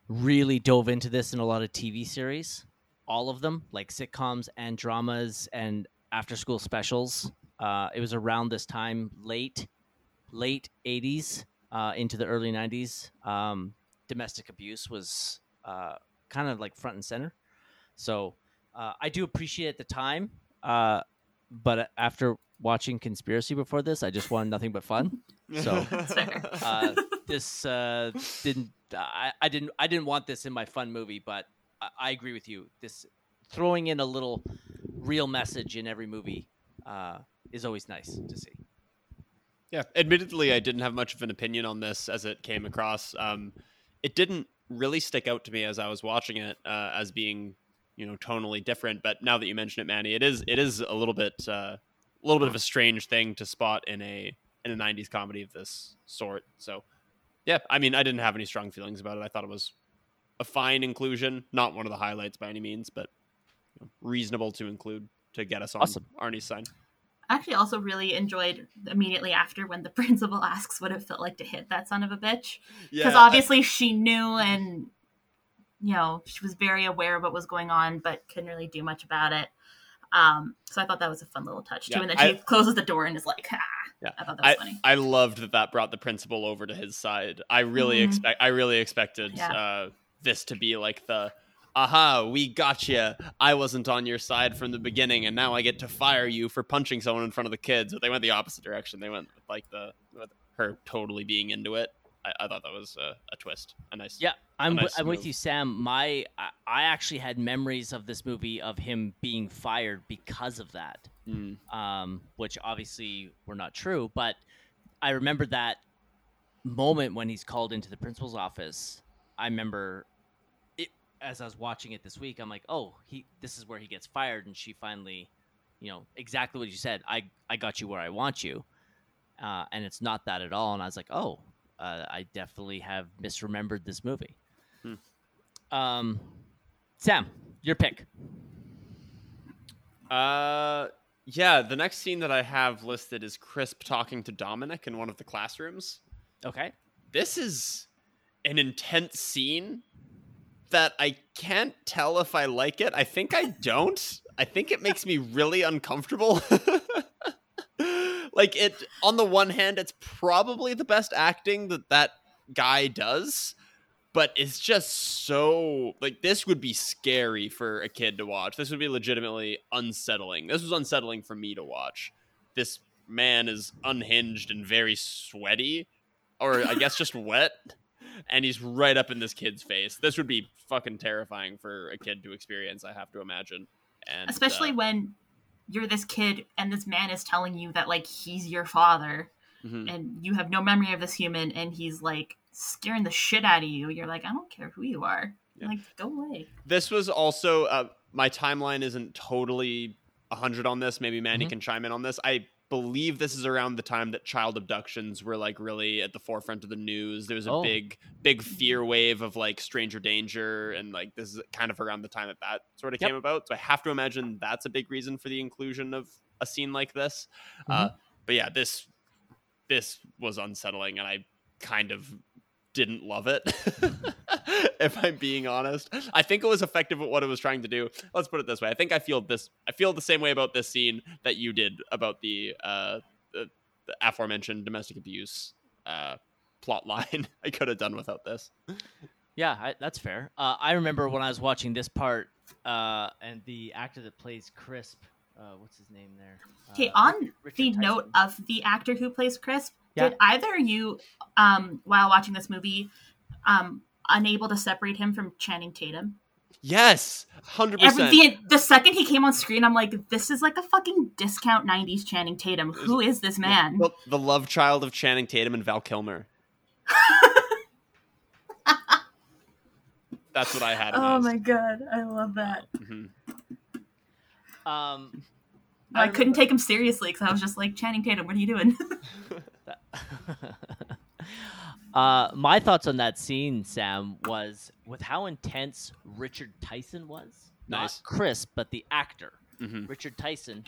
really dove into this in a lot of TV series, all of them, like sitcoms and dramas and after school specials. Uh, it was around this time, late, late '80s uh, into the early '90s. Um, domestic abuse was uh, kind of like front and center. So uh, I do appreciate it at the time, uh, but after watching Conspiracy before this, I just wanted nothing but fun. So uh, this uh, didn't. I, I didn't. I didn't want this in my fun movie, but I, I agree with you. This throwing in a little real message in every movie uh, is always nice to see.
Yeah, admittedly, I didn't have much of an opinion on this as it came across. Um, it didn't really stick out to me as I was watching it uh, as being, you know, tonally different. But now that you mention it, Manny, it is it is a little bit uh, a little bit of a strange thing to spot in a in a '90s comedy of this sort. So, yeah, I mean, I didn't have any strong feelings about it. I thought it was a fine inclusion, not one of the highlights by any means, but you know, reasonable to include to get us on
Awesome.
Arnie's side.
I actually also really enjoyed immediately after when the principal asks what it felt like to hit that son of a bitch. Because obviously she knew and, you know, she was very aware of what was going on, but couldn't really do much about it. Um, so I thought that was a fun little touch too.
Yeah,
and then
I-
she closes the door and is like, ah.
Yeah.
I thought that was
I,
funny.
I loved that that brought the principal over to his side. I really
Mhm.
expect I really expected
Yeah.
uh, this to be like the aha we got you. I wasn't on your side from the beginning, and now I get to fire you for punching someone in front of the kids. But they went the opposite direction. They went with like the with her totally being into it. I, I thought that was a, a twist, a nice.
Yeah, I'm,
nice
I'm with you, Sam. My I, I actually had memories of this movie of him being fired because of that,
Mm.
um, which obviously were not true. But I remember that moment when he's called into the principal's office. I remember it as I was watching it this week. I'm like, oh, he this is where he gets fired, and she finally, you know, exactly what you said. I I got you where I want you, uh, and it's not that at all. And I was like, oh, uh, I definitely have misremembered this movie.
Hmm.
Um, Sam, your pick.
Uh, yeah. The next scene that I have listed is Crisp talking to Dominic in one of the classrooms.
Okay.
This is an intense scene that I can't tell if I like it. I think I don't. I think it makes me really uncomfortable. like it on the one hand it's probably the best acting that that guy does, but it's just so like this would be scary for a kid to watch. This would be legitimately unsettling. This was unsettling for me to watch. This man is unhinged and very sweaty or I guess just wet and he's right up in this kid's face. This would be fucking terrifying for a kid to experience, I have to imagine. And
especially
uh,
when you're this kid and this man is telling you that like he's your father
mhm.
and you have no memory of this human and he's like scaring the shit out of you you're like i don't care who you are
Yeah.
like go away
This was also uh, my timeline isn't totally 100 on this. Maybe Mandy
Mhm.
can chime in on this. I believe this is around the time that child abductions were like really at the forefront of the news. There was a
Oh.
big big fear wave of like stranger danger and like this is kind of around the time that that sort of
Yep.
came about. So I have to imagine that's a big reason for the inclusion of a scene like this. Uh, but yeah, this this was unsettling and I kind of didn't love it. if I'm being honest, I think it was effective at what it was trying to do. Let's put it this way: I think I feel this. I feel the same way about this scene that you did about the uh, the, the aforementioned domestic abuse uh, plot line. I could have done without this.
Yeah, I, that's fair. Uh, I remember when I was watching this part, uh, and the actor that plays Crisp, uh, what's his name there?
okay
Uh,
on
Richard
the
Tyson.
note of the actor who plays crisp
Yeah.
did either you um while watching this movie um unable to separate him from channing tatum
Yes, hundred percent.
the, the second he came on screen i'm like this is like a fucking discount 90s channing tatum who is this man
Well, the love child of Channing Tatum and Val Kilmer. That's what I had.
oh
as.
my god i love that
Mhm.
Um,
I, couldn't take him seriously because I was just like, Channing Tatum, what are you doing?
uh, my thoughts on that scene, Sam, was with how intense Richard Tyson was.
Nice.
Not Chris, but the actor,
Mhm.
Richard Tyson.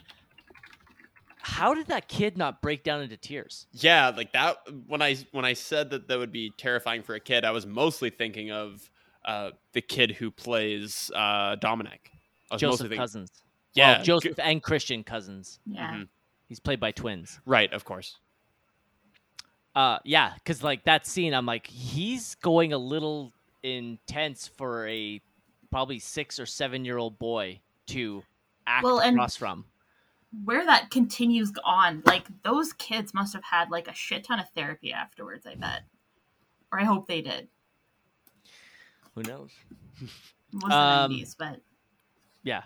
How did that kid not break down into tears?
Yeah, like that. When I when I said that that would be terrifying for a kid, I was mostly thinking of uh, the kid who plays uh, Dominic. I was
Joseph
thinking,
Cousins.
Yeah,
Well, Joseph and Christian Cousins.
yeah.
Mhm.
He's played by twins.
right, of course.
Uh, yeah, because like that scene, I'm like, he's going a little intense for a probably six or seven year old boy to act
Well, and-
across from.
Where that continues on, like, those kids must have had, like, a shit ton of therapy afterwards, I bet. Or I hope they did.
Who knows?
It was
Um,
the 90s, but.
Yeah.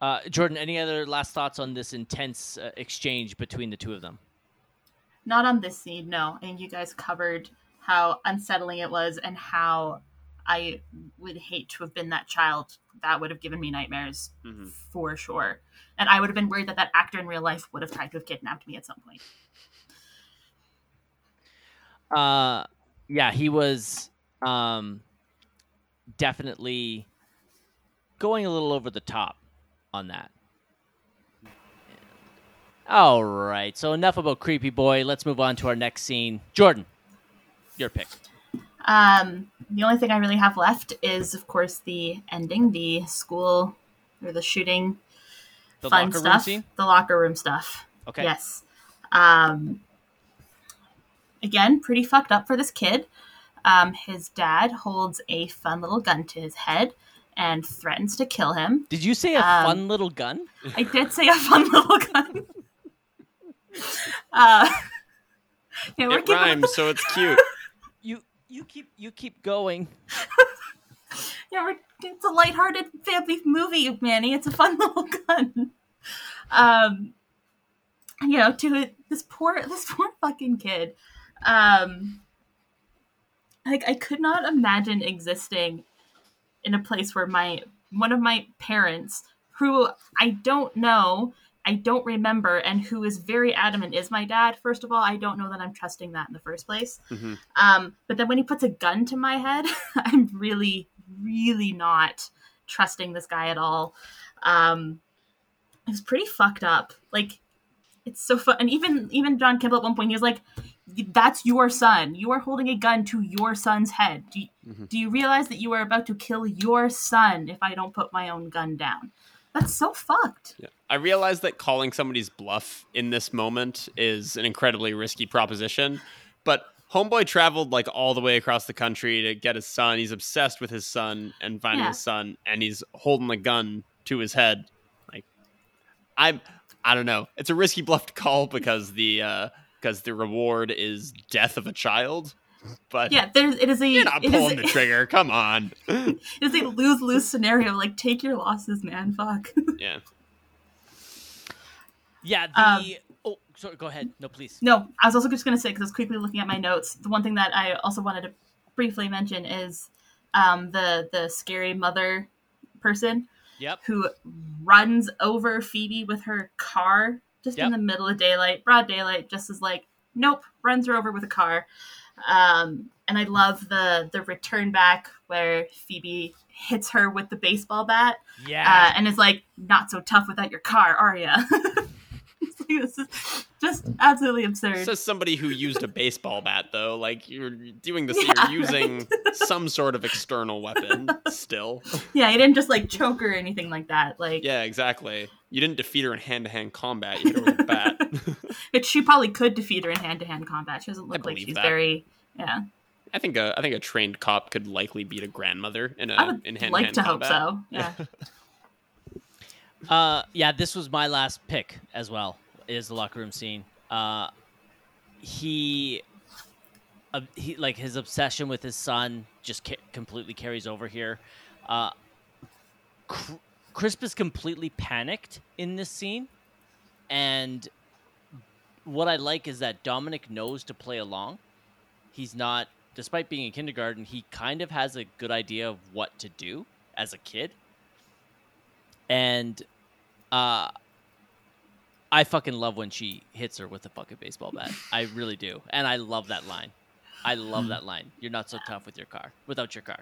Uh, Jordan, any other last thoughts on this intense uh, exchange between the two of them?
Not on this scene, no. And you guys covered how unsettling it was and how I would hate to have been that child. That would have given me nightmares
Mhm.
for sure. And I would have been worried that that actor in real life would have tried to have kidnapped me at some point.
Uh, yeah, he was um, definitely going a little over the top on that. All right, so enough about Creepy Boy. Let's move on to our next scene. Jordan, your pick.
Um, the only thing I really have left is, of course, the ending, the school or the shooting
The
fun
locker room
stuff,
scene.
the locker room stuff.
Okay.
Yes. Um, again, pretty fucked up for this kid. Um, his dad holds a fun little gun to his head and threatens to kill him.
Did you say a
Um,
fun little gun?
I did say a fun little gun. uh, yeah, we're
It
giving
rhymes, so it's cute.
You You keep you keep going.
Yeah, we're, it's a lighthearted family movie, Manny. It's a fun little gun. Um, you know, to this poor this poor fucking kid. Um, like I could not imagine existing in a place where my one of my parents, who I don't know, I don't remember, and who is very adamant is my dad. First of all, I don't know that I'm trusting that in the first place.
hmm
Um, but then when he puts a gun to my head, I'm really, really not trusting this guy at all. Um, it was pretty fucked up. Like, it's so fun. And even even John Kimball at one point, he was like, "That's your son. You are holding a gun to your son's head. Do you,
Mhm.
do you realize that you are about to kill your son if I don't put my own gun down?" That's so fucked.
Yeah. I realize that calling somebody's bluff in this moment is an incredibly risky proposition, but Homeboy traveled like all the way across the country to get his son. He's obsessed with his son and finding
Yeah.
his son, and he's holding a gun to his head. Like, I'm, I don't know. It's a risky bluff to call because the uh because the reward is death of a child. But
Yeah, there's it is a
you're not
it is
pulling
a-
the trigger. Come on.
it is a lose lose scenario. Like, take your losses, man. Fuck.
yeah.
Yeah. The
Um,
oh, sorry. Go ahead. No, please.
No, I was also just going to say because I was quickly looking at my notes. The one thing that I also wanted to briefly mention is um, the the scary mother person
Yep.
who runs over Phoebe with her car just
Yep.
in the middle of daylight, broad daylight. Just as like, nope, runs her over with a car. Um, and I love the the return back where Phoebe hits her with the baseball bat
Yeah.
uh, and is like, "Not so tough without your car, are ya?" This is just absolutely absurd.
Says somebody who used a baseball bat, though. Like you're doing this,
Yeah,
you're using some sort of external weapon still.
yeah, he didn't just like choke her or anything like that. Like,
Yeah, exactly. You didn't defeat her in hand-to-hand combat. You hit her with a bat.
but she probably could defeat her in hand to hand combat. She doesn't look like she's
that.
very. Yeah,
I think a I think a trained cop could likely beat a grandmother in a
I would
in hand-to-hand
like to
combat.
hope so. Yeah,
Uh, yeah, this was my last pick as well. Is the locker room scene? Uh, he, uh, he like his obsession with his son just ca- completely carries over here. Uh, Cr- Crisp is completely panicked in this scene, and what I like is that Dominic knows to play along. He's not, despite being in kindergarten, he kind of has a good idea of what to do as a kid. And uh I fucking love when she hits her with a fucking baseball bat. I really do. And I love that line. I love that line. You're not so tough with your car, without your car.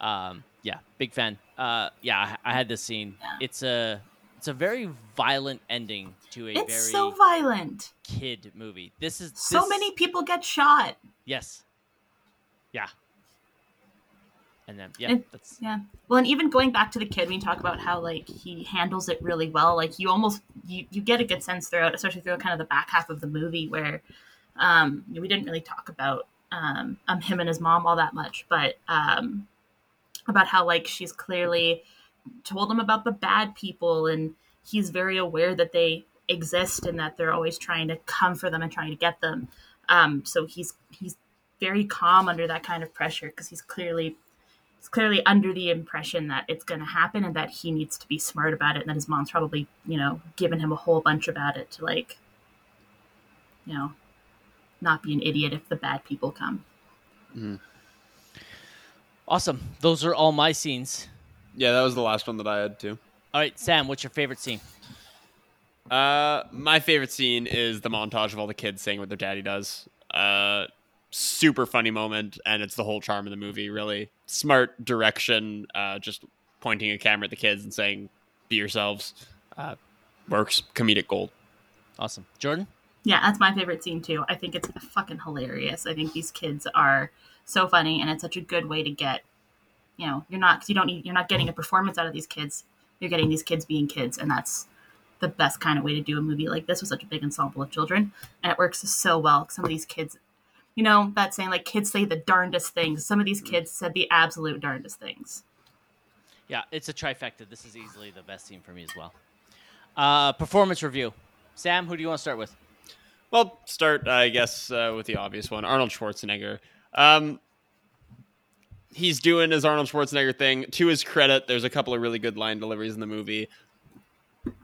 Um, yeah, big fan. Uh, yeah, I, I had this scene.
Yeah.
It's a it's a very violent ending to a
it's
very
so violent.
kid movie. This is
So
this-
many people get shot.
Yes. Yeah. And then yeah, that's
Yeah. Well, and even going back to the kid, we talk about how like he handles it really well. Like you almost you, you get a good sense throughout, especially through kind of the back half of the movie where um we didn't really talk about um, um him and his mom all that much, but um about how like she's clearly told him about the bad people and he's very aware that they exist and that they're always trying to come for them and trying to get them. Um so he's he's very calm under that kind of pressure because he's clearly he's clearly under the impression that it's going to happen and that he needs to be smart about it and that his mom's probably you know given him a whole bunch about it to like you know not be an idiot if the bad people come
awesome. Those are all my scenes.
Yeah, that was the last one that I had too.
All right, Sam, what's your favorite scene?
Uh, my favorite scene is the montage of all the kids saying what their daddy does. Uh, super funny moment, and it's the whole charm of the movie. Really smart direction. Uh, just pointing a camera at the kids and saying, "Be yourselves." Uh, works. Comedic gold.
Awesome. Jordan?
yeah that's my favorite scene too i think it's fucking hilarious i think these kids are so funny and it's such a good way to get you know you're not cause you don't need you're not getting a performance out of these kids you're getting these kids being kids and that's the best kind of way to do a movie like this with such a big ensemble of children and it works so well some of these kids you know that saying like kids say the darndest things some of these kids said the absolute darndest things
Yeah, it's a trifecta. This is easily the best scene for me as well. Uh, performance review. Sam, who do you want to start with?
Well, start I guess uh, with the obvious one, Arnold Schwarzenegger. Um, he's doing his Arnold Schwarzenegger thing. To his credit, there's a couple of really good line deliveries in the movie.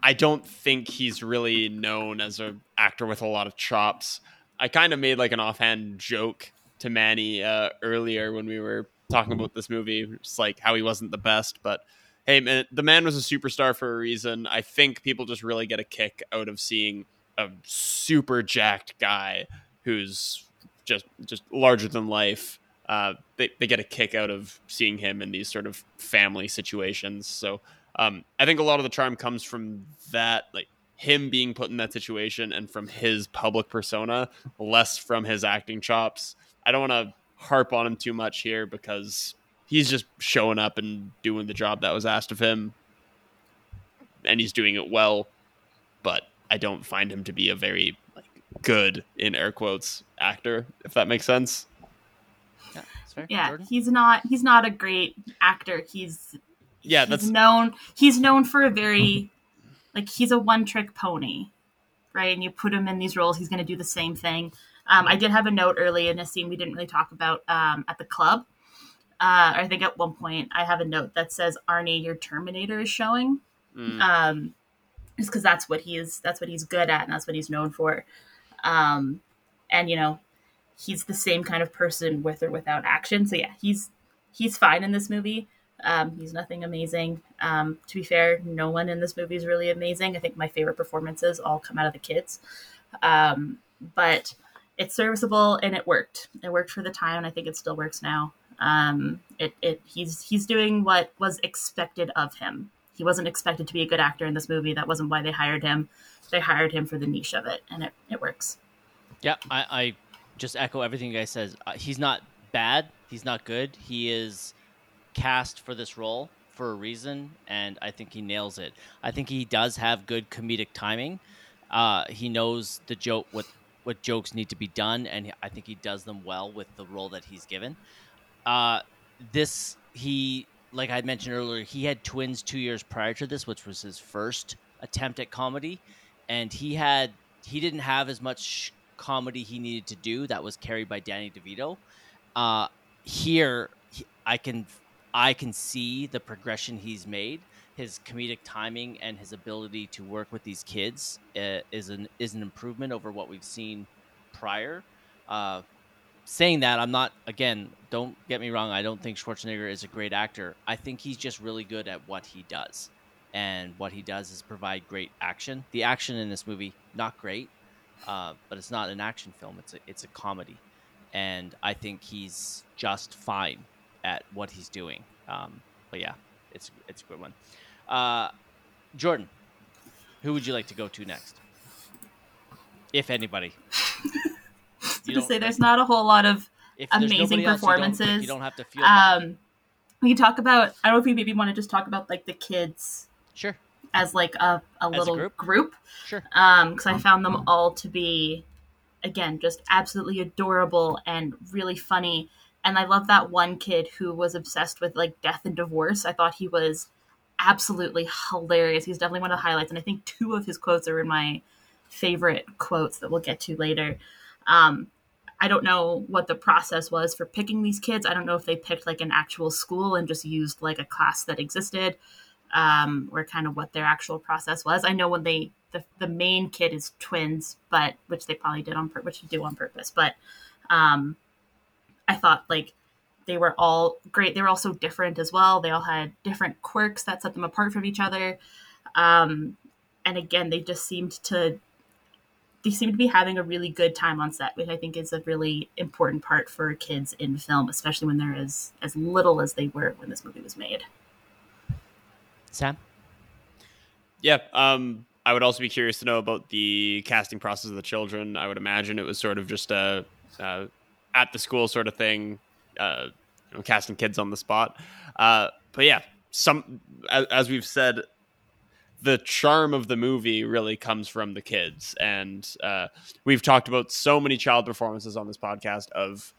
I don't think he's really known as an actor with a lot of chops. I kind of made like an offhand joke to Manny uh, earlier when we were talking about this movie, just like how he wasn't the best. But hey, man, the man was a superstar for a reason. I think people just really get a kick out of seeing a super jacked guy who's just just larger than life. Uh, they they get a kick out of seeing him in these sort of family situations. So um, I think a lot of the charm comes from that, like him being put in that situation, and from his public persona, less from his acting chops. I don't want to harp on him too much here because he's just showing up and doing the job that was asked of him, and he's doing it well. But I don't find him to be a very good in air quotes actor, if that makes sense.
Yeah, fair.
Yeah,
Jordan?
he's not he's not a great actor. He's
Yeah,
he's
that's
known he's known for a very like he's a one trick pony, right? And you put him in these roles, he's going to do the same thing. Um, I did have a note early in a scene we didn't really talk about um, at the club. Uh, I think at one point I have a note that says, "Arnie, your Terminator is showing."
mm,
um, just because that's what he is that's what he's good at and that's what he's known for um, and you know he's the same kind of person with or without action. So yeah he's he's fine in this movie. Um, he's nothing amazing. Um, to be fair no one in this movie is really amazing. I think my favorite performances all come out of the kids. Um, but it's serviceable and it worked. It worked for the time and i think it still works now. Um, it, it he's he's doing what was expected of him he wasn't expected to be a good actor in this movie. That wasn't why they hired him. They hired him for the niche of it, and it, it works.
Yeah, I, I just echo everything you guys says. Uh, he's not bad. He's not good. He is cast for this role for a reason, and I think he nails it. I think he does have good comedic timing. Uh, he knows the joke what what jokes need to be done, and I think he does them well with the role that he's given. Uh, this he like I mentioned earlier, he had twins two years prior to this, which was his first attempt at comedy, and he had he didn't have as much comedy he needed to do. That was carried by Danny DeVito. Uh, here, he- I can I can see the progression he's made. His comedic timing and his ability to work with these kids uh, is an is an improvement over what we've seen prior. Uh, saying that, I'm not again. Don't get me wrong. I don't think Schwarzenegger is a great actor. I think he's just really good at what he does, and what he does is provide great action. The action in this movie not great, uh, but it's not an action film. It's a it's a comedy, and I think he's just fine at what he's doing. Um, but yeah, it's it's a good one. Uh, Jordan, who would you like to go to next, if anybody?
To say there's not a whole lot of amazing
else, you don't-
performances.
You don't, have to feel
um, we can talk about. I don't know if we maybe want to just talk about like the kids
Sure,
as like a, a
a
little
group?
group.
sure.
um because i found them all to be again just absolutely adorable and really funny and i love that one kid who was obsessed with like death and divorce i thought he was absolutely hilarious he's definitely one of the highlights and i think two of his quotes are in my favorite quotes that we'll get to later um I don't know what the process was for picking these kids. I don't know if they picked like an actual school and just used like a class that existed um, or kind of what their actual process was. I know when they the, the main kid is twins, but which they probably did on which they do on purpose. But um, I thought like they were all great. They were also different as well. They all had different quirks that set them apart from each other. Um, and again, they just seemed to they seemed to be having a really good time on set, which I think is a really important part for kids in film, especially when they're as as little as they were when this movie was made.
Sam,
Yeah. Um, I would also be curious to know about the casting process of the children. I would imagine it was sort of just a uh, at the school sort of thing, uh, you know, casting kids on the spot. Uh, but yeah, some as, as we've said, the charm of the movie really comes from the kids, and uh, we've talked about so many child performances on this podcast. Of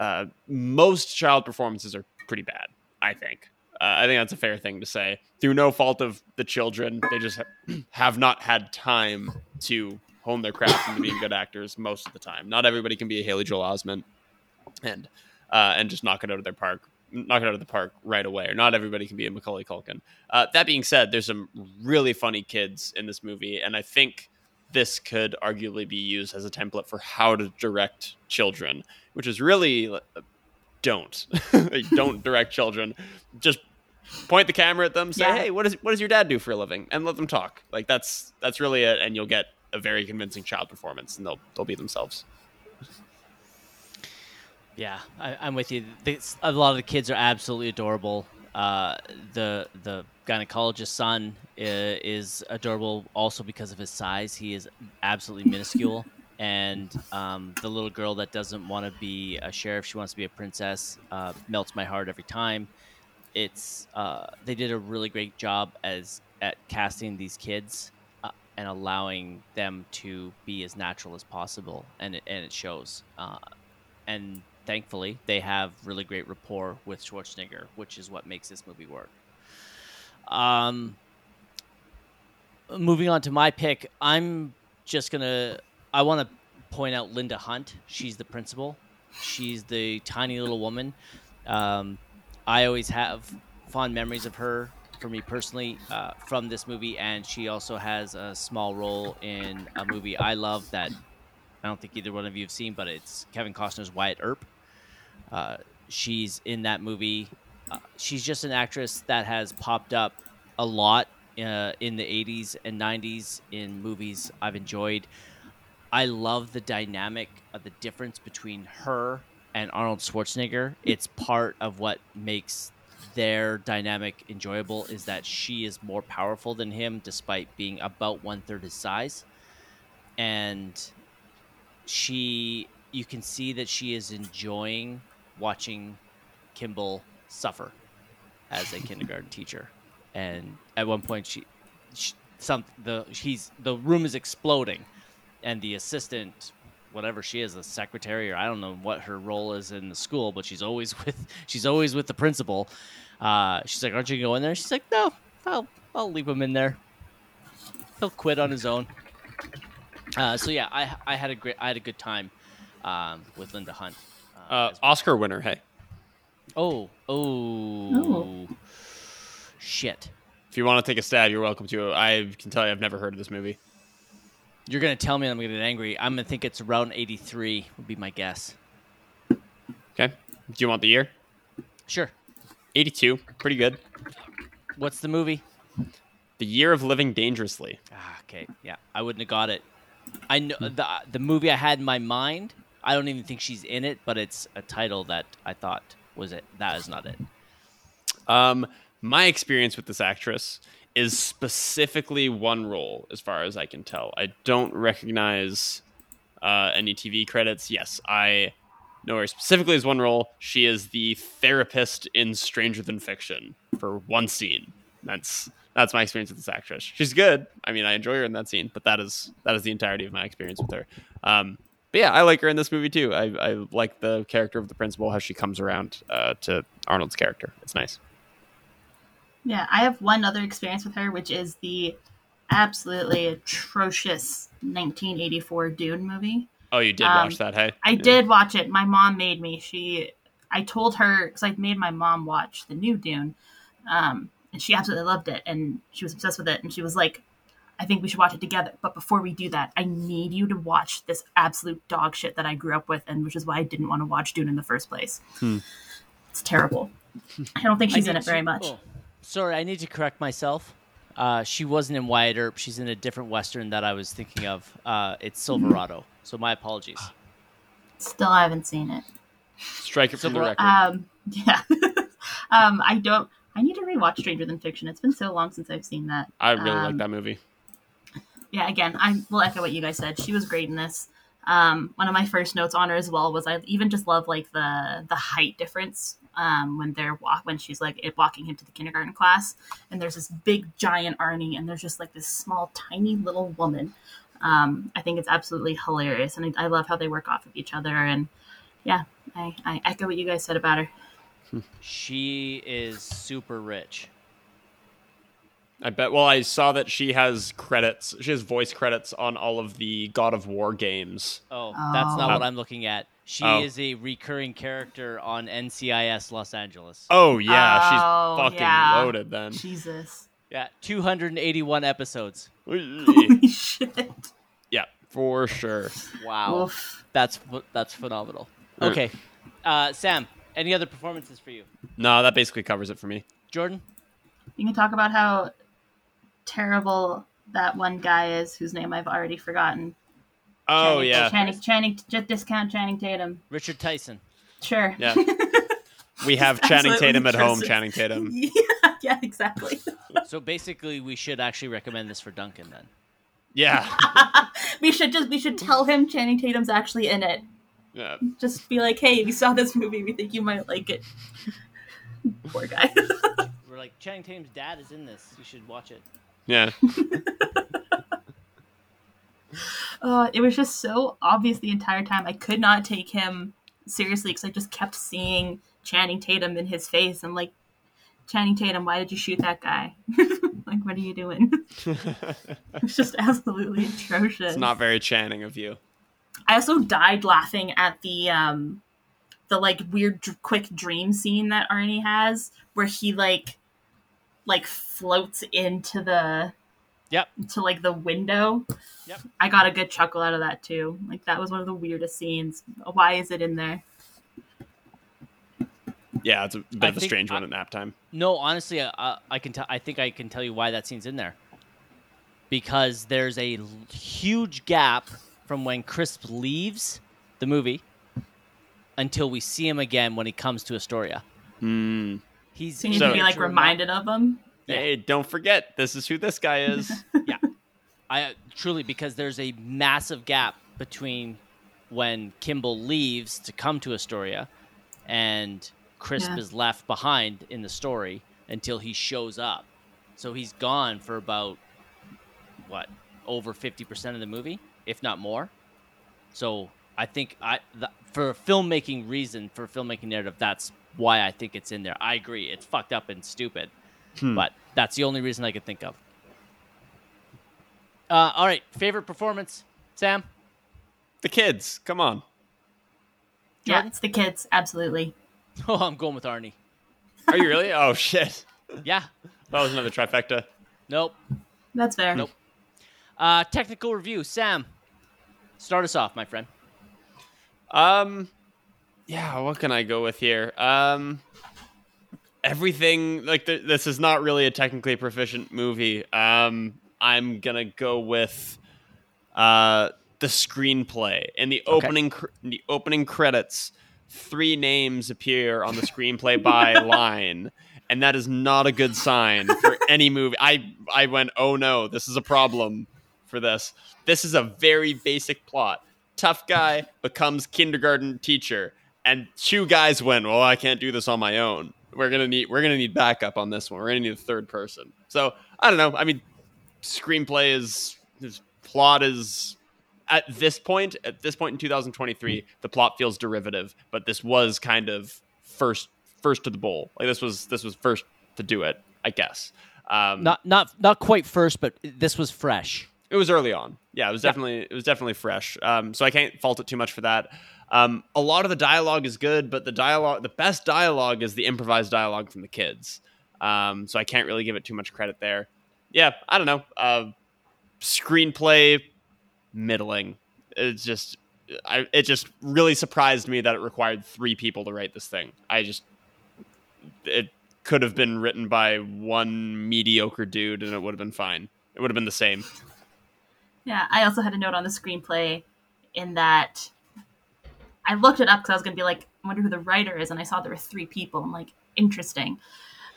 uh, most child performances are pretty bad, I think. Uh, I think that's a fair thing to say. Through no fault of the children, they just ha- have not had time to hone their craft into being good actors most of the time. Not everybody can be a Haley Joel Osment and uh, and just knock it out of their park knock it out of the park right away. Or not everybody can be a Macaulay Culkin. Uh, that being said, there's some really funny kids in this movie, and I think this could arguably be used as a template for how to direct children, which is really uh, don't don't direct children. Just point the camera at them, say,
Yeah.
"Hey, what does what does your dad do for a living?" and let them talk. Like that's that's really it, and you'll get a very convincing child performance, and they'll they'll be themselves.
Yeah, I, I'm with you. This, a lot of the kids are absolutely adorable. Uh, the the gynecologist's son is, is adorable also because of his size. He is absolutely minuscule. and um, the little girl that doesn't want to be a sheriff, she wants to be a princess, uh, melts my heart every time. It's uh, they did a really great job as at casting these kids uh, and allowing them to be as natural as possible, and it, and it shows. Uh, and thankfully, they have really great rapport with Schwarzenegger, which is what makes this movie work. Um, moving on to my pick, I'm just gonna. I want to point out Linda Hunt. She's the principal. She's the tiny little woman. Um, I always have fond memories of her. For me personally, uh, from this movie, and she also has a small role in a movie I love that I don't think either one of you have seen, but it's Kevin Costner's Wyatt Earp. Uh, she's in that movie. Uh, she's just an actress that has popped up a lot uh, in the 80s and 90s in movies I've enjoyed. I love the dynamic of the difference between her and Arnold Schwarzenegger. It's part of what makes their dynamic enjoyable is that she is more powerful than him despite being about one third his size. And she you can see that she is enjoying watching Kimball suffer as a kindergarten teacher. And at one point she, she some the he's the room is exploding and the assistant whatever she is a secretary or I don't know what her role is in the school but she's always with she's always with the principal. Uh, she's like, "Aren't you going there?" She's like, "No, I'll I'll leave him in there. He'll quit on his own." Uh, so yeah, I I had a great I had a good time um, with Linda Hunt.
Uh, Oscar winner, hey.
oh oh shit!
If you want to take a stab, you're welcome to. I can tell you, I've never heard of this movie.
You're gonna tell me I'm gonna get angry. I'm gonna think it's around 83 would be my guess.
Okay. Do you want the year?
Sure.
82. Pretty good.
What's the movie?
The year of living dangerously.
Ah, okay, yeah, I wouldn't have got it. I know the the movie I had in my mind. I don't even think she's in it, but it's a title that I thought was it. That is not it.
Um, my experience with this actress is specifically one role, as far as I can tell. I don't recognize uh, any TV credits. Yes, I know her specifically as one role. She is the therapist in Stranger Than Fiction for one scene. That's that's my experience with this actress. She's good. I mean, I enjoy her in that scene, but that is that is the entirety of my experience with her. Um, but yeah, I like her in this movie too. I, I like the character of the principal, how she comes around uh, to Arnold's character. It's nice.
Yeah, I have one other experience with her, which is the absolutely atrocious 1984 Dune movie.
Oh, you did
Um,
watch that, hey?
I
Yeah.
did watch it. My mom made me. She, I told her because I made my mom watch the new Dune, um, and she absolutely loved it, and she was obsessed with it. And she was like, "I think we should watch it together." But before we do that, I need you to watch this absolute dog shit that I grew up with, and which is why I didn't want to watch Dune in the first place.
Hmm.
It's terrible. I don't think she's in it very much.
oh, sorry, I need to correct myself. Uh, she wasn't in Wyatt Earp. She's in a different western that I was thinking of. Uh, it's Silverado. So my apologies.
Still, I haven't seen it.
Strike it from the record.
Um, yeah. um, I don't. I need to rewatch Stranger Than Fiction. It's been so long since I've seen that.
I really like
um,
that movie.
Yeah, again, I will echo what you guys said. She was great in this. Um, one of my first notes on her as well was I even just love like the the height difference um, when they're walk when she's like walking him to the kindergarten class, and there's this big giant Arnie, and there's just like this small tiny little woman. Um, I think it's absolutely hilarious, and I, I love how they work off of each other. And yeah, I, I echo what you guys said about her.
She is super rich.
I bet. Well, I saw that she has credits. She has voice credits on all of the God of War games.
Oh, that's not
Oh.
what I'm looking at. She
Oh.
is a recurring character on NCIS Los Angeles.
Oh yeah,
Oh,
she's fucking
yeah.
loaded then.
Jesus.
Yeah, 281 episodes.
Holy shit.
yeah, for sure.
Wow,
Oof.
that's ph- that's phenomenal.
Uh.
Okay, uh, Sam, any other performances for you?
No, that basically covers it for me.
Jordan?
You can talk about how terrible that one guy is whose name I've already forgotten.
Oh
Channing-
yeah, uh,
Channing, Channing, just discount Channing Tatum.
Richard Tyson.
Sure.
Yeah. we have Channing Tatum at home. Channing Tatum.
yeah, yeah, exactly.
So basically, we should actually recommend this for Duncan then.
Yeah,
we should just we should tell him Channing Tatum's actually in it.
yeah.
Just be like, hey, we saw this movie. We think you might like it. Poor guy.
We're like, Channing Tatum's dad is in this. You should watch it.
Yeah.
uh, it was just so obvious the entire time. I could not take him seriously because I just kept seeing Channing Tatum in his face. I'm like, Channing Tatum, why did you shoot that guy? like, what are you doing? it's just absolutely atrocious.
it's not very Channing of you.
I also died laughing at the um the like weird quick dream scene that Arnie has where he like like floats into the
Yep.
to like the window.
Yep.
I got a good chuckle out of that too. Like that was one of the weirdest scenes. Why is it in there?
Yeah, it's a bit
I
of a
think
strange
I-
one at nap time.
No, honestly, I, I can. T- I think I can tell you why that scene's in there. Because there's a huge gap from when Crisp leaves the movie until we see him again when he comes to Astoria.
Hmm.
He's
So you need
So-
to be like reminded of them.
Yeah.
Hey, don't forget, this is who this guy is.
Yeah, I truly because there's a massive gap between when Kimball leaves to come to Astoria and Crisp
Yeah.
is left behind in the story until he shows up. So he's gone for about what over 50% of the movie, if not more. So I think I the, for filmmaking reason, for filmmaking narrative, that's why I think it's in there. I agree, it's fucked up and stupid,
Hmm.
but that's the only reason I could think of. Uh, all right, favorite performance, Sam.
the kids, come on.
Yeah,
Jordan?
it's the kids, absolutely.
Oh, I'm going with Arnie.
Are you really? oh shit,
Yeah.
that was another trifecta.
Nope.
That's fair.
Nope. Uh, technical review, Sam. Start us off, my friend.
Um, yeah, what can I go with here? Um, everything like th- this is not really a technically proficient movie. Um, I'm gonna go with uh the screenplay in the
Okay.
opening cr- the opening credits. Three names appear on the screenplay by line, and that is not a good sign for any movie. I I went, oh no, this is a problem for this. This is a very basic plot. Tough guy becomes kindergarten teacher, and two guys went, well, I can't do this on my own. We're gonna need we're gonna need backup on this one. We're gonna need a third person. So I don't know. I mean, screenplay is his plot is at this point at this point in 2023 the plot feels derivative but this was kind of first first to the bowl like this was this was first to do it i guess um
Not not not quite first, but this was fresh.
it was early on yeah it was
Yeah.
definitely it was definitely fresh um so i can't fault it too much for that um a lot of the dialogue is good but the dialogue the best dialogue is the improvised dialogue from the kids. Um so i can't really give it too much credit there. Yeah i don't know. Uh screenplay middling. It's just I, it just really surprised me that it required three people to write this thing. I just it could have been written by one mediocre dude and it would have been fine. It would have been the same.
Yeah, I also had a note on the screenplay in that I looked it up because I was going to be like, I wonder who the writer is, and I saw there were three people. I'm like, interesting.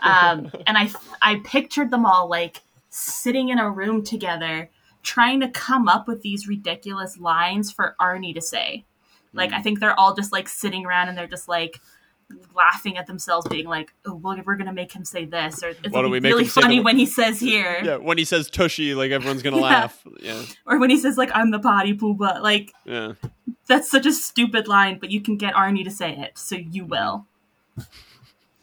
Um, and I I pictured them all like sitting in a room together, trying to come up with these ridiculous lines for Arnie to say. Like, I think they're all just like sitting around and they're just like laughing at themselves, being like, "Oh, well, we're gonna make him say this," or it's
Why don't we make
really funny when he says here,
Yeah, when he says tushy, like everyone's gonna
Yeah.
laugh. Yeah,
or when he says like, "I'm the potty poopa," like.
yeah.
That's such a stupid line, but you can get Arnie to say it, so you will.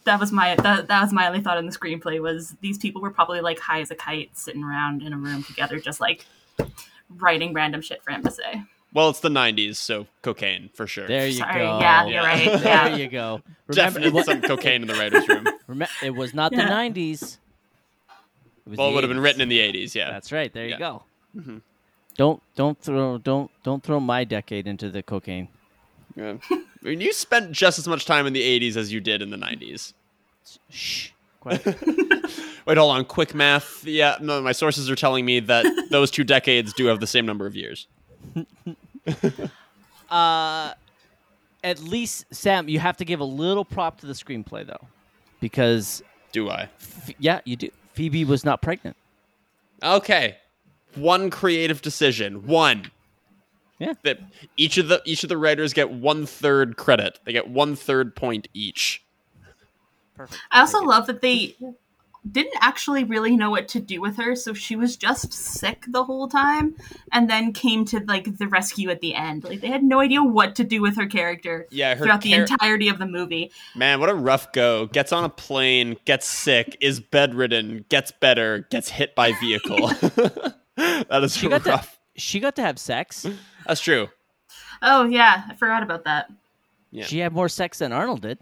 That was my that, that was my only thought in the screenplay was these people were probably like high as a kite, sitting around in a room together, just like writing random shit for him to say.
Well, it's the '90s, so cocaine for sure.
There you
Sorry,
go.
yeah, you're right,
There you go. Remember,
Definitely
was,
some cocaine in the writers' room.
it was not the '90s. It was
Well,
the
it would have been written in the '80s. Yeah.
That's right. There you
Yeah.
go.
Mhm.
Don't don't throw don't don't throw my decade into the cocaine.
yeah. I mean, you spent just as much time in the '80s as you did in the '90s.
Shh. Quiet.
Wait, hold on. Quick math. Yeah, no, my sources are telling me that those two decades do have the same number of years.
uh, at least Sam, you have to give a little prop to the screenplay though, because
Do I?
F- yeah, you do. Phoebe was not pregnant.
Okay. One creative decision. One.
Yeah.
That each of the each of the writers get one third credit. They get one third point each.
Perfect.
I also love that they didn't actually really know what to do with her, so she was just sick the whole time, and then came to like the rescue at the end. Like they had no idea what to do with her character
Yeah, her
throughout
char-
the entirety of the movie.
Man, what a rough go. Gets on a plane, gets sick, is bedridden, gets better, gets hit by vehicle. that is
She got to
rough.
she got to have sex.
That's true.
Oh yeah, I forgot about that.
Yeah.
She had more sex than Arnold did,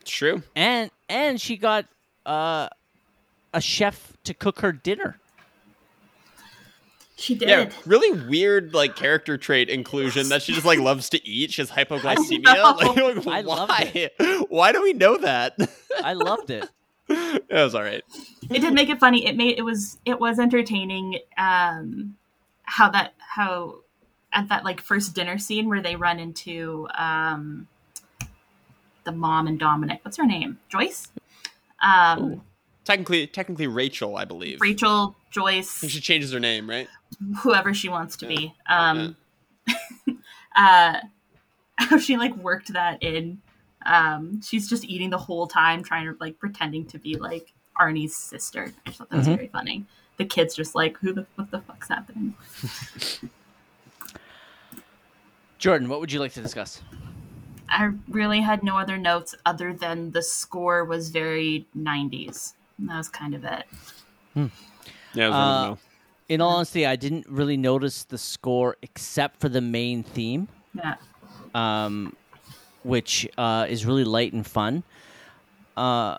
It's true.
and and she got uh, a chef to cook her dinner.
She did.
Yeah, really weird like character trait inclusion that she just like loves to eat. She has hypoglycemia.
know.
Like, like,
I loved
why? Why do we know that?
I loved it.
It was all right.
it did make it funny. It made it was it was entertaining. Um, how that how at that like first dinner scene where they run into um, the mom and Dominic. What's her name? Joyce. Um,
Technically, technically Rachel, I believe.
Rachel, Joyce,
she changes her name, right?
whoever she wants to be. Um, uh, how she like worked that in. Um, she's just eating the whole time, trying to like pretending to be like Arnie's sister. I thought that was
Mhm.
very funny. The kid's just like, who the what the fuck's happening?
Jordan, what would you like to discuss?
I really had no other notes other than the score was very 90s. That was kind of it.
Yeah, it was
Uh,
uh,
In all honesty, I didn't really notice the score except for the main theme.
Yeah.
um, which uh, is really light and fun. Uh,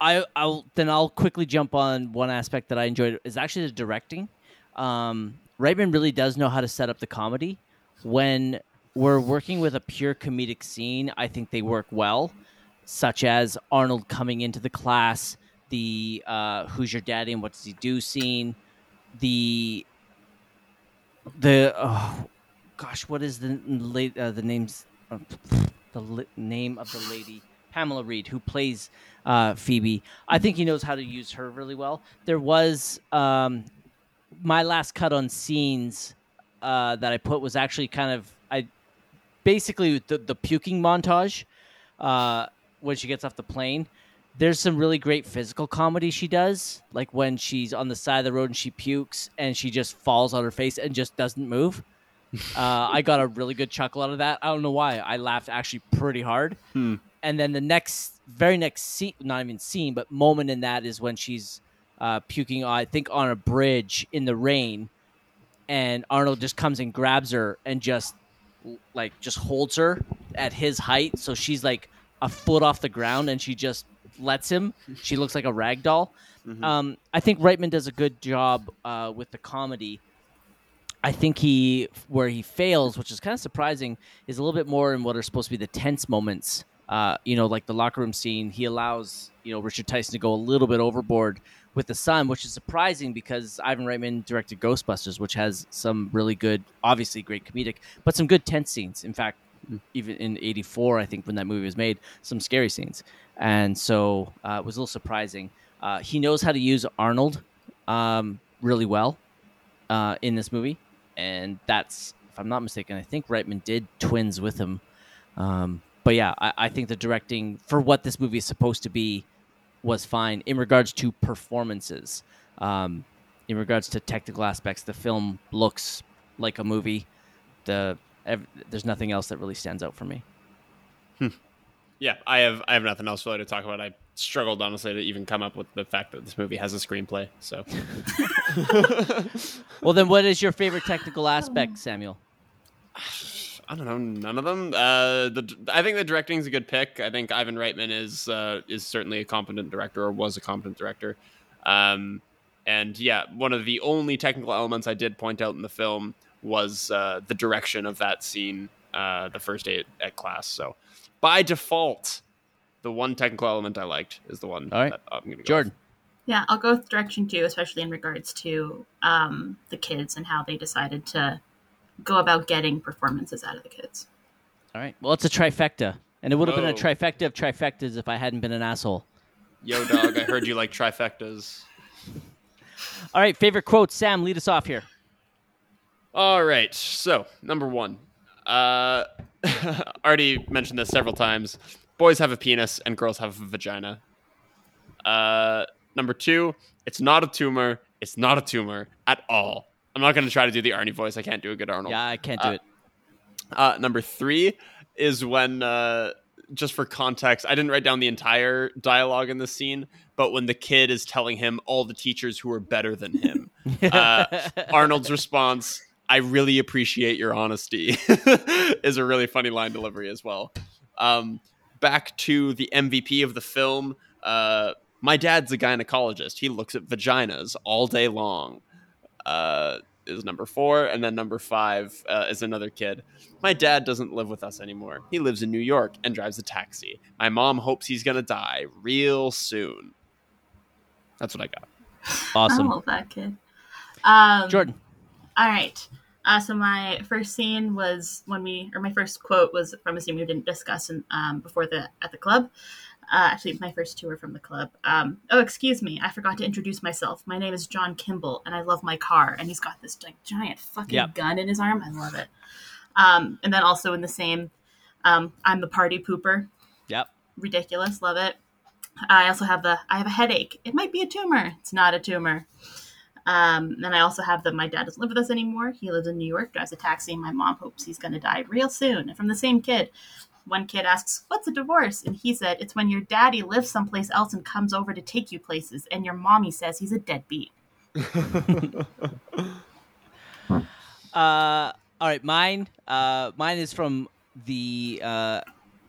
I I'll then I'll quickly jump on one aspect that I enjoyed is actually the directing. Um, Reitman really does know how to set up the comedy. When we're working with a pure comedic scene, I think they work well, such as Arnold coming into the class, the uh, "Who's your daddy and what does he do?" scene, the the oh, gosh, what is the late uh, the names the li- name of the lady Pamela Reed who plays uh, Phoebe. I think he knows how to use her really well. There was um, my last cut on scenes uh, that I put was actually kind of I basically the, the puking montage uh, when she gets off the plane. There's some really great physical comedy she does, like when she's on the side of the road and she pukes and she just falls on her face and just doesn't move. Uh, I got a really good chuckle out of that. I don't know why. I laughed actually pretty hard.
Hmm.
And then the next, very next scene, not even scene, but moment in that is when she's uh, puking, I think, on a bridge in the rain. And Arnold just comes and grabs her and just like just holds her at his height. So she's like a foot off the ground and she just lets him. She looks like a rag doll.
Mhm.
Um, I think Reitman does a good job uh, with the comedy. I think he where he fails, which is kind of surprising, is a little bit more in what are supposed to be the tense moments. Uh, you know, like the locker room scene. He allows you know Richard Tyson to go a little bit overboard with the son, which is surprising because Ivan Reitman directed Ghostbusters, which has some really good, obviously great comedic, but some good tense scenes. In fact, even in '84, I think when that movie was made, some scary scenes, and so uh, it was a little surprising. Uh, he knows how to use Arnold um, really well uh, in this movie, and that's, if I'm not mistaken, I think Reitman did twins with him. Um, but yeah, I, I think the directing for what this movie is supposed to be was fine in regards to performances. Um, in regards to technical aspects, the film looks like a movie. The ev- there's nothing else that really stands out for me.
Yeah, I have I have nothing else really to talk about. I struggled honestly to even come up with the fact that this movie has a screenplay. So
Well, then, what is your favorite technical aspect, Samuel?
I don't know, none of them. Uh, the I think the directing is a good pick. I think Ivan Reitman is uh, is certainly a competent director or was a competent director. Um, and yeah, one of the only technical elements I did point out in the film was uh, the direction of that scene, uh, the first day at, at class. So by default, the one technical element I liked is the one.
All right.
that I'm gonna go
Jordan.
Yeah, I'll go with direction two, especially in regards to um, the kids and how they decided to go about getting performances out of the kids.
All right. Well, it's a trifecta, and it would have been a trifecta of trifectas if I hadn't been an asshole.
Yo, dog! I heard you like trifectas.
All right. Favorite quote, Sam. Lead us off here.
All right. So, number one. Uh, already mentioned this several times. Boys have a penis and girls have a vagina. Uh, number two. It's not a tumor. It's not a tumor at all. I'm not going to try to do the Arnie voice. I can't do a good Arnold.
Yeah, I can't do
Uh,
it.
Uh, number three is when, uh, just for context, I didn't write down the entire dialogue in this scene, but when the kid is telling him all the teachers who are better than him, uh, Arnold's response, I really appreciate your honesty, is a really funny line delivery as well. Um, back to the MVP of the film. Uh, my dad's a gynecologist. He looks at vaginas all day long. Uh, is number four, and then number five uh, is another kid. My dad doesn't live with us anymore. He lives in New York and drives a taxi. My mom hopes he's gonna die real soon. That's what I got.
awesome.
I love that kid. Um,
Jordan.
All right. Uh, so my first scene was when we, or my first quote was from a scene we didn't discuss in, um, before the at the club. Uh, actually, my first two were from the club. Um, oh, excuse me, I forgot to introduce myself. My name is John Kimball, and I love my car. And he's got this like giant fucking
Yep.
gun in his arm. I love it. Um, and then also in the same, um, I'm the party pooper.
Yep.
Ridiculous, love it. I also have the I have a headache. It might be a tumor. It's not a tumor. Um, then I also have that my dad doesn't live with us anymore. He lives in New York, drives a taxi. My mom hopes he's going to die real soon. And from the same kid, one kid asks, "What's a divorce?" And he said, "It's when your daddy lives someplace else and comes over to take you places, and your mommy says he's a deadbeat."
Uh, all right, mine. Uh, mine is from the uh,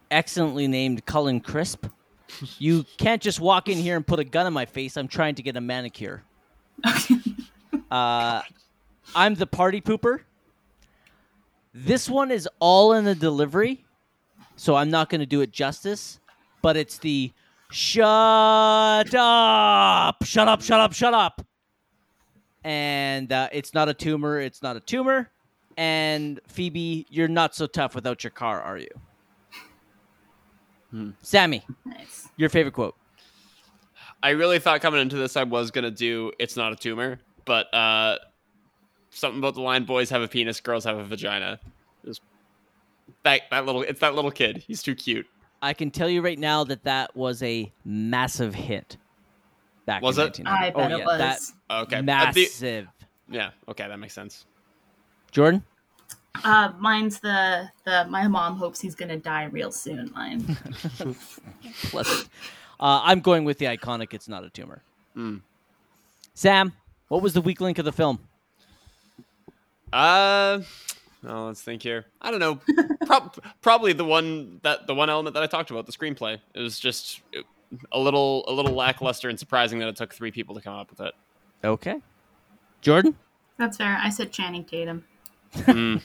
excellently named Cullen Crisp. You can't just walk in here and put a gun in my face. I'm trying to get a manicure. uh, I'm the party pooper. This one is all in the delivery, so I'm not going to do it justice. But it's the shut up, shut up, shut up, shut up and uh, it's not a tumor. It's not a tumor. And Phoebe, you're not so tough without your car, are you?
Hmm.
Sammy,
nice.
your favorite quote.
I really thought coming into this I was gonna do it's not a tumor, but uh, something about the line boys have a penis, girls have a vagina. Just that that little it's that little kid. He's too cute.
I can tell you right now that that was a massive hit. Back
Was
in
it?
1990.
I bet
oh,
it
yeah,
was.
That
Okay, Uh, the-
massive.
yeah, okay, that makes sense.
Jordan,
Uh, mine's the the my mom hopes he's going to die real soon line.
pleasant. Uh, I'm going with the iconic. It's not a tumor.
Mm.
Sam, what was the weak link of the film?
Uh, oh, let's think here. I don't know. Prob- probably the one that the one element that I talked about, the screenplay. It was just a little a little lackluster and surprising that it took three people to come up with it.
Okay, Jordan,
That's fair. I said Channing Tatum.
Mm.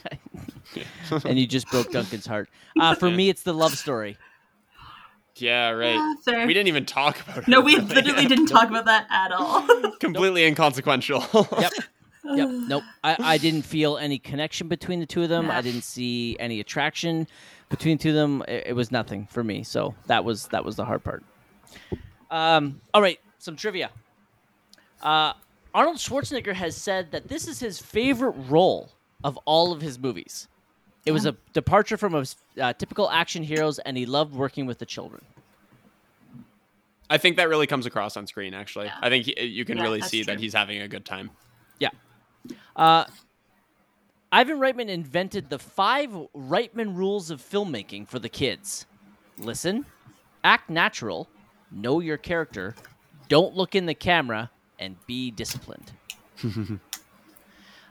and you just broke Duncan's heart. Uh, for me, it's the love story.
Yeah, right.
Yeah, fair.
We didn't even talk about it.
no, we
really.
literally didn't talk about that at all.
Completely inconsequential.
Yep. Yep. Nope. I, I didn't feel any connection between the two of them.
Nah.
I didn't see any attraction between the two of them. It, it was nothing for me. So that was that was the hard part. Um, all right, some trivia. Uh, Arnold Schwarzenegger has said that this is his favorite role of all of his movies. It was a departure from his uh, typical action heroes, and he loved working with the children.
I think that really comes across on screen. Actually,
Yeah.
I think he, you can
Yeah,
really
that's
see that he's having a good time.
Yeah. Uh, Ivan Reitman invented the five Reitman rules of filmmaking for the kids. Listen, act natural, know your character, don't look in the camera, and be disciplined.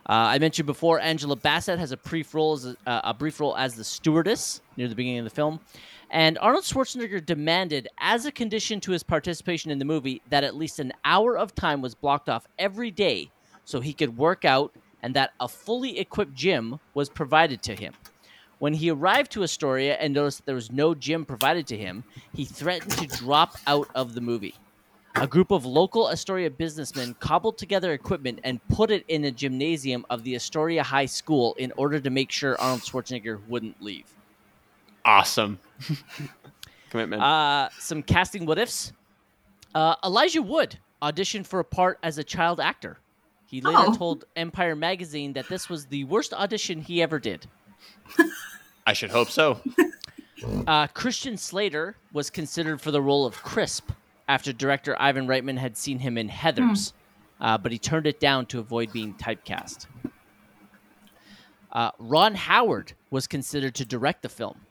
uh, I mentioned before, Angela Bassett has a brief role as a, uh, a brief role as the stewardess near the beginning of the film, and Arnold Schwarzenegger demanded, as a condition to his participation in the movie, that at least an hour of time was blocked off every day so he could work out, and that a fully equipped gym was provided to him. When he arrived to Astoria and noticed that there was no gym provided to him, he threatened to drop out of the movie. A group of local Astoria businessmen cobbled together equipment and put it in the gymnasium of the Astoria High School in order to make sure Arnold Schwarzenegger wouldn't leave.
Awesome. Commitment.
Uh, some casting what ifs. Uh, Elijah Wood auditioned for a part as a child actor. He later
Oh.
told Empire magazine that this was the worst audition he ever did.
I should hope so.
Uh, Christian Slater was considered for the role of Crisp after director Ivan Reitman had seen him in Heathers, uh, but he turned it down to avoid being typecast. Uh, Ron Howard was considered to direct the film,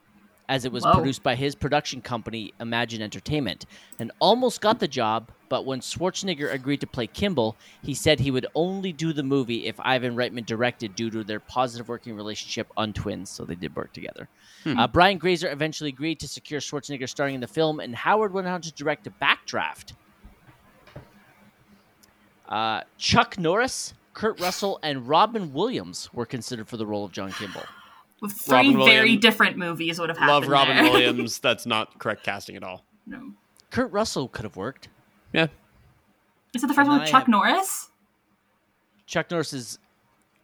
as it was
Whoa.
produced by his production company, Imagine Entertainment, and almost got the job. But when Schwarzenegger agreed to play Kimball, he said he would only do the movie if Ivan Reitman directed due to their positive working relationship on Twins, so they did work together. Uh, Brian Grazer eventually agreed to secure Schwarzenegger starring in the film, and Howard went on to direct a backdraft. Uh, Chuck Norris, Kurt Russell, and Robin Williams were considered for the role of John Kimball.
With three
Robin
very
Williams.
different movies would have happened.
Love Robin
there.
Williams. That's not correct casting at all.
no.
Kurt Russell could have worked.
Yeah.
Is it the first
And
one with Chuck
have-
Norris?
Chuck Norris is,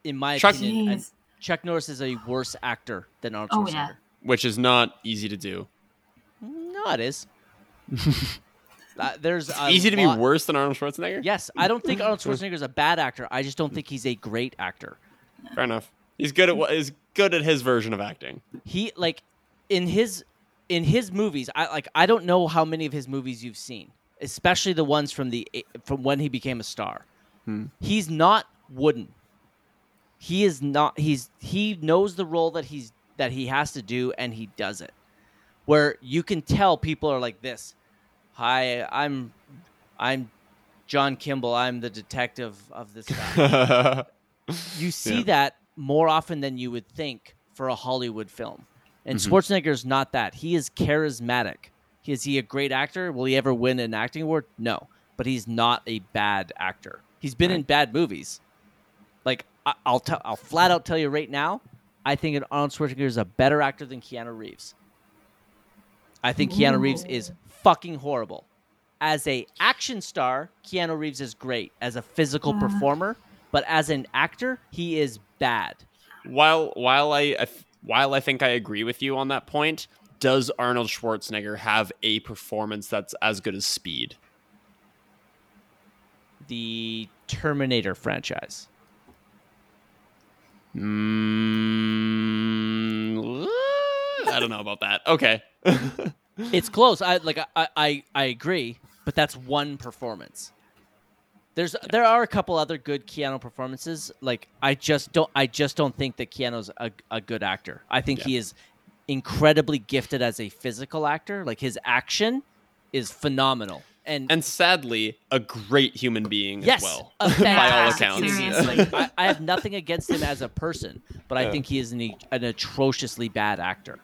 in my
Chuck-
opinion, Chuck Norris is a worse actor than Arnold
Oh,
Schwarzenegger.
yeah.
Which is not easy to do.
No, it is. uh, there's a
easy to be worse than Arnold Schwarzenegger?
Yes, I don't think Arnold Schwarzenegger is a bad actor. I just don't think he's a great actor.
Fair enough. He's good at what is good at his version of acting.
He like in his in his movies. I like I don't know how many of his movies you've seen, especially the ones from the from when he became a star. He's not wooden. He is not. He's he knows the role that he's that he has to do, and he does it. Where you can tell people are like this. Hi, I'm I'm John Kimball. I'm the detective of this guy. you see
Yeah.
that more often than you would think for a Hollywood film. And
Mhm.
Schwarzenegger's not that. He is charismatic. Is he a great actor? Will he ever win an acting award? No. But he's not a bad actor. He's been in bad movies. Like I- I'll tell, I'll flat out tell you right now, I think Arnold Schwarzenegger is a better actor than Keanu Reeves. I think Keanu Reeves is fucking horrible. As a action star, Keanu Reeves is great as a physical
Yeah.
performer, but as an actor, he is bad.
while while I I th- while I think I agree with you on that point, does Arnold Schwarzenegger have a performance that's as good as Speed?
The Terminator franchise.
Mm, I don't know about that. Okay.
It's close. I like I, I I agree, but that's one performance. There's there are a couple other good Keanu performances. Like I just don't I just don't think that Keanu's a, a good actor. I think
Yeah.
he is incredibly gifted as a physical actor. Like his action is phenomenal. And,
and sadly, a great human being
yes,
as well.
a
by all accounts.
human being.
Seriously.
Like, I, I have nothing against him as a person, but I
Yeah.
think he is an, an atrociously bad actor.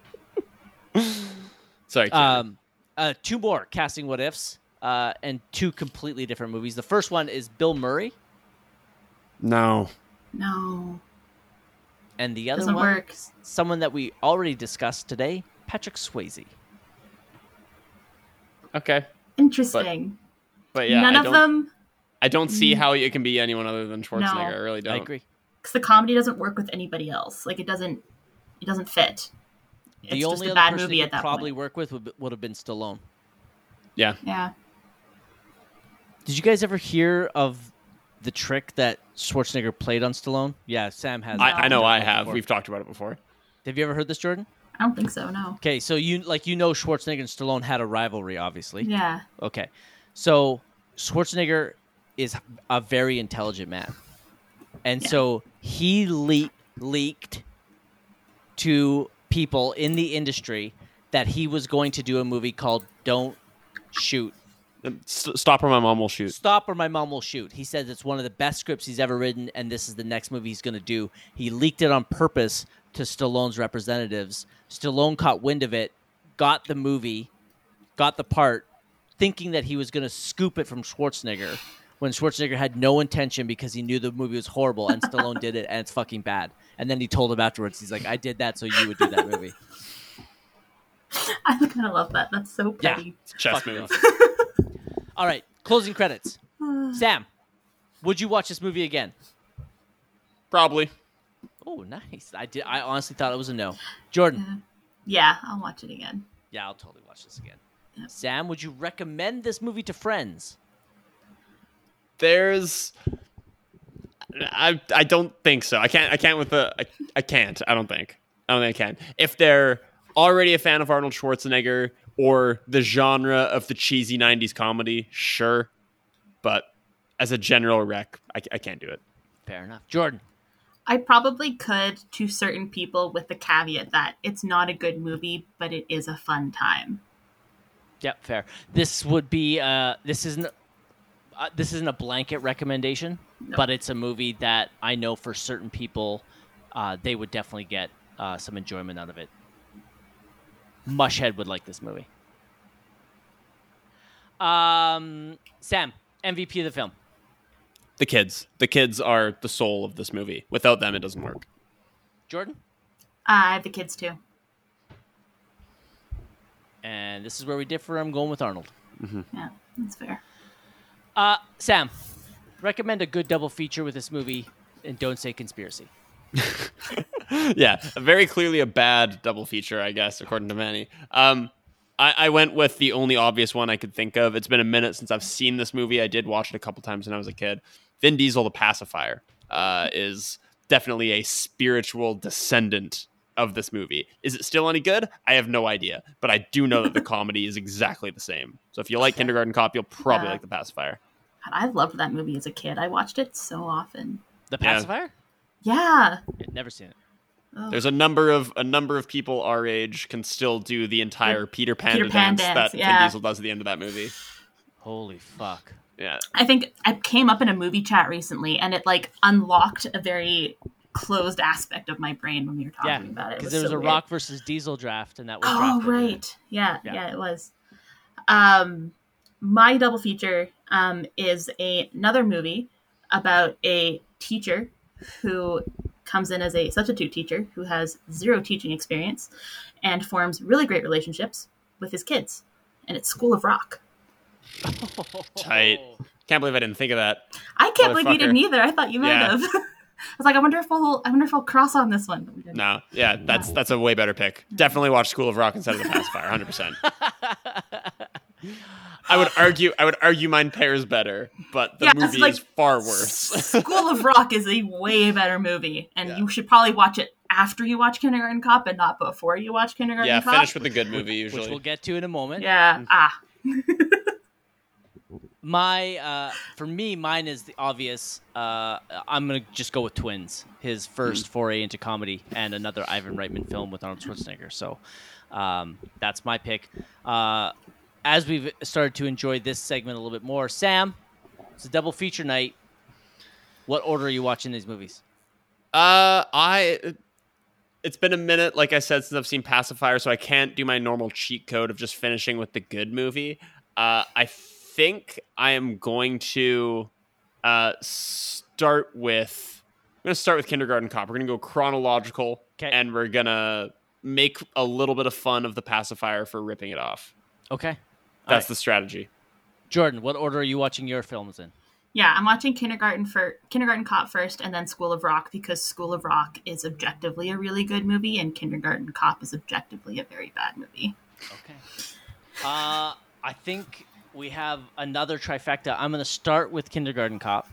Sorry.
Um, uh, two more casting what ifs, uh, and two completely different movies. The first one is Bill Murray,
no.
No.
And the other
Doesn't
one,
work.
someone that we already discussed today, Patrick Swayze.
Okay.
Interesting.
But yeah,
None
I
of them,
I don't see mm. how it can be anyone other than Schwarzenegger. I really don't.
I agree.
because the comedy doesn't work with anybody else. Like it doesn't, it doesn't fit. It's
the
just
only
a
other
bad movie
he
at that
probably
point.
work with would, would have been Stallone.
Yeah.
Yeah.
Did you guys ever hear of the trick that Schwarzenegger played on Stallone? Yeah, Sam has.
I, I know I
Before.
have. We've talked about it before.
Have you ever heard this, Jordan?
I don't think so. No.
Okay, so you like you know Schwarzenegger and Stallone had a rivalry, obviously.
Yeah.
Okay. So Schwarzenegger is a very intelligent man. And
Yeah.
so he le- leaked to people in the industry that he was going to do a movie called don't shoot.
S- stop or my mom will shoot.
Stop or my mom will shoot. He says it's one of the best scripts he's ever written, and this is the next movie he's going to do. He leaked it on purpose to Stallone's representatives. Stallone caught wind of it, got the movie, got the part, thinking that he was going to scoop it from Schwarzenegger when Schwarzenegger had no intention because he knew the movie was horrible, and Stallone did it, and it's fucking bad. And then he told him afterwards, he's like, I did that so you would do that movie.
I kind of love that. That's so
Yeah.
petty.
Chess
Fucking
move.
awesome. All right, closing credits. Sam, would you watch this movie again?
Probably.
Oh, nice. I did. I honestly thought it was a no. Jordan.
Yeah, I'll watch it again.
Yeah, I'll totally watch this again.
Yeah.
Sam, would you recommend this movie to friends?
There's. I I don't think so. I can't. I can't with the. I, I can't. I don't think. I don't think I can. If they're already a fan of Arnold Schwarzenegger or the genre of the cheesy '90s comedy, sure. But as a general rec, I, I can't do it.
Fair enough. Jordan.
I probably could to certain people with the caveat that it's not a good movie, but it is a fun time.
Yep, fair. This would be. Uh, this isn't. Uh, this isn't a blanket recommendation,
No.
but it's a movie that I know for certain people, uh, they would definitely get uh, some enjoyment out of it. Mushhead would like this movie. Um, Sam, MVP of the film.
The kids. The kids are the soul of this movie. Without them, it doesn't work.
Jordan.
Uh, I have the kids too.
And this is where we differ. I'm going with Arnold.
Yeah, that's fair.
Uh, Sam, recommend a good double feature with this movie, and don't say conspiracy.
yeah, very clearly a bad double feature, I guess, according to Manny. Um, I, I went with the only obvious one I could think of. It's been a minute since I've seen this movie. I did watch it a couple times when I was a kid. Vin Diesel, the pacifier, uh, is definitely a spiritual descendant of this movie. Is it still any good? I have no idea, but I do know that the comedy is exactly the same. So if you like Kindergarten Cop, you'll probably
Yeah.
like the pacifier.
God, I loved that movie as a kid. I watched it so often.
The
Yeah.
pacifier?
Yeah.
Yeah, never seen it.
Oh.
There's a number of a number of people our age can still do the entire Peter Pan,
Peter Pan
dance,
dance,
that
yeah.
Vin Diesel does at the end of that movie.
Holy fuck!
Yeah,
I think I came up in a movie chat recently, and it like unlocked a very closed aspect of my brain when we were talking
Yeah,
about it. It
because there was
so
a
weird.
Rock versus Diesel draft, and that was
Oh
drafted.
right, yeah,
Yeah.
yeah, it was. Um, my double feature um, is a, another movie about a teacher who comes in as a substitute teacher who has zero teaching experience and forms really great relationships with his kids, and it's School of Rock.
Tight. can't believe I didn't think of that.
I can't believe you didn't either. I thought you might
Yeah.
have. I was like, I wonder if we'll, I wonder if we'll cross on this one. But we didn't.
No, yeah, that's that's a way better pick. Definitely watch School of Rock instead of the pacifier, hundred percent. I would argue, I would argue mine pairs better, but the
Yeah,
movie
like-
is far worse.
School of Rock is a way better movie, and
Yeah.
you should probably watch it after you watch Kindergarten Cop and not before you watch Kindergarten
yeah,
Cop.
finish with a good movie
which
usually.
we'll get to in a moment.
Yeah. Ah.
My, uh, for me, mine is the obvious. Uh, I'm gonna just go with Twins, his first foray into comedy, and another Ivan Reitman film with Arnold Schwarzenegger. So, um, that's my pick. Uh, as we've started to enjoy this segment a little bit more, Sam, it's a double feature night. What order are you watching these movies?
Uh, I. It's been a minute, like I said, since I've seen Pacifier, so I can't do my normal cheat code of just finishing with the good movie. Uh, I think I am going to uh, start with. I'm going to start with Kindergarten Cop. We're going to go chronological,
'Kay.
and we're going to make a little bit of fun of the Pacifier for ripping it off.
Okay,
That's
right.
the strategy.
Jordan. What order are you watching your films in?
Yeah, I'm watching Kindergarten for Kindergarten Cop first, and then School of Rock because School of Rock is objectively a really good movie, and Kindergarten Cop is objectively a very bad movie.
Okay. Uh, I think we have another trifecta. I'm going to start with Kindergarten Cop.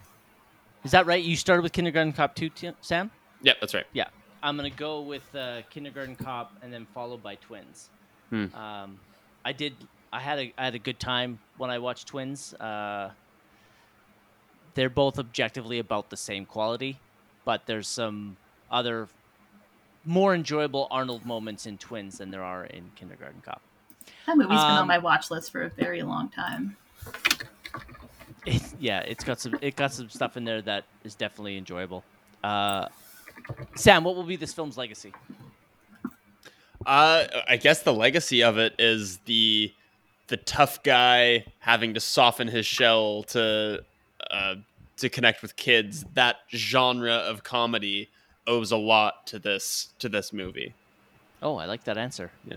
Is that right? You started with Kindergarten Cop too, Tim- Sam?
Yep, that's right.
Yeah. I'm going to go with uh, Kindergarten Cop and then followed by Twins.
Hmm.
Um, I did. I had a I had a good time when I watched Twins. Uh, they're both objectively about the same quality, but there's some other more enjoyable Arnold moments in Twins than there are in Kindergarten Cop.
That movie's been on
Um,
my watch list for a very long time.
It, yeah, it's got some it got some stuff in there that is definitely enjoyable. Uh, Sam, what will be this film's legacy?
Uh, I guess the legacy of it is the the tough guy having to soften his shell to uh, to connect with kids. That genre of comedy owes a lot to this to this movie.
Oh, I like that answer.
Yeah.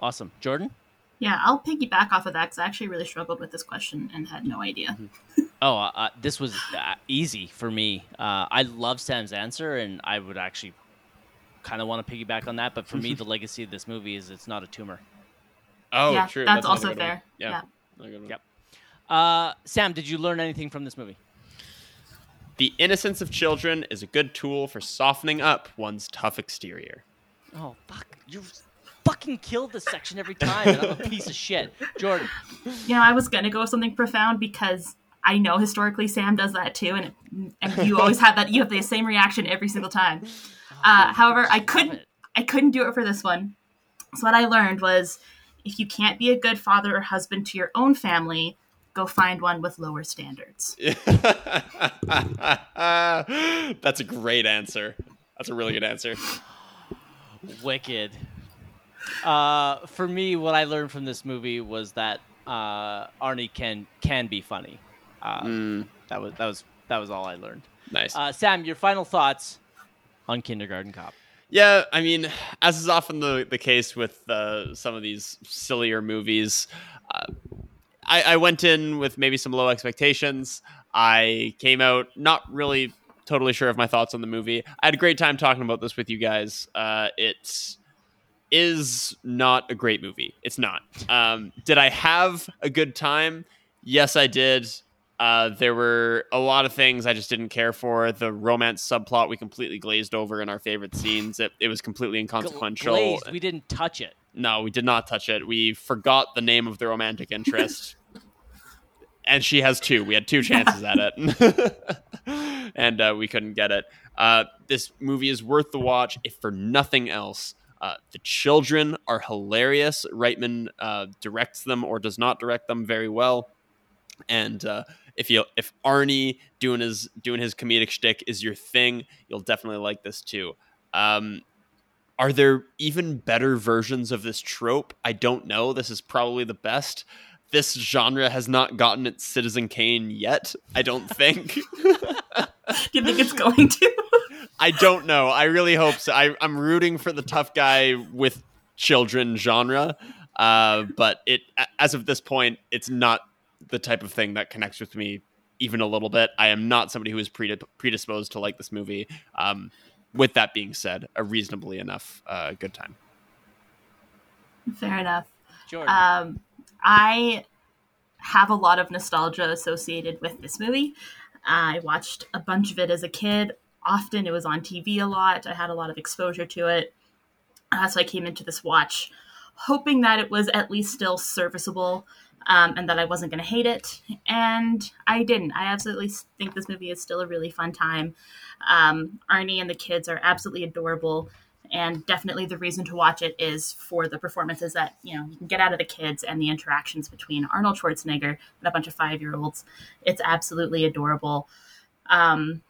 Awesome, Jordan.
Yeah, I'll piggyback off of that because I actually really struggled with this question and had no idea.
Oh, uh, uh, this was uh, easy for me. Uh, I love Sam's answer, and I would actually kind of want to piggyback on that. But for me, the legacy of this movie is it's not a tumor.
Oh,
yeah,
true.
that's,
another
also
good one.
fair. Yeah.
Another.
Yep. Uh, Sam, did you learn anything from this movie?
The innocence of children is a good tool for softening up one's tough exterior.
Oh, fuck. You fucking kill this section every time, and I'm a piece of shit. Jordan.
You know, I was gonna go with something profound because I know historically Sam does that too, and and you always have that. You have the same reaction every single time. Uh, however, I couldn't
it.
I couldn't do it for this one. So what I learned was, if you can't be a good father or husband to your own family, go find one with lower standards.
That's a great answer. That's a really good answer.
Wicked. Uh, for me, what I learned from this movie was that uh, Arnie can can be funny. Uh,
Mm,
That was that was that was all I learned.
nice.
Uh, Sam, your final thoughts on Kindergarten Cop?
Yeah, I mean, as is often the, the case with uh, some of these sillier movies, uh, I, I went in with maybe some low expectations. I came out not really totally sure of my thoughts on the movie. I had a great time talking about this with you guys. Uh, it is not a great movie. It's not. Um, did I have a good time? Yes, I did. Uh, there were a lot of things I just didn't care for. The romance subplot we completely glazed over in our favorite scenes. It, it was completely inconsequential.
Glazed. We didn't touch it.
No, we did not touch it. We forgot the name of the romantic interest. and she has two. We had two chances at it. and uh, we couldn't get it. Uh, this movie is worth the watch, if for nothing else. Uh, the children are hilarious. Reitman uh, directs them or does not direct them very well. And uh, if you if Arnie doing his doing his comedic shtick is your thing, you'll definitely like this too. Um, are there even better versions of this trope? I don't know. This is probably the best. This genre has not gotten its Citizen Kane yet. I don't think.
Do you think it's going to?
I don't know. I really hope so. I, I'm rooting for the tough guy with children genre, uh, but it as of this point, it's not the type of thing that connects with me even a little bit. I am not somebody who is predip- predisposed to like this movie. Um, with that being said, a reasonably enough uh, good time.
Fair enough.
Jordan.
Um, I have a lot of nostalgia associated with this movie. I watched a bunch of it as a kid. Often it was on TV a lot. I had a lot of exposure to it. Uh, so I came into this watch hoping that it was at least still serviceable um, and that I wasn't going to hate it. And I didn't. I absolutely think this movie is still a really fun time. Um, Arnie and the kids are absolutely adorable and definitely the reason to watch it is for the performances that you know you can get out of the kids and the interactions between Arnold Schwarzenegger and a bunch of five year olds. It's absolutely adorable. Um,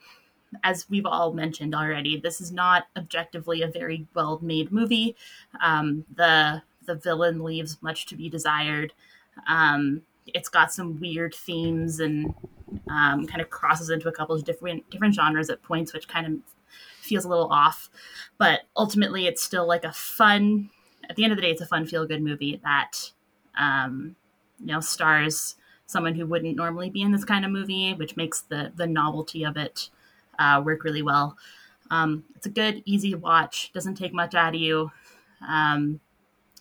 as we've all mentioned already, this is not objectively a very well made movie. Um, the the villain leaves much to be desired. Um, it's got some weird themes and um, kind of crosses into a couple of different different genres at points, which kind of feels a little off. But ultimately, it's still like a fun. At the end of the day, it's a fun feel good movie that um, you know stars someone who wouldn't normally be in this kind of movie, which makes the the novelty of it uh, work really well. Um, it's a good, easy watch. Doesn't take much out of you. Um,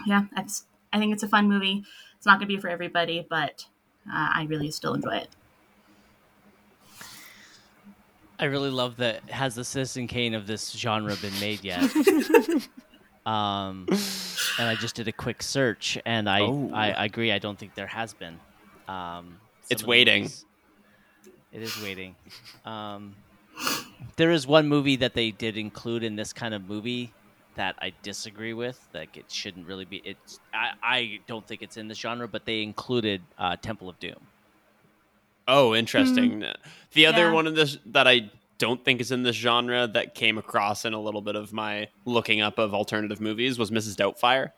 yeah, I, I think it's a fun movie. It's not going to be for everybody, but uh, I really still enjoy it.
I really love that. Has the Citizen Kane of this genre been made yet? um, and I just did a quick search, and I,
Oh.
I, I agree. I don't think there has been. Um,
It's waiting.
movies- It is waiting. Um, there is one movie that they did include in this kind of movie that I disagree with. Like it shouldn't really be. It's I, I don't think it's in this genre, but they included uh, Temple of Doom.
Oh, interesting. The other
Yeah.
one of this that I don't think is in this genre that came across in a little bit of my looking up of alternative movies was Mrs. Doubtfire.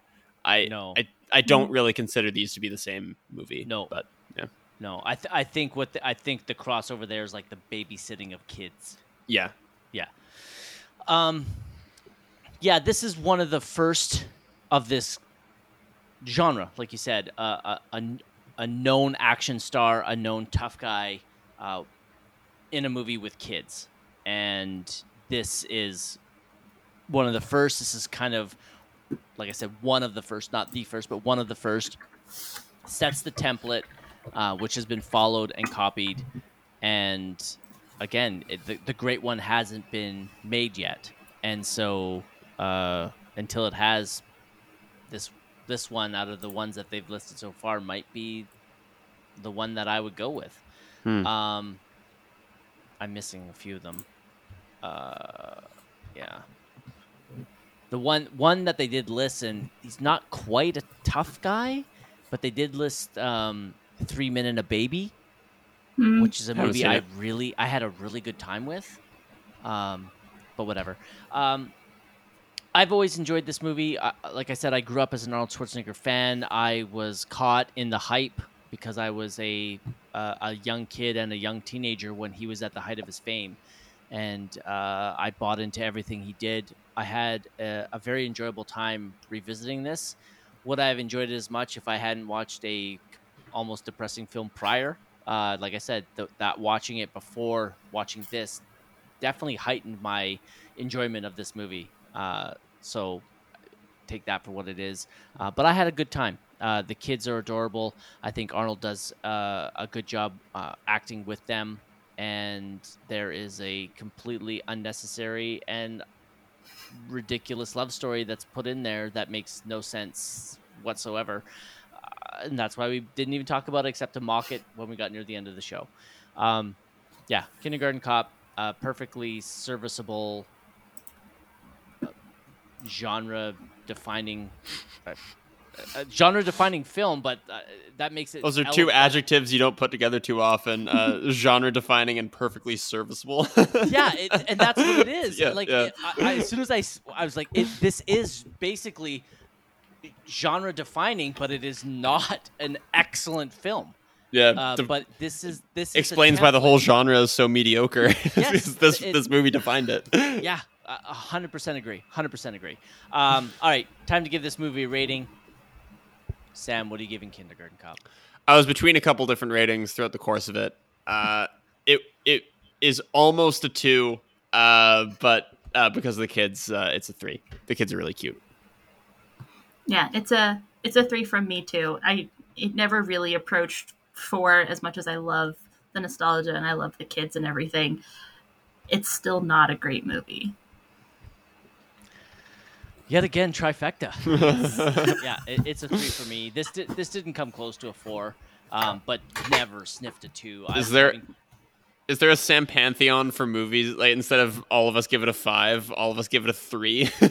I
No.
I, I don't really consider these to be the same movie.
No.
but yeah,
No, I th- I think what the, I think the crossover there is like the babysitting of kids.
Yeah.
Yeah, Um, yeah, this is one of the first of this genre, like you said, uh, a, a a known action star, a known tough guy, uh, in a movie with kids, and this is one of the first. This is kind of, like I said, one of the first, not the first, but one of the first. Sets the template, uh, which has been followed and copied, and again, it, the, the great one hasn't been made yet, and so uh, until it has, this this one out of the ones that they've listed so far might be the one that I would go with.
Hmm.
Um, I'm missing a few of them. Uh, yeah. The one one that they did list, and he's not quite a tough guy, but they did list um, Three Men and a Baby,
Hmm.
which is a movie
seen
I really I had a really good time with. Um, but whatever. Um, I've always enjoyed this movie. Uh, like I said, I grew up as an Arnold Schwarzenegger fan. I was caught in the hype because I was a uh, a young kid and a young teenager when he was at the height of his fame, and uh, I bought into everything he did. I had a, a very enjoyable time revisiting this. Would I have enjoyed it as much if I hadn't watched a almost depressing film prior? Uh, like I said, th- that watching it before watching this definitely heightened my enjoyment of this movie. Uh, so take that for what it is. Uh, but I had a good time. Uh, the kids are adorable. I think Arnold does uh, a good job uh, acting with them, and there is a completely unnecessary and ridiculous love story that's put in there that makes no sense whatsoever. Uh, and that's why we didn't even talk about it except to mock it when we got near the end of the show. Um, yeah, Kindergarten Cop, perfectly serviceable, genre defining. Uh, uh, genre defining film, but uh, that makes it.
those are two adjectives you don't put together too often. Uh, genre defining and perfectly serviceable.
yeah, it, and that's what it is.
Yeah,
like
yeah.
it- I, I, as soon as I, I was like, it, this is basically genre defining, but it is not an excellent film.
yeah,
Uh,
de-
but this is this is
explains why the whole genre is so mediocre.
Yes,
this this movie defined it.
Yeah, a a hundred percent agree. Hundred percent agree. Um, all right, time to give this movie a rating. Sam, what are you giving Kindergarten Cop?
I was between a couple different ratings throughout the course of it. Uh, it it is almost a two, uh, but uh, because of the kids, uh, it's a three. The kids are really cute.
Yeah, it's a it's a three from me too. I it never really approached four as much as I love the nostalgia and I love the kids and everything. It's still not a great movie.
Yet again, trifecta. yeah, it, it's a three for me. This di- this didn't come close to a four, um, but never sniffed a two. I
Is
was
there-
having-
Is there a Sam Pantheon for movies? Like instead of all of us give it a five, all of us give it a three.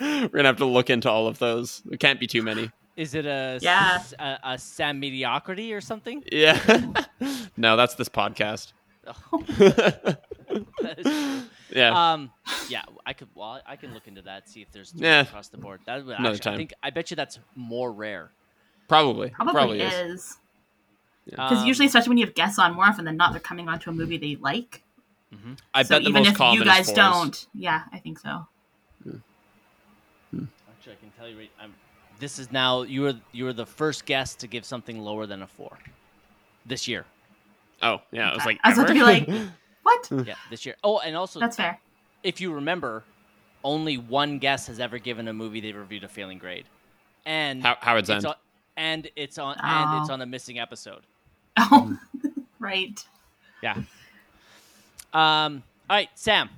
We're gonna have to look into all of those. It can't be too many.
Is it a,
Yeah.
s- a, a Sam mediocrity or something?
Yeah. no, that's this podcast.
That is true.
Yeah.
Um, yeah, I could. Well, I can look into that. See if there's
Yeah.
across the board. That would
Another
actually, I
time.
think. I bet you that's more rare.
probably.
Probably,
Probably,
is.
is.
Because
Um,
usually, especially when you have guests on, more often than not, they're coming onto a movie they like.
mhm.
I
so
bet the
even
most
if
common
you guys don't, yeah, I think so.
Actually, I can tell you. Right, I'm, this is now you were you were the first guest to give something lower than a four this year.
Oh, yeah. I was like,
I was about to be like, what?
Yeah, this year. Oh, and also
That's fair.
if you remember, only one guest has ever given a movie they reviewed a failing grade, and
How- Howard's
it's
End.
on, and it's on and it's
Oh.
on a missing episode.
Oh, right.
Yeah. Um. All right, Sam.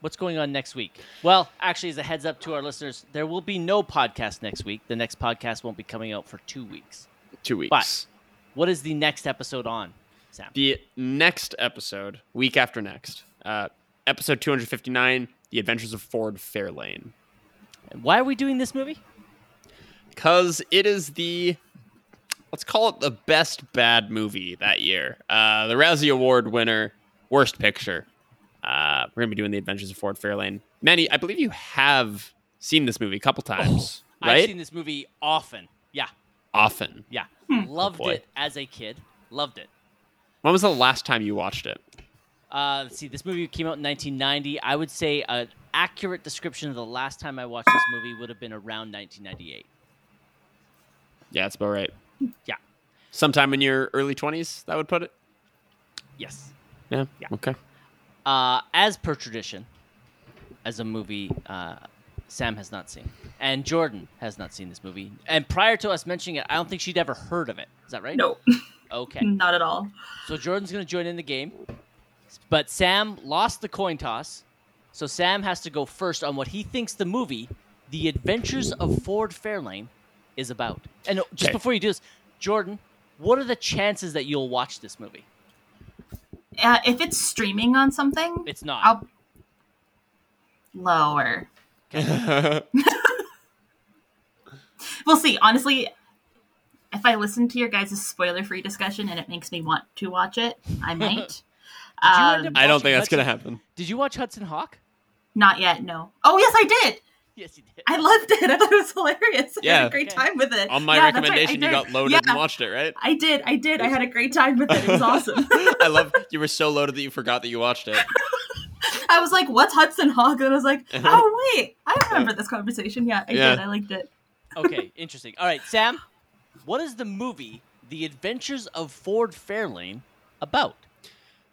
What's going on next week? Well, actually, as a heads up to our listeners, there will be no podcast next week. The next podcast won't be coming out for two weeks.
Two weeks.
But- What is the next episode on, Sam?
the next episode, week after next, uh, episode 259, The Adventures of Ford Fairlane.
Why are we doing this movie?
because it is the let's call it the best bad movie that year. Uh, the Razzie Award winner, Worst Picture. Uh, we're gonna be doing the Adventures of Ford Fairlane. Manny, I believe you have seen this movie a couple times, right?
I've seen this movie often. Yeah,
Often.
yeah.
Hmm.
Loved
boy.
it as a kid. Loved it.
When was the last time you watched it?
Uh, let's see, this movie came out in 1990. I would say an accurate description of the last time I watched this movie would have been around 1998.
Yeah, that's about right.
Yeah.
Sometime in your early twenties, that would put it.
Yes.
Yeah.
Yeah.
Okay.
Uh, as per tradition, as a movie uh, Sam has not seen, and Jordan has not seen this movie. And prior to us mentioning it, I don't think she'd ever heard of it. Is that right?
No,
Okay.
not at all.
So Jordan's going to join in the game, but Sam lost the coin toss, so Sam has to go first on what he thinks the movie, The Adventures of Ford Fairlane, is about. And just
Okay.
before you do this, Jordan, what are the chances that you'll watch this movie?
Uh, if it's streaming on something,
It's not.
I'll lower. We'll see. Honestly, if I listen to your guys' spoiler-free discussion and it makes me want to watch it, I might. um,
I don't
Watching
think that's gonna happen.
Did you watch Hudson Hawk?
not yet. No. Oh yes, I did.
Yes, you did.
I loved it. I thought it was hilarious. I
Yeah.
had a great
Okay.
time with it.
On my
Yeah, that's right,
recommendation, you got loaded
Yeah,
and watched it, right?
I did. I did. I had a great time with it. It was awesome.
I love you were so loaded that you forgot that you watched it.
I was like, "What's Hudson Hawk?" And I was like, "Oh wait, I remember this conversation. Yeah, I
Yeah.
did. I liked it."
Okay, interesting. All right, Sam, what is the movie The Adventures of Ford Fairlane about?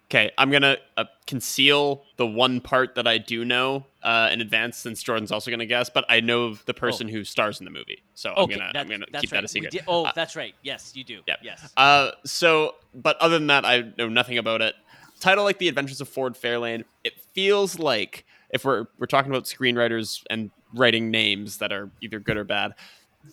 Okay, I'm gonna uh, conceal the one part that I do know uh, in advance, since Jordan's also gonna guess. But I know the person who stars in the movie, so
Okay,
I'm gonna I'm gonna keep
right.
that a secret.
did- oh,
Uh,
that's right. Yes, you do.
yeah.
Yes.
Uh, so, but other than that, I know nothing about it. Title like The Adventures of Ford Fairlane. It feels like if we're we're talking about screenwriters and writing names that are either good or bad,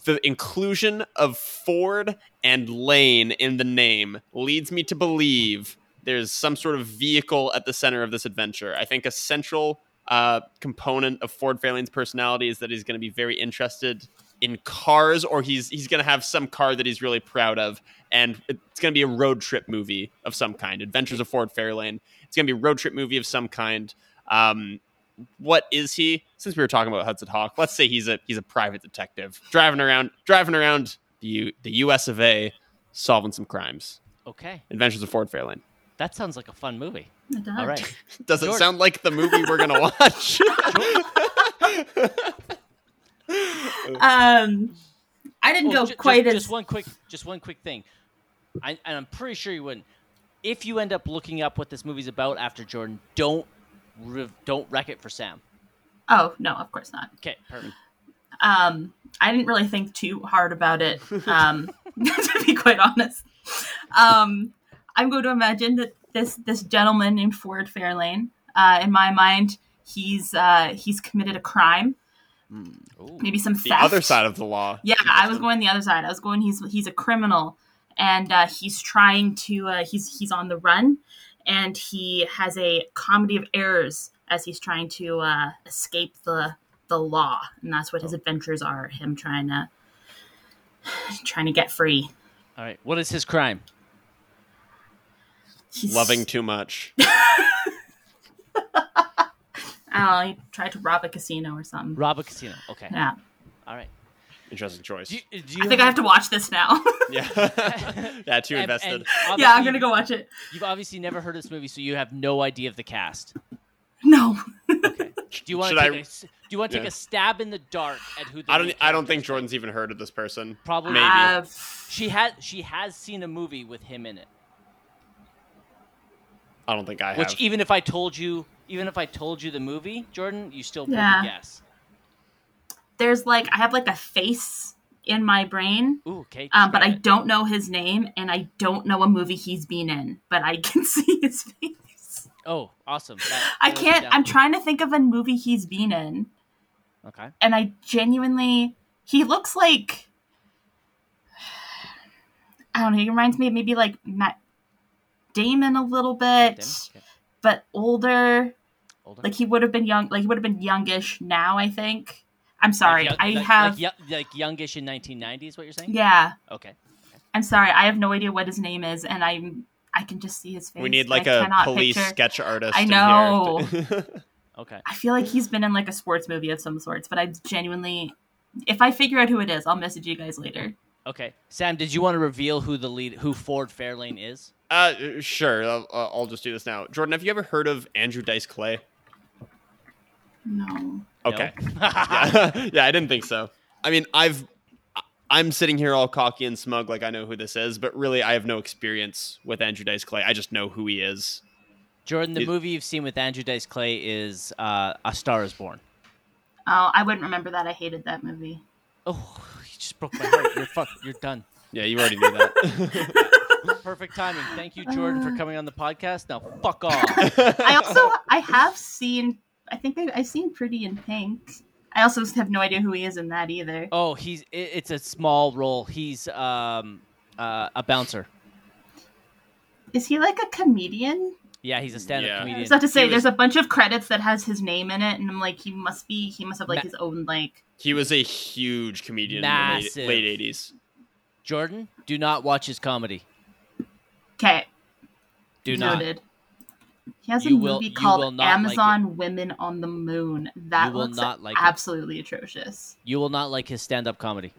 the inclusion of Ford and Lane in the name leads me to believe there's some sort of vehicle at the center of this adventure. I think a central uh, component of Ford Fairlane's personality is that he's going to be very interested in cars, or he's he's going to have some car that he's really proud of, and it's going to be a road trip movie of some kind. Adventures of Ford Fairlane. It's going to be a road trip movie of some kind. Um, what is he? Since we were talking about Hudson Hawk, let's say he's a he's a private detective driving around driving around the U, the U.S. of A. solving some crimes.
Okay,
Adventures of Ford Fairlane.
that sounds like a fun movie.
It does.
All right.
Does it
Jordan.
sound like the movie we're gonna watch?
Um, I didn't
Oh,
go
ju-
quite
just,
as.
just one quick, just one quick thing. I, and I'm pretty sure you wouldn't. If you end up looking up what this movie's about after Jordan, don't re- don't wreck it for Sam.
Oh no, of course not.
Okay, perfect.
Um, I didn't really think too hard about it. Um, to be quite honest, um, I'm going to imagine that this this gentleman named Ford Fairlane, uh, in my mind, he's uh, he's committed a crime,
Ooh.
maybe some
the other side of the law.
Yeah, I was going the other side. I was going. He's he's a criminal, and uh, he's trying to. Uh, he's he's on the run, and he has a comedy of errors as he's trying to uh, escape the the law, and that's what his adventures are. Him trying to trying to get free.
All right, what is his crime?
He's,
Loving too much.
I don't know. He tried to rob a casino or something.
Rob a casino. Okay.
Yeah,
All right.
Interesting choice.
Do you, do you
I think I have to watch this now.
yeah, yeah, too
and-
invested.
and
yeah, I'm gonna go watch it.
You've obviously never heard of this movie, so you have no idea of the cast.
No,
Okay. Do you want to
I-
take, a s- do you want to take
Yeah.
a stab in the dark at who? The
I don't. I don't think
characters are?
Jordan's even heard of this person.
Probably
Maybe.
Uh,
She had she has seen a movie with him in it.
I don't think I have.
Which even if I told you, even if I told you the movie, Jordan, you still wouldn't
Yeah.
guess.
There's like I have like a face in my brain
Ooh, okay.
Um, but I don't know his name, and I don't know a movie he's been in, but I can see his face.
Oh, awesome. That
I can't. I'm trying to think of a movie he's been in,
Okay.
and I genuinely, he looks like, I don't know. He reminds me of maybe like Matt Damon a little bit,
Okay.
but older.
Older.
Like he would have been young. Like he would have been youngish now. I think. I'm sorry.
Like,
I
young- like-
have.
like, yo- like youngish in 1990s. What you're saying?
yeah.
Okay.
I'm sorry. I have no idea what his name is, and I'm. I can just see his face.
We need like a police
picture-
sketch artist.
I
in
know.
here.
Okay.
I feel like he's been in like a sports movie of some sorts, but I genuinely, if I figure out who it is, I'll message you guys later.
Okay. Sam, did you want to reveal who the lead, who Ford Fairlane is?
uh, sure. I'll, I'll just do this now. Jordan, have you ever heard of Andrew Dice Clay?
No.
Okay.
No?
yeah, yeah, I didn't think so. I mean, I've I'm sitting here all cocky and smug like I know who this is, but really I have no experience with Andrew Dice Clay. I just know who he is.
Jordan, the
It-
movie you've seen with Andrew Dice Clay is uh, A Star Is Born.
Oh, I wouldn't remember that. I hated that movie.
Oh, you just broke my heart. You're fuck. You're done.
Yeah, you already knew that.
Perfect timing. Thank you, Jordan, for coming on the podcast. Now, fuck off.
I also I have seen. I think I, I've seen Pretty in Pink. I also have no idea who he is in that either.
Oh, he's it, it's a small role. He's um uh, a bouncer.
Is he like a comedian?
Yeah, he's a stand-up
Yeah.
I
comedian.
was about to say,
was-
there's a bunch of credits that has his name in it, and I'm like, he must be. He must have like
Ma-
his own like.
he was a huge comedian in the late, late 80s.
Jordan. Do not watch his comedy.
Okay,
Do not.
noted. He has a
You
movie
will- you
called
not like
Amazon Women on the Moon. That
You will
looks
not like it.
absolutely atrocious.
You will not like his stand-up comedy.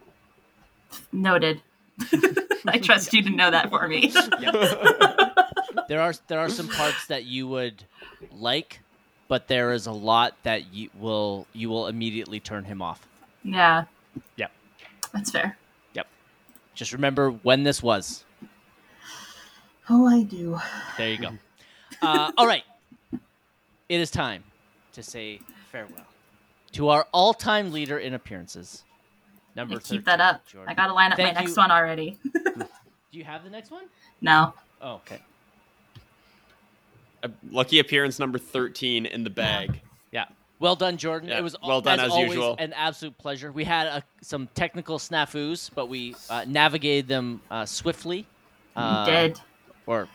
Noted. I trust you to know that for me.
There are there are some parts that you would like, but there is a lot that you will you will immediately turn him off.
yeah.
Yep.
That's fair. Yep.
Just remember when this was.
Oh, I do.
There you go. Uh, all right. It is time to say farewell to our all-time leader in appearances. Number
Yeah,
13,
keep that up.
Jordan.
I gotta line up
Thank
my next
you.
one already.
Do you have the next one?
no.
Oh, okay.
A lucky appearance number 13 in the bag.
Yeah. Well done, Jordan.
Yeah,
it was
well done as
always
usual.
an absolute pleasure. We had uh some technical snafus, but we uh, navigated them uh, swiftly. Uh,
you did.
Or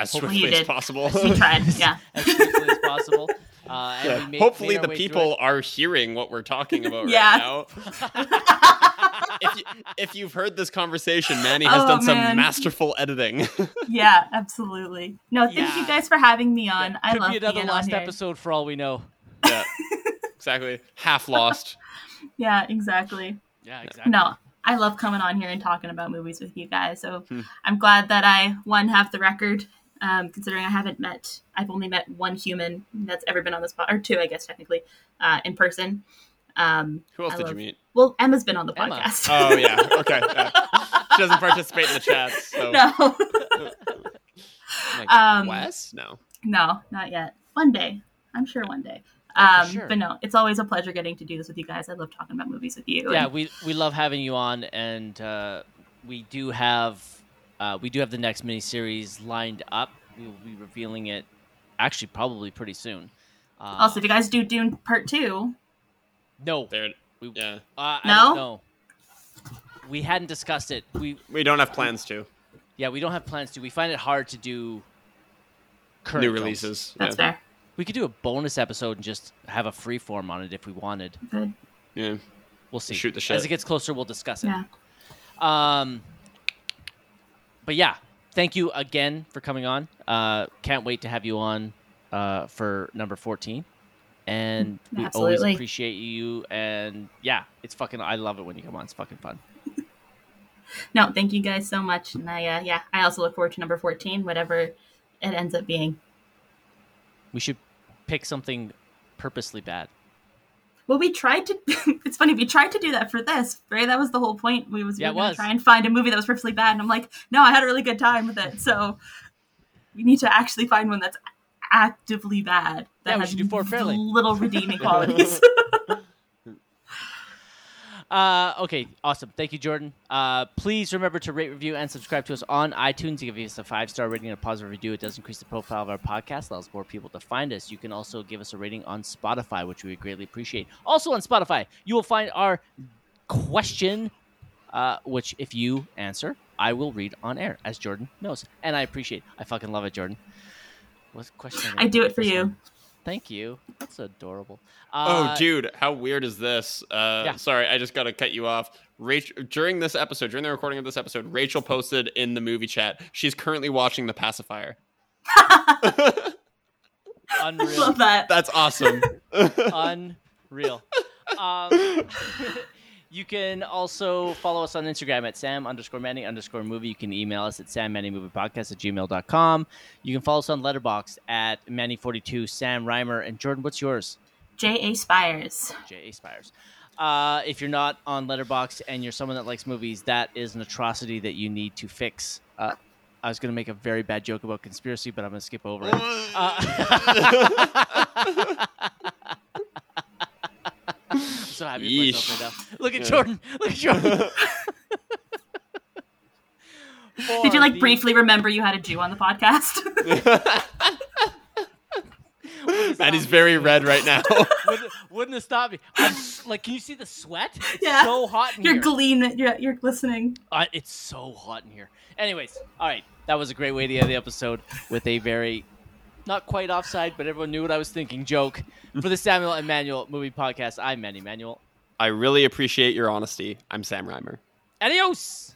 As
Hopefully
swiftly as
did.
possible.
You tried. Yeah.
as swiftly as possible. Uh,
Yeah.
made-
Hopefully,
made
the people are hearing what we're talking about
Yeah.
right now. if, you, if you've heard this conversation, Manny has
Oh,
done some masterful editing.
Yeah, absolutely. No, thank
Yeah.
you guys for having me on. I
Could
love
be another
being
lost episode for all we know.
yeah, exactly. Half lost.
Yeah, exactly.
Yeah, exactly.
No, I love coming on here and talking about movies with you guys. So
Hmm.
I'm glad that I one have the record. Um, considering I haven't met, I've only met one human that's ever been on this pod, or two, I guess technically, uh, in person. Um,
Who else
I
did
love-
you meet?
Well, Emma's been on the
Emma.
podcast.
Oh yeah. Okay. She doesn't participate in the chat. So.
no,
like,
Um,
Wes? No.
no, not yet. One day, I'm sure one day. Um,
sure.
But no, it's always a pleasure getting to do this with you guys. I love talking about movies with you.
Yeah,
and-
we we love having you on, and uh, we do have uh, we do have the next miniseries lined up. We will be revealing it actually probably pretty soon. Uh,
also, if you guys do Dune Part Two,
no,
There.
we,
Yeah.
uh, I
No?
We hadn't discussed it. We
We don't have plans to.
yeah, we don't have plans to. We find it hard to do current
New
films.
releases.
that's
yeah.
fair.
We could do a bonus episode and just have a free form on it if we wanted.
Good.
Yeah.
We'll see.
Shoot the
As it gets closer, we'll discuss it.
Yeah.
Um, but yeah, thank you again for coming on. Uh, can't wait to have you on uh, for number 14. And we always
Absolutely.
appreciate you. And yeah, it's fucking, I love it when you come on. It's fucking fun.
No, thank you guys so much. And I, uh, yeah, I also look forward to number 14, whatever it ends up being.
We should pick something purposely bad.
Well, we tried to. it's funny. We tried to do that for this, right? That was the whole point. We was, we
Yeah,
were gonna
was.
try and find a movie that was purposely bad, and I'm like, no, I had a really good time with it. So we need to actually find one that's actively bad. That
Yeah, we
has
should do Fairlane.
little redeeming qualities.
Uh, okay, awesome. Thank you, Jordan. Uh, please remember to rate, review, and subscribe to us on iTunes. To give us a five star rating and a positive review. It does increase the profile of our podcast, allows more people to find us. You can also give us a rating on Spotify, which we would greatly appreciate. Also on Spotify, you will find our question, uh, which if you answer, I will read on air, as Jordan knows, and I appreciate. I fucking love it, Jordan. What question?
I do it for you.
one? Thank you. That's adorable.
oh,
Uh,
dude, how weird is this? Uh,
Yeah.
Sorry, I just got to cut you off. Rachel, during this episode, during the recording of this episode, Rachel posted in the movie chat she's currently watching The Pacifier.
unreal.
Love that.
That's awesome.
Unreal. Um, you can also follow us on Instagram at Sam underscore Manny underscore movie. You can email us at Sam Manny Movie Podcast at gmail.com. You can follow us on Letterboxd at Manny42, Sam Reimer, and Jordan, what's yours?
J.A. Spiers.
J.A. Spiers. Uh, if you're not on Letterboxd and you're someone that likes movies, that is an atrocity that you need to fix. Uh, I was going to make a very bad joke about conspiracy, but I'm going to skip over it. Uh, I'm so happy with myself right now. Look at
Yeah.
Jordan. Look at Jordan.
Did you like
the-
briefly remember you had a Jew on the podcast?
and he's very red right now.
Wouldn't, wouldn't have stopped me. I'm like, can you see the sweat? It's
Yeah.
so hot in
you're
here.
glean. You're, you're glistening.
Uh, it's so hot in here. Anyways, all right, that was a great way to end the episode with a very, not quite offside, but everyone knew what I was thinking joke for the Samuel and Manuel movie podcast. I'm Manny Manuel.
I really appreciate your honesty. I'm Sam Reimer.
Adios.